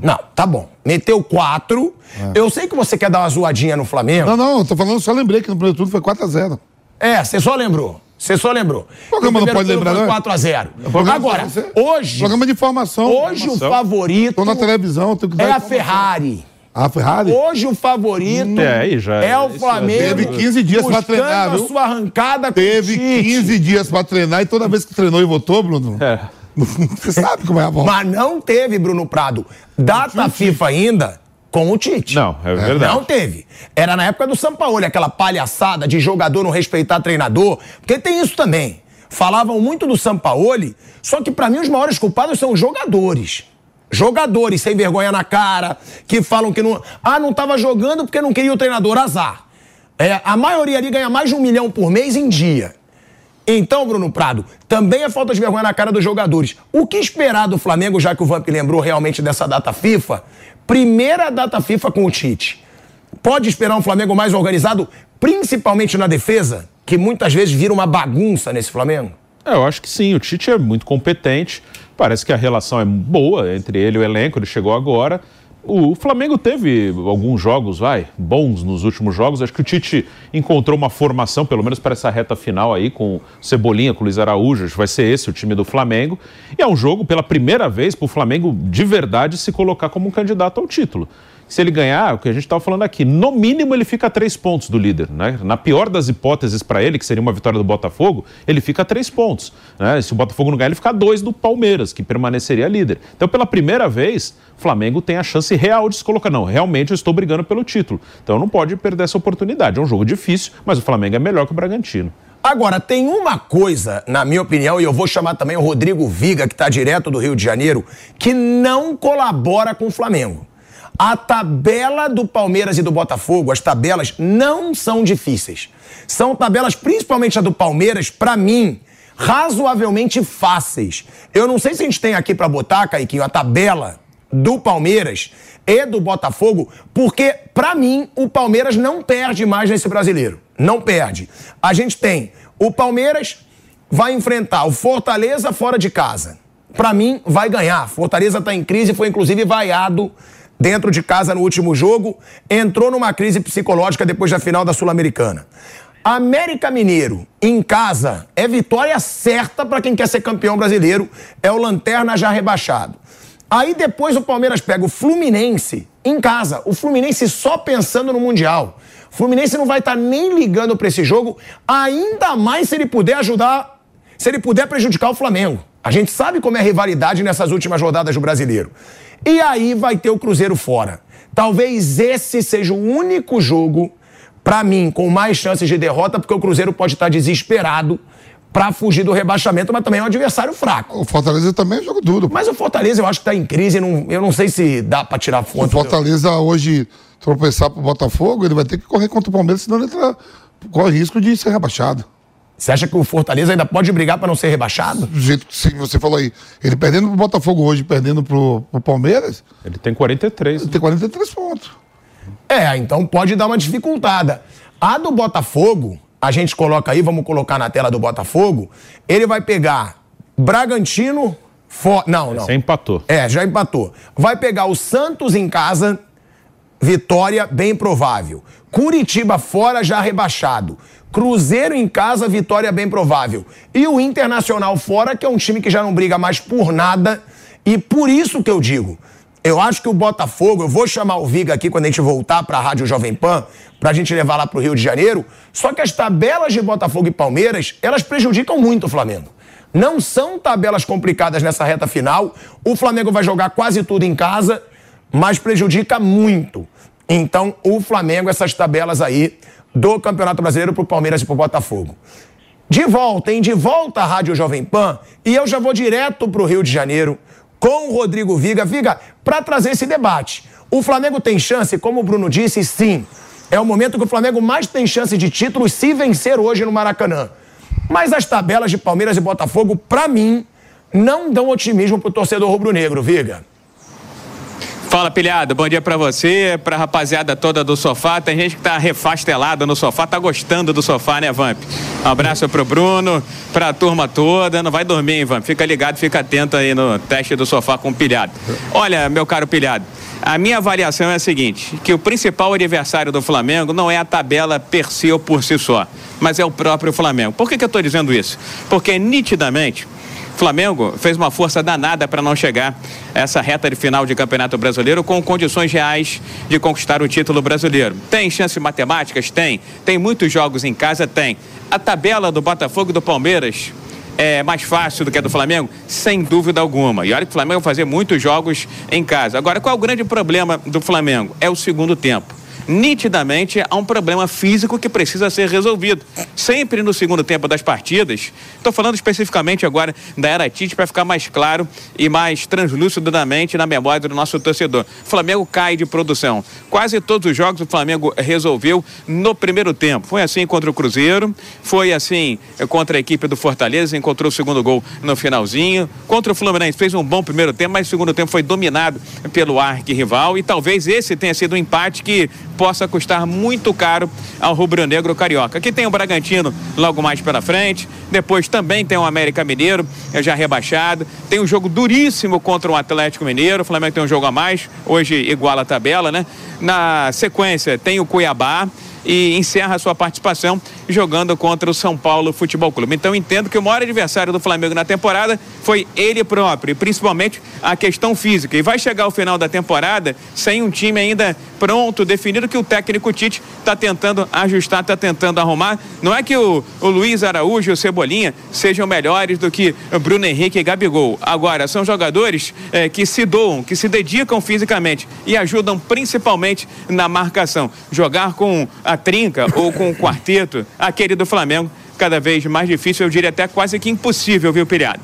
Não, tá bom. Meteu 4. É. Eu sei que você quer dar uma zoadinha no Flamengo. Não, não, tô falando, só lembrei que no primeiro turno foi 4x0. É, você só lembrou. Você só lembrou. O programa não pode lembrar, não? 4 a 0 Agora, hoje. Programa de informação. Hoje informação. o favorito. Tô na televisão, tenho que É a Ferrari. A Ferrari? Hoje o favorito é, aí já, é o Flamengo. Teve 15 dias pra treinar, viu? a sua arrancada Teve 15 dias pra treinar e toda vez que treinou e votou, Bruno. É. Você sabe como é a bola. Mas não teve, Bruno Prado. Data FIFA ainda com o Tite. Não, é verdade. Não teve. Era na época do Sampaoli, aquela palhaçada de jogador não respeitar treinador. Porque tem isso também. Falavam muito do Sampaoli, só que para mim os maiores culpados são os jogadores. Jogadores sem vergonha na cara, que falam que não. Ah, não estava jogando porque não queria o treinador. Azar. É, a maioria ali ganha mais de um milhão por mês em dia. Então, Bruno Prado, também é falta de vergonha na cara dos jogadores. O que esperar do Flamengo, já que o Vamp lembrou realmente dessa data FIFA? Primeira data FIFA com o Tite. Pode esperar um Flamengo mais organizado, principalmente na defesa, que muitas vezes vira uma bagunça nesse Flamengo? É, eu acho que sim. O Tite é muito competente. Parece que a relação é boa entre ele e o elenco. Ele chegou agora. O Flamengo teve alguns jogos, vai, bons nos últimos jogos. Acho que o Tite encontrou uma formação, pelo menos para essa reta final aí, com Cebolinha, com Luiz Araújo. Acho que vai ser esse o time do Flamengo. E é um jogo, pela primeira vez, para o Flamengo de verdade se colocar como um candidato ao título se ele ganhar, o que a gente estava falando aqui, no mínimo ele fica a três pontos do líder. Né? Na pior das hipóteses para ele, que seria uma vitória do Botafogo, ele fica a três pontos. Né? Se o Botafogo não ganhar, ele fica a dois do Palmeiras, que permaneceria líder. Então, pela primeira vez, Flamengo tem a chance real de se colocar. Não, realmente eu estou brigando pelo título. Então não pode perder essa oportunidade. É um jogo difícil, mas o Flamengo é melhor que o Bragantino. Agora, tem uma coisa, na minha opinião, e eu vou chamar também o Rodrigo Viga, que está direto do Rio de Janeiro, que não colabora com o Flamengo. A tabela do Palmeiras e do Botafogo, as tabelas não são difíceis. São tabelas, principalmente a do Palmeiras, para mim, razoavelmente fáceis. Eu não sei se a gente tem aqui para botar, Caiquinho, a tabela do Palmeiras e do Botafogo, porque, para mim, o Palmeiras não perde mais nesse brasileiro. Não perde. A gente tem o Palmeiras vai enfrentar o Fortaleza fora de casa. Para mim, vai ganhar. Fortaleza está em crise, foi inclusive vaiado dentro de casa no último jogo, entrou numa crise psicológica depois da final da Sul-Americana. América Mineiro, em casa, é vitória certa para quem quer ser campeão brasileiro, é o Lanterna já rebaixado. Aí depois o Palmeiras pega o Fluminense em casa, o Fluminense só pensando no Mundial. O Fluminense não vai estar tá nem ligando para esse jogo, ainda mais se ele puder ajudar, se ele puder prejudicar o Flamengo. A gente sabe como é a rivalidade nessas últimas rodadas do brasileiro. E aí vai ter o Cruzeiro fora. Talvez esse seja o único jogo, para mim, com mais chances de derrota, porque o Cruzeiro pode estar desesperado para fugir do rebaixamento, mas também é um adversário fraco. O Fortaleza também é jogo duro. Mas o Fortaleza eu acho que está em crise, não, eu não sei se dá para tirar fonte. O Fortaleza hoje tropeçar pro Botafogo, ele vai ter que correr contra o Palmeiras, senão ele tá, corre risco de ser rebaixado. Você acha que o Fortaleza ainda pode brigar para não ser rebaixado? Do jeito que você falou aí, ele perdendo pro Botafogo hoje, perdendo pro, pro Palmeiras. Ele tem 43. Ele tem 43 pontos. É, então pode dar uma dificultada. A do Botafogo, a gente coloca aí, vamos colocar na tela do Botafogo, ele vai pegar Bragantino. For... Não, não. Você empatou. É, já empatou. Vai pegar o Santos em casa, vitória bem provável. Curitiba fora, já rebaixado. Cruzeiro em casa, vitória bem provável. E o Internacional fora, que é um time que já não briga mais por nada. E por isso que eu digo, eu acho que o Botafogo, eu vou chamar o Viga aqui quando a gente voltar para a Rádio Jovem Pan, para a gente levar lá para o Rio de Janeiro. Só que as tabelas de Botafogo e Palmeiras, elas prejudicam muito o Flamengo. Não são tabelas complicadas nessa reta final. O Flamengo vai jogar quase tudo em casa, mas prejudica muito. Então, o Flamengo, essas tabelas aí, do Campeonato Brasileiro para o Palmeiras e para o Botafogo. De volta, hein? De volta à Rádio Jovem Pan. E eu já vou direto para o Rio de Janeiro com o Rodrigo Viga. Viga, para trazer esse debate. O Flamengo tem chance, como o Bruno disse, sim. É o momento que o Flamengo mais tem chance de título se vencer hoje no Maracanã. Mas as tabelas de Palmeiras e Botafogo, para mim, não dão otimismo para o torcedor rubro-negro, Viga. Fala, pilhado. Bom dia para você, pra rapaziada toda do sofá. Tem gente que tá refastelada no sofá, tá gostando do sofá, né, Vamp? Um abraço pro Bruno, pra turma toda. Não vai dormir, hein, Vamp? Fica ligado, fica atento aí no teste do sofá com o pilhado. Olha, meu caro pilhado, a minha avaliação é a seguinte: que o principal adversário do Flamengo não é a tabela per si ou por si só, mas é o próprio Flamengo. Por que, que eu estou dizendo isso? Porque nitidamente Flamengo fez uma força danada para não chegar a essa reta de final de Campeonato Brasileiro com condições reais de conquistar o título brasileiro. Tem chances matemáticas? Tem. Tem muitos jogos em casa? Tem. A tabela do Botafogo e do Palmeiras é mais fácil do que a do Flamengo? Sem dúvida alguma. E olha que o Flamengo vai fazer muitos jogos em casa. Agora, qual é o grande problema do Flamengo? É o segundo tempo. Nitidamente há um problema físico que precisa ser resolvido. Sempre no segundo tempo das partidas, estou falando especificamente agora da Era Tite para ficar mais claro e mais translúcido na mente e na memória do nosso torcedor. O Flamengo cai de produção. Quase todos os jogos o Flamengo resolveu no primeiro tempo. Foi assim contra o Cruzeiro, foi assim contra a equipe do Fortaleza, encontrou o segundo gol no finalzinho. Contra o Fluminense fez um bom primeiro tempo, mas o segundo tempo foi dominado pelo arqui-rival e talvez esse tenha sido um empate que possa custar muito caro ao rubro-negro carioca. Aqui tem o Bragantino logo mais pela frente, depois também tem o América Mineiro, já rebaixado, tem um jogo duríssimo contra o Atlético Mineiro, o Flamengo tem um jogo a mais, hoje iguala a tabela, né? Na sequência tem o Cuiabá, e encerra sua participação jogando contra o São Paulo Futebol Clube. Então entendo que o maior adversário do Flamengo na temporada foi ele próprio, principalmente a questão física. E vai chegar ao final da temporada sem um time ainda pronto, definido, que o técnico Tite está tentando ajustar, está tentando arrumar. Não é que o, o Luiz Araújo e o Cebolinha sejam melhores do que o Bruno Henrique e Gabigol. Agora, são jogadores eh, que se doam, que se dedicam fisicamente e ajudam principalmente na marcação. Jogar com a trinca ou com o quarteto, aquele do Flamengo, cada vez mais difícil, eu diria até quase que impossível, viu, Pilhado?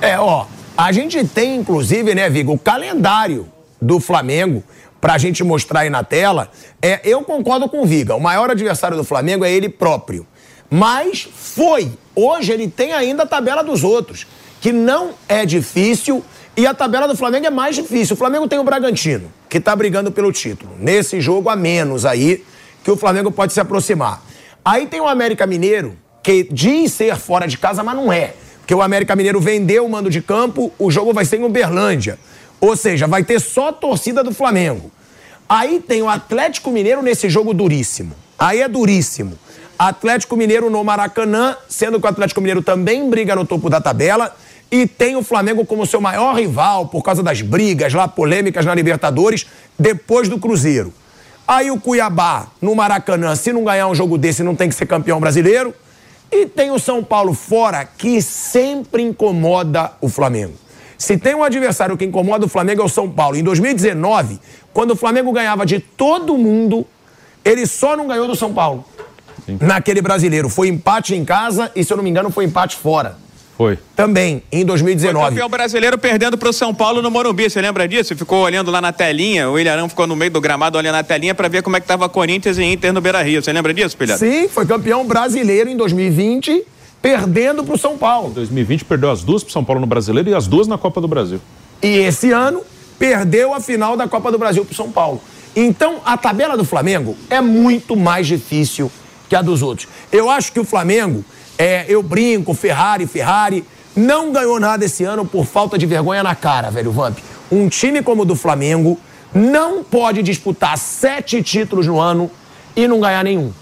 É, ó, a gente tem, inclusive, né, Vigo, o calendário do Flamengo pra gente mostrar aí na tela. É, eu concordo com o Viga, o maior adversário do Flamengo é ele próprio. Mas foi. Hoje ele tem ainda a tabela dos outros, que não é difícil e a tabela do Flamengo é mais difícil. O Flamengo tem o Bragantino, que tá brigando pelo título. Nesse jogo a menos aí, que o Flamengo pode se aproximar. Aí tem o América Mineiro, que diz ser fora de casa, mas não é. Porque o América Mineiro vendeu o mando de campo, o jogo vai ser em Uberlândia. Ou seja, vai ter só torcida do Flamengo. Aí tem o Atlético Mineiro nesse jogo duríssimo. Aí é duríssimo. Atlético Mineiro no Maracanã, sendo que o Atlético Mineiro também briga no topo da tabela. E tem o Flamengo como seu maior rival por causa das brigas lá, polêmicas na Libertadores, depois do Cruzeiro. Aí o Cuiabá no Maracanã, se não ganhar um jogo desse, não tem que ser campeão brasileiro. E tem o São Paulo fora, que sempre incomoda o Flamengo. Se tem um adversário que incomoda o Flamengo é o São Paulo. Em 2019, quando o Flamengo ganhava de todo mundo, ele só não ganhou do São Paulo. Sim. Naquele brasileiro. Foi empate em casa e, se eu não me engano, foi empate fora. Foi. Também, em Foi 2019. campeão brasileiro perdendo pro São Paulo no Morumbi, você lembra disso? Ficou olhando lá na telinha, o Ilharão ficou no meio do gramado olhando na telinha pra ver como é que tava Corinthians e Inter no Beira-Rio. Você lembra disso, Pilhado? Sim, foi campeão brasileiro em 2020, perdendo pro São Paulo. 2020 perdeu as duas pro São Paulo no Brasileiro e as duas na Copa do Brasil. E esse ano perdeu a final da Copa do Brasil pro São Paulo. Então, a tabela do Flamengo é muito mais difícil que a dos outros. Eu acho que o Flamengo, é, eu brinco, Ferrari, Ferrari, não ganhou nada esse ano por falta de vergonha na cara, velho Vamp. Um time como o do Flamengo não pode disputar sete títulos no ano e não ganhar nenhum.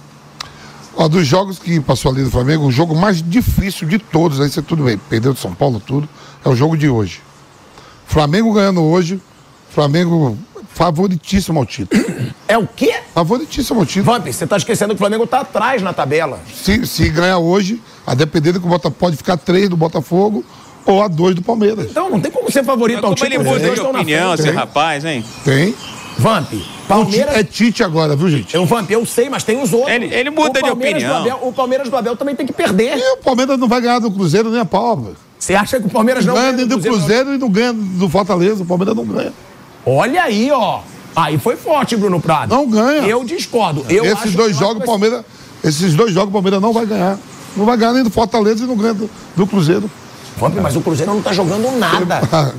Ó, dos jogos que passou ali do Flamengo, o jogo mais difícil de todos, aí você tudo bem, perdeu de São Paulo, tudo, é o jogo de hoje. Flamengo ganhando hoje, Flamengo favoritíssimo ao título. É o quê? Favoritíssimo ao título. Vamp, você tá esquecendo que o Flamengo tá atrás na tabela. Se, se ganhar hoje, a depender do que o Botafogo pode ficar três do Botafogo ou a dois do Palmeiras. Então, não tem como ser favorito Mas ao como ele título. os muda dois de opinião, esse Tem. rapaz, hein? Tem. Vamp, Palmeiras. É Tite agora, viu, gente? Eu, Vamp, eu sei, mas tem os outros. Ele- ele muda O de opinião. do Abel- o Palmeiras do Abel também tem que perder. E o Palmeiras não vai ganhar do Cruzeiro nem a pau. Você acha que o Palmeiras não Não ganha ganha nem do Cruzeiro e não ganha do Fortaleza. O Palmeiras não ganha. Olha aí, ó. Aí foi forte, Bruno Prado. Não ganha. Eu discordo. Eu esses acho- dois jogos, o Palmeiras. Esses dois jogos, o Palmeiras não vai ganhar. Não vai ganhar nem do Fortaleza e não ganha do, do Cruzeiro. Mas o Cruzeiro não tá jogando nada.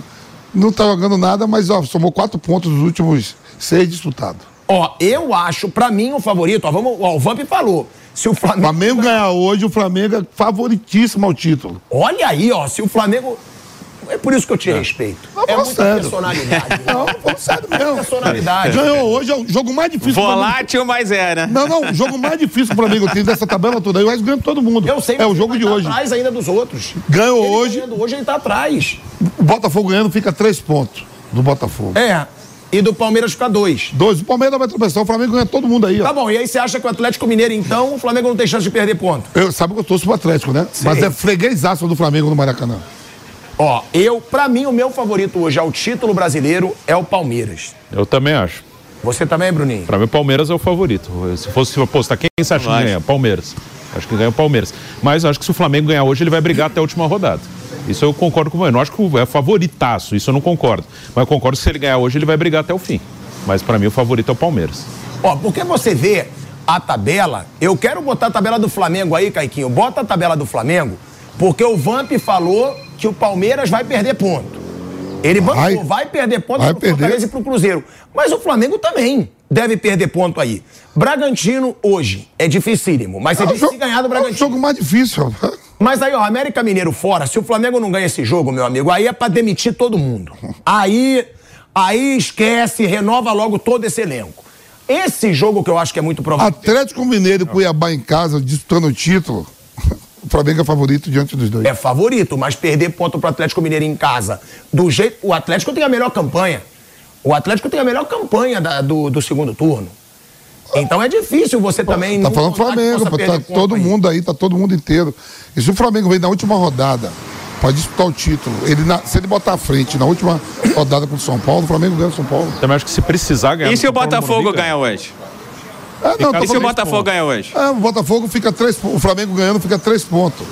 não tá jogando nada, mas ó, somou quatro pontos nos últimos seis disputados. Ó, eu acho, pra mim, o favorito, ó, vamos, ó, o Vamp falou. Se o O Flamengo. Flamengo ganhar hoje, o Flamengo é favoritíssimo ao título. Olha aí, ó, se o Flamengo. É por isso que eu te respeito. Não, é muita sério. personalidade. Não, sério mesmo. Personalidade. Ganhou hoje, é o jogo mais difícil. do Flamengo. Volátil, mas é, né? Não, não, o jogo mais difícil pro Flamengo tem dessa tabela toda. aí, O West ganha todo mundo. Eu sei, É o mas jogo ele de tá hoje. atrás ainda dos outros. Ganhou Ele hoje, ganhando hoje ele tá atrás. o Botafogo ganhando fica três pontos do Botafogo. É. E do Palmeiras fica dois. Dois. O Palmeiras vai tropeçar, o Flamengo ganha todo mundo aí, ó. Tá bom, e aí você acha que o Atlético Mineiro, então, o Flamengo não tem chance de perder ponto? Eu, sabe que eu torço pro Atlético, né? Sei. Mas é freguesaço do Flamengo no Maracanã. Ó, eu, pra mim, o meu favorito hoje ao título brasileiro é o Palmeiras. Eu também acho. Você também, Bruninho? Para mim, o Palmeiras é o favorito. Se fosse apostar, quem você acha que ganha? Palmeiras. Acho que ganha o Palmeiras. Mas acho que se o Flamengo ganhar hoje, ele vai brigar até a última rodada. Isso eu concordo com você. Eu não acho que é favoritaço, isso eu não concordo. Mas eu concordo que se ele ganhar hoje, ele vai brigar até o fim. Mas para mim, o favorito é o Palmeiras. Ó, porque você vê a tabela, eu quero botar a tabela do Flamengo aí, Caiquinho. Bota a tabela do Flamengo, porque o Vamp falou que o Palmeiras vai perder ponto. Ele vai, vai perder ponto pro perder. Fortaleza e pro Cruzeiro. Mas o Flamengo também deve perder ponto aí. Bragantino hoje é dificílimo, mas você É o disse que ganhar do É o Bragantino. jogo mais difícil. Mas aí, ó, América Mineiro fora, se o Flamengo não ganha esse jogo, meu amigo, aí é pra demitir todo mundo. Aí, aí esquece, renova logo todo esse elenco. Esse jogo que eu acho que é muito provável. Atlético Mineiro e Cuiabá em casa, disputando o título. O Flamengo é favorito diante dos dois. É favorito, mas perder ponto pro Atlético Mineiro em casa. Do jeito. O Atlético tem a melhor campanha. O Atlético tem a melhor campanha da- do, do segundo turno. Então é difícil você também. Tá falando Flamengo, pô, tá todo aí. mundo aí, tá todo mundo inteiro. E se o Flamengo vem na última rodada pra disputar o título, ele na- se ele botar à frente na última rodada contra o São Paulo, o Flamengo ganha o São Paulo. Também acho que se precisar ganhar. E se o Botafogo ganha hoje? Ah, não, E se o falando- Botafogo ganha hoje? É, o Botafogo fica três. O Flamengo ganhando fica três pontos.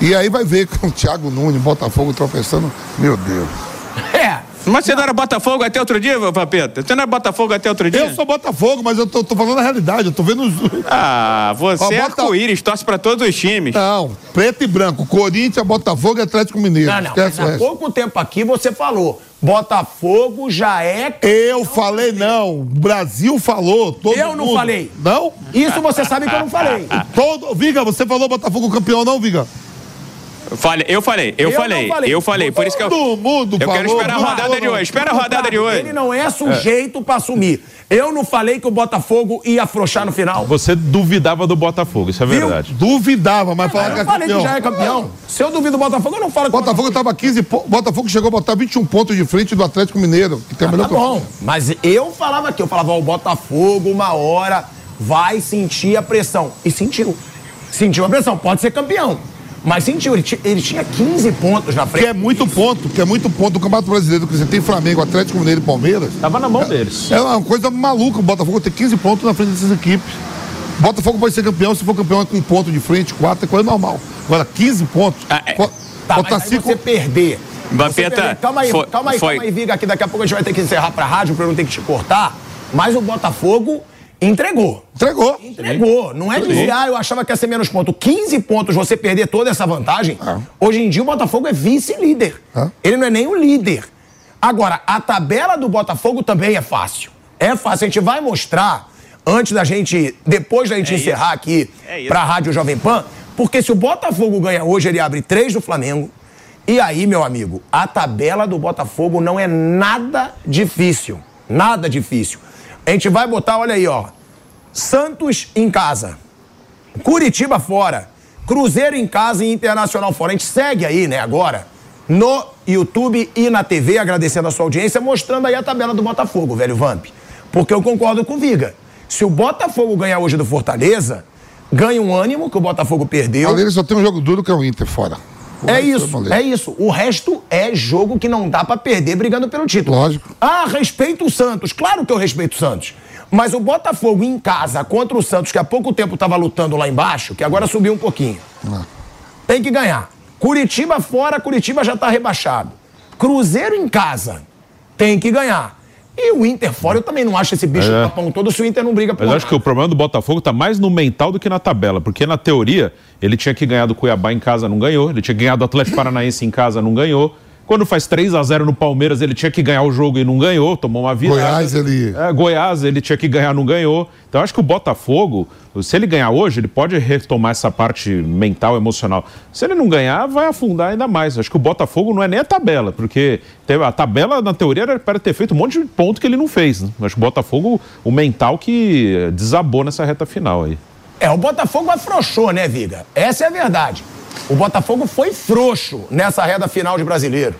É. E aí vai ver com o Thiago Nunes, Botafogo tropeçando. Meu Deus. Mas você não era Botafogo até outro dia, Papeta? Você não era Botafogo até outro dia? Eu sou Botafogo, mas eu tô, tô falando a realidade. Eu tô vendo os. Ah, você Ó, é Bota- arco-íris, torce pra todos os times. Não, preto e branco. Corinthians, Botafogo e Atlético Mineiro. Não, não, mas há resto. pouco tempo aqui você falou. Botafogo já é. Eu falei não. O Brasil falou. Todo Eu não mundo. falei. Não? Isso você sabe que eu não falei. Todo... Viga, você falou Botafogo campeão, não, Viga? Falei, eu falei, eu, Eu falei, falei. eu falei. Por isso que eu. Todo mundo Eu quero esperar a rodada de hoje. Espera a rodada de hoje. Ele não é sujeito pra assumir. Eu não falei que o Botafogo ia afrouxar no final. Você duvidava do Botafogo, isso é Viu? verdade. Duvidava, mas falar Eu que é falei que campeão. já é campeão. Se eu duvido do Botafogo, eu não falo que Botafogo tava 15 pontos. Botafogo chegou a botar 21 pontos de frente do Atlético Mineiro, que tem a melhor Tá bom, mas eu falava aqui, eu falava, ó, o Botafogo, uma hora, vai sentir a pressão. E sentiu. Sentiu a pressão, pode ser campeão. Mas sentiu, ele, ti- ele tinha 15 pontos na frente. Que é muito ponto, que é muito ponto do Campeonato Brasileiro, que você tem Flamengo, Atlético Mineiro e Palmeiras. Tava na mão deles. É uma coisa maluca o Botafogo ter 15 pontos na frente dessas equipes. Botafogo pode ser campeão, se for campeão com um ponto de frente, quatro, é coisa normal. Agora, 15 pontos. co- Tá, botar mas aí cinco- você perder. Vampeta, Você perder. Calma aí, foi- calma aí, foi- calma aí, Viga, que daqui a pouco a gente vai ter que encerrar pra rádio pra eu não ter que te cortar. Mas o Botafogo entregou. Entregou. Entregou. Não é dizer, ah, eu achava que ia ser menos ponto. 15 pontos, você perder toda essa vantagem. Hoje em dia o Botafogo é vice-líder. Ele não é nem o líder. Agora, a tabela do Botafogo também é fácil. É fácil. A gente vai mostrar, antes da gente, depois da gente É encerrar isso. aqui É isso. pra Rádio Jovem Pan, porque se o Botafogo ganha hoje, ele abre três do Flamengo. E aí, meu amigo, a tabela do Botafogo não é nada difícil. Nada difícil. A gente vai botar, olha aí, ó. Santos em casa. Curitiba fora. Cruzeiro em casa e Internacional fora. A gente segue aí, né, agora, no YouTube e na TV, agradecendo a sua audiência, mostrando aí a tabela do Botafogo, velho Vamp. Porque eu concordo com o Viga. Se o Botafogo ganhar hoje do Fortaleza, ganha um ânimo que o Botafogo perdeu. Além só tem um jogo duro que é o Inter fora. O É isso, é isso. O resto é jogo que não dá pra perder brigando pelo título. Lógico. Ah, respeito o Santos. Claro que eu respeito o Santos. Mas o Botafogo em casa contra o Santos, que há pouco tempo tava lutando lá embaixo, que agora subiu um pouquinho. Tem que ganhar. Curitiba fora, Curitiba já tá rebaixado. Cruzeiro em casa. Tem que ganhar. E o Inter fora, eu também não acho esse bicho É. papão todo se o Inter não briga por Mas eu acho que o problema do Botafogo tá mais no mental do que na tabela, porque na teoria ele tinha que ganhar do Cuiabá em casa, não ganhou. Ele tinha que ganhar do Atlético Paranaense em casa, não ganhou. Quando faz 3 a 0 no Palmeiras, ele tinha que ganhar o jogo e não ganhou, tomou uma virada. Goiás, ele. É, Goiás, ele tinha que ganhar, não ganhou. Então eu acho que o Botafogo, se ele ganhar hoje, ele pode retomar essa parte mental, emocional. Se ele não ganhar, vai afundar ainda mais. Acho que o Botafogo não é nem a tabela, porque a tabela, na teoria, era para ter feito um monte de ponto que ele não fez. Né? Acho que o Botafogo, o mental que desabou nessa reta final aí. É, o Botafogo afrouxou, né, Viga? Essa é a verdade. O Botafogo foi frouxo nessa reta final de brasileiro.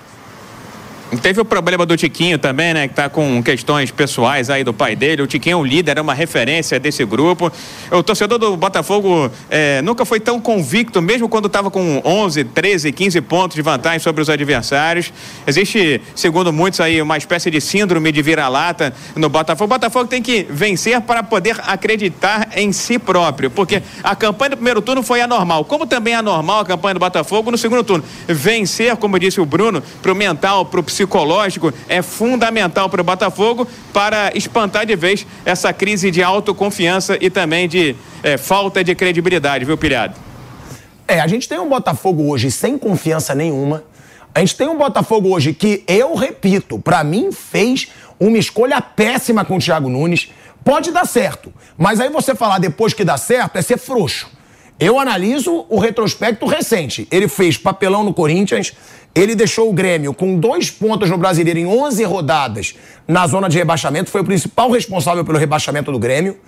Teve o problema do Tiquinho também, né? Que tá com questões pessoais aí do pai dele. O Tiquinho é um líder, é uma referência desse grupo. O torcedor do Botafogo é, nunca foi tão convicto, mesmo quando estava com 11, 13, 15 pontos de vantagem sobre os adversários. Existe, segundo muitos aí, uma espécie de síndrome de vira-lata no Botafogo. O Botafogo tem que vencer para poder acreditar em si próprio, porque a campanha do primeiro turno foi anormal. Como também é anormal a campanha do Botafogo no segundo turno. Vencer, como disse o Bruno, para o mental, para o psicológico é fundamental para o Botafogo para espantar de vez essa crise de autoconfiança e também de é, falta de credibilidade, viu, Pilhado? É, a gente tem um Botafogo hoje sem confiança nenhuma. A gente tem um Botafogo hoje que, eu repito, para mim fez uma escolha péssima com o Thiago Nunes. Pode dar certo, mas aí você falar depois que dá certo é ser frouxo. Eu analiso o retrospecto recente. Ele fez papelão no Corinthians, ele deixou o Grêmio com dois pontos no Brasileiro em 11 rodadas na zona de rebaixamento, foi o principal responsável pelo rebaixamento do Grêmio.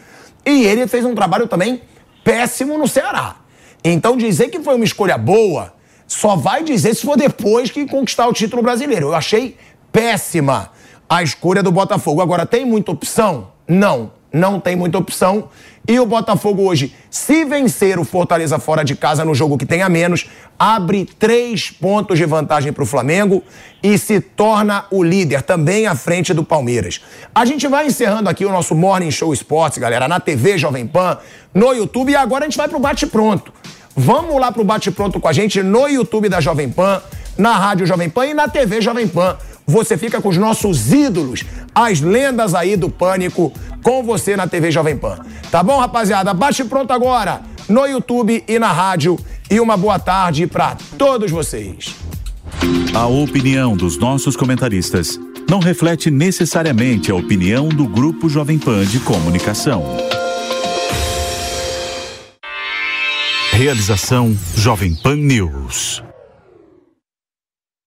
E ele fez um trabalho também péssimo no Ceará. Então dizer que foi uma escolha boa, só vai dizer se for depois que conquistar o título brasileiro. Eu achei péssima a escolha do Botafogo. Agora, tem muita opção? Não, não tem muita opção. E o Botafogo hoje, se vencer o Fortaleza fora de casa no jogo que tem a menos, abre três pontos de vantagem para o Flamengo e se torna o líder também à frente do Palmeiras. A gente vai encerrando aqui o nosso Morning Show Esportes, galera, na TV Jovem Pan, no YouTube e agora a gente vai pro Bate Pronto. Vamos lá pro Bate Pronto com a gente no YouTube da Jovem Pan, na Rádio Jovem Pan e na TV Jovem Pan. Você fica com os nossos ídolos, as lendas aí do pânico, com você na TV Jovem Pan. Tá bom, rapaziada? Bate pronto agora no YouTube e na rádio. E uma boa tarde para todos vocês. A opinião dos nossos comentaristas não reflete necessariamente a opinião do Grupo Jovem Pan de Comunicação. Realização Jovem Pan News.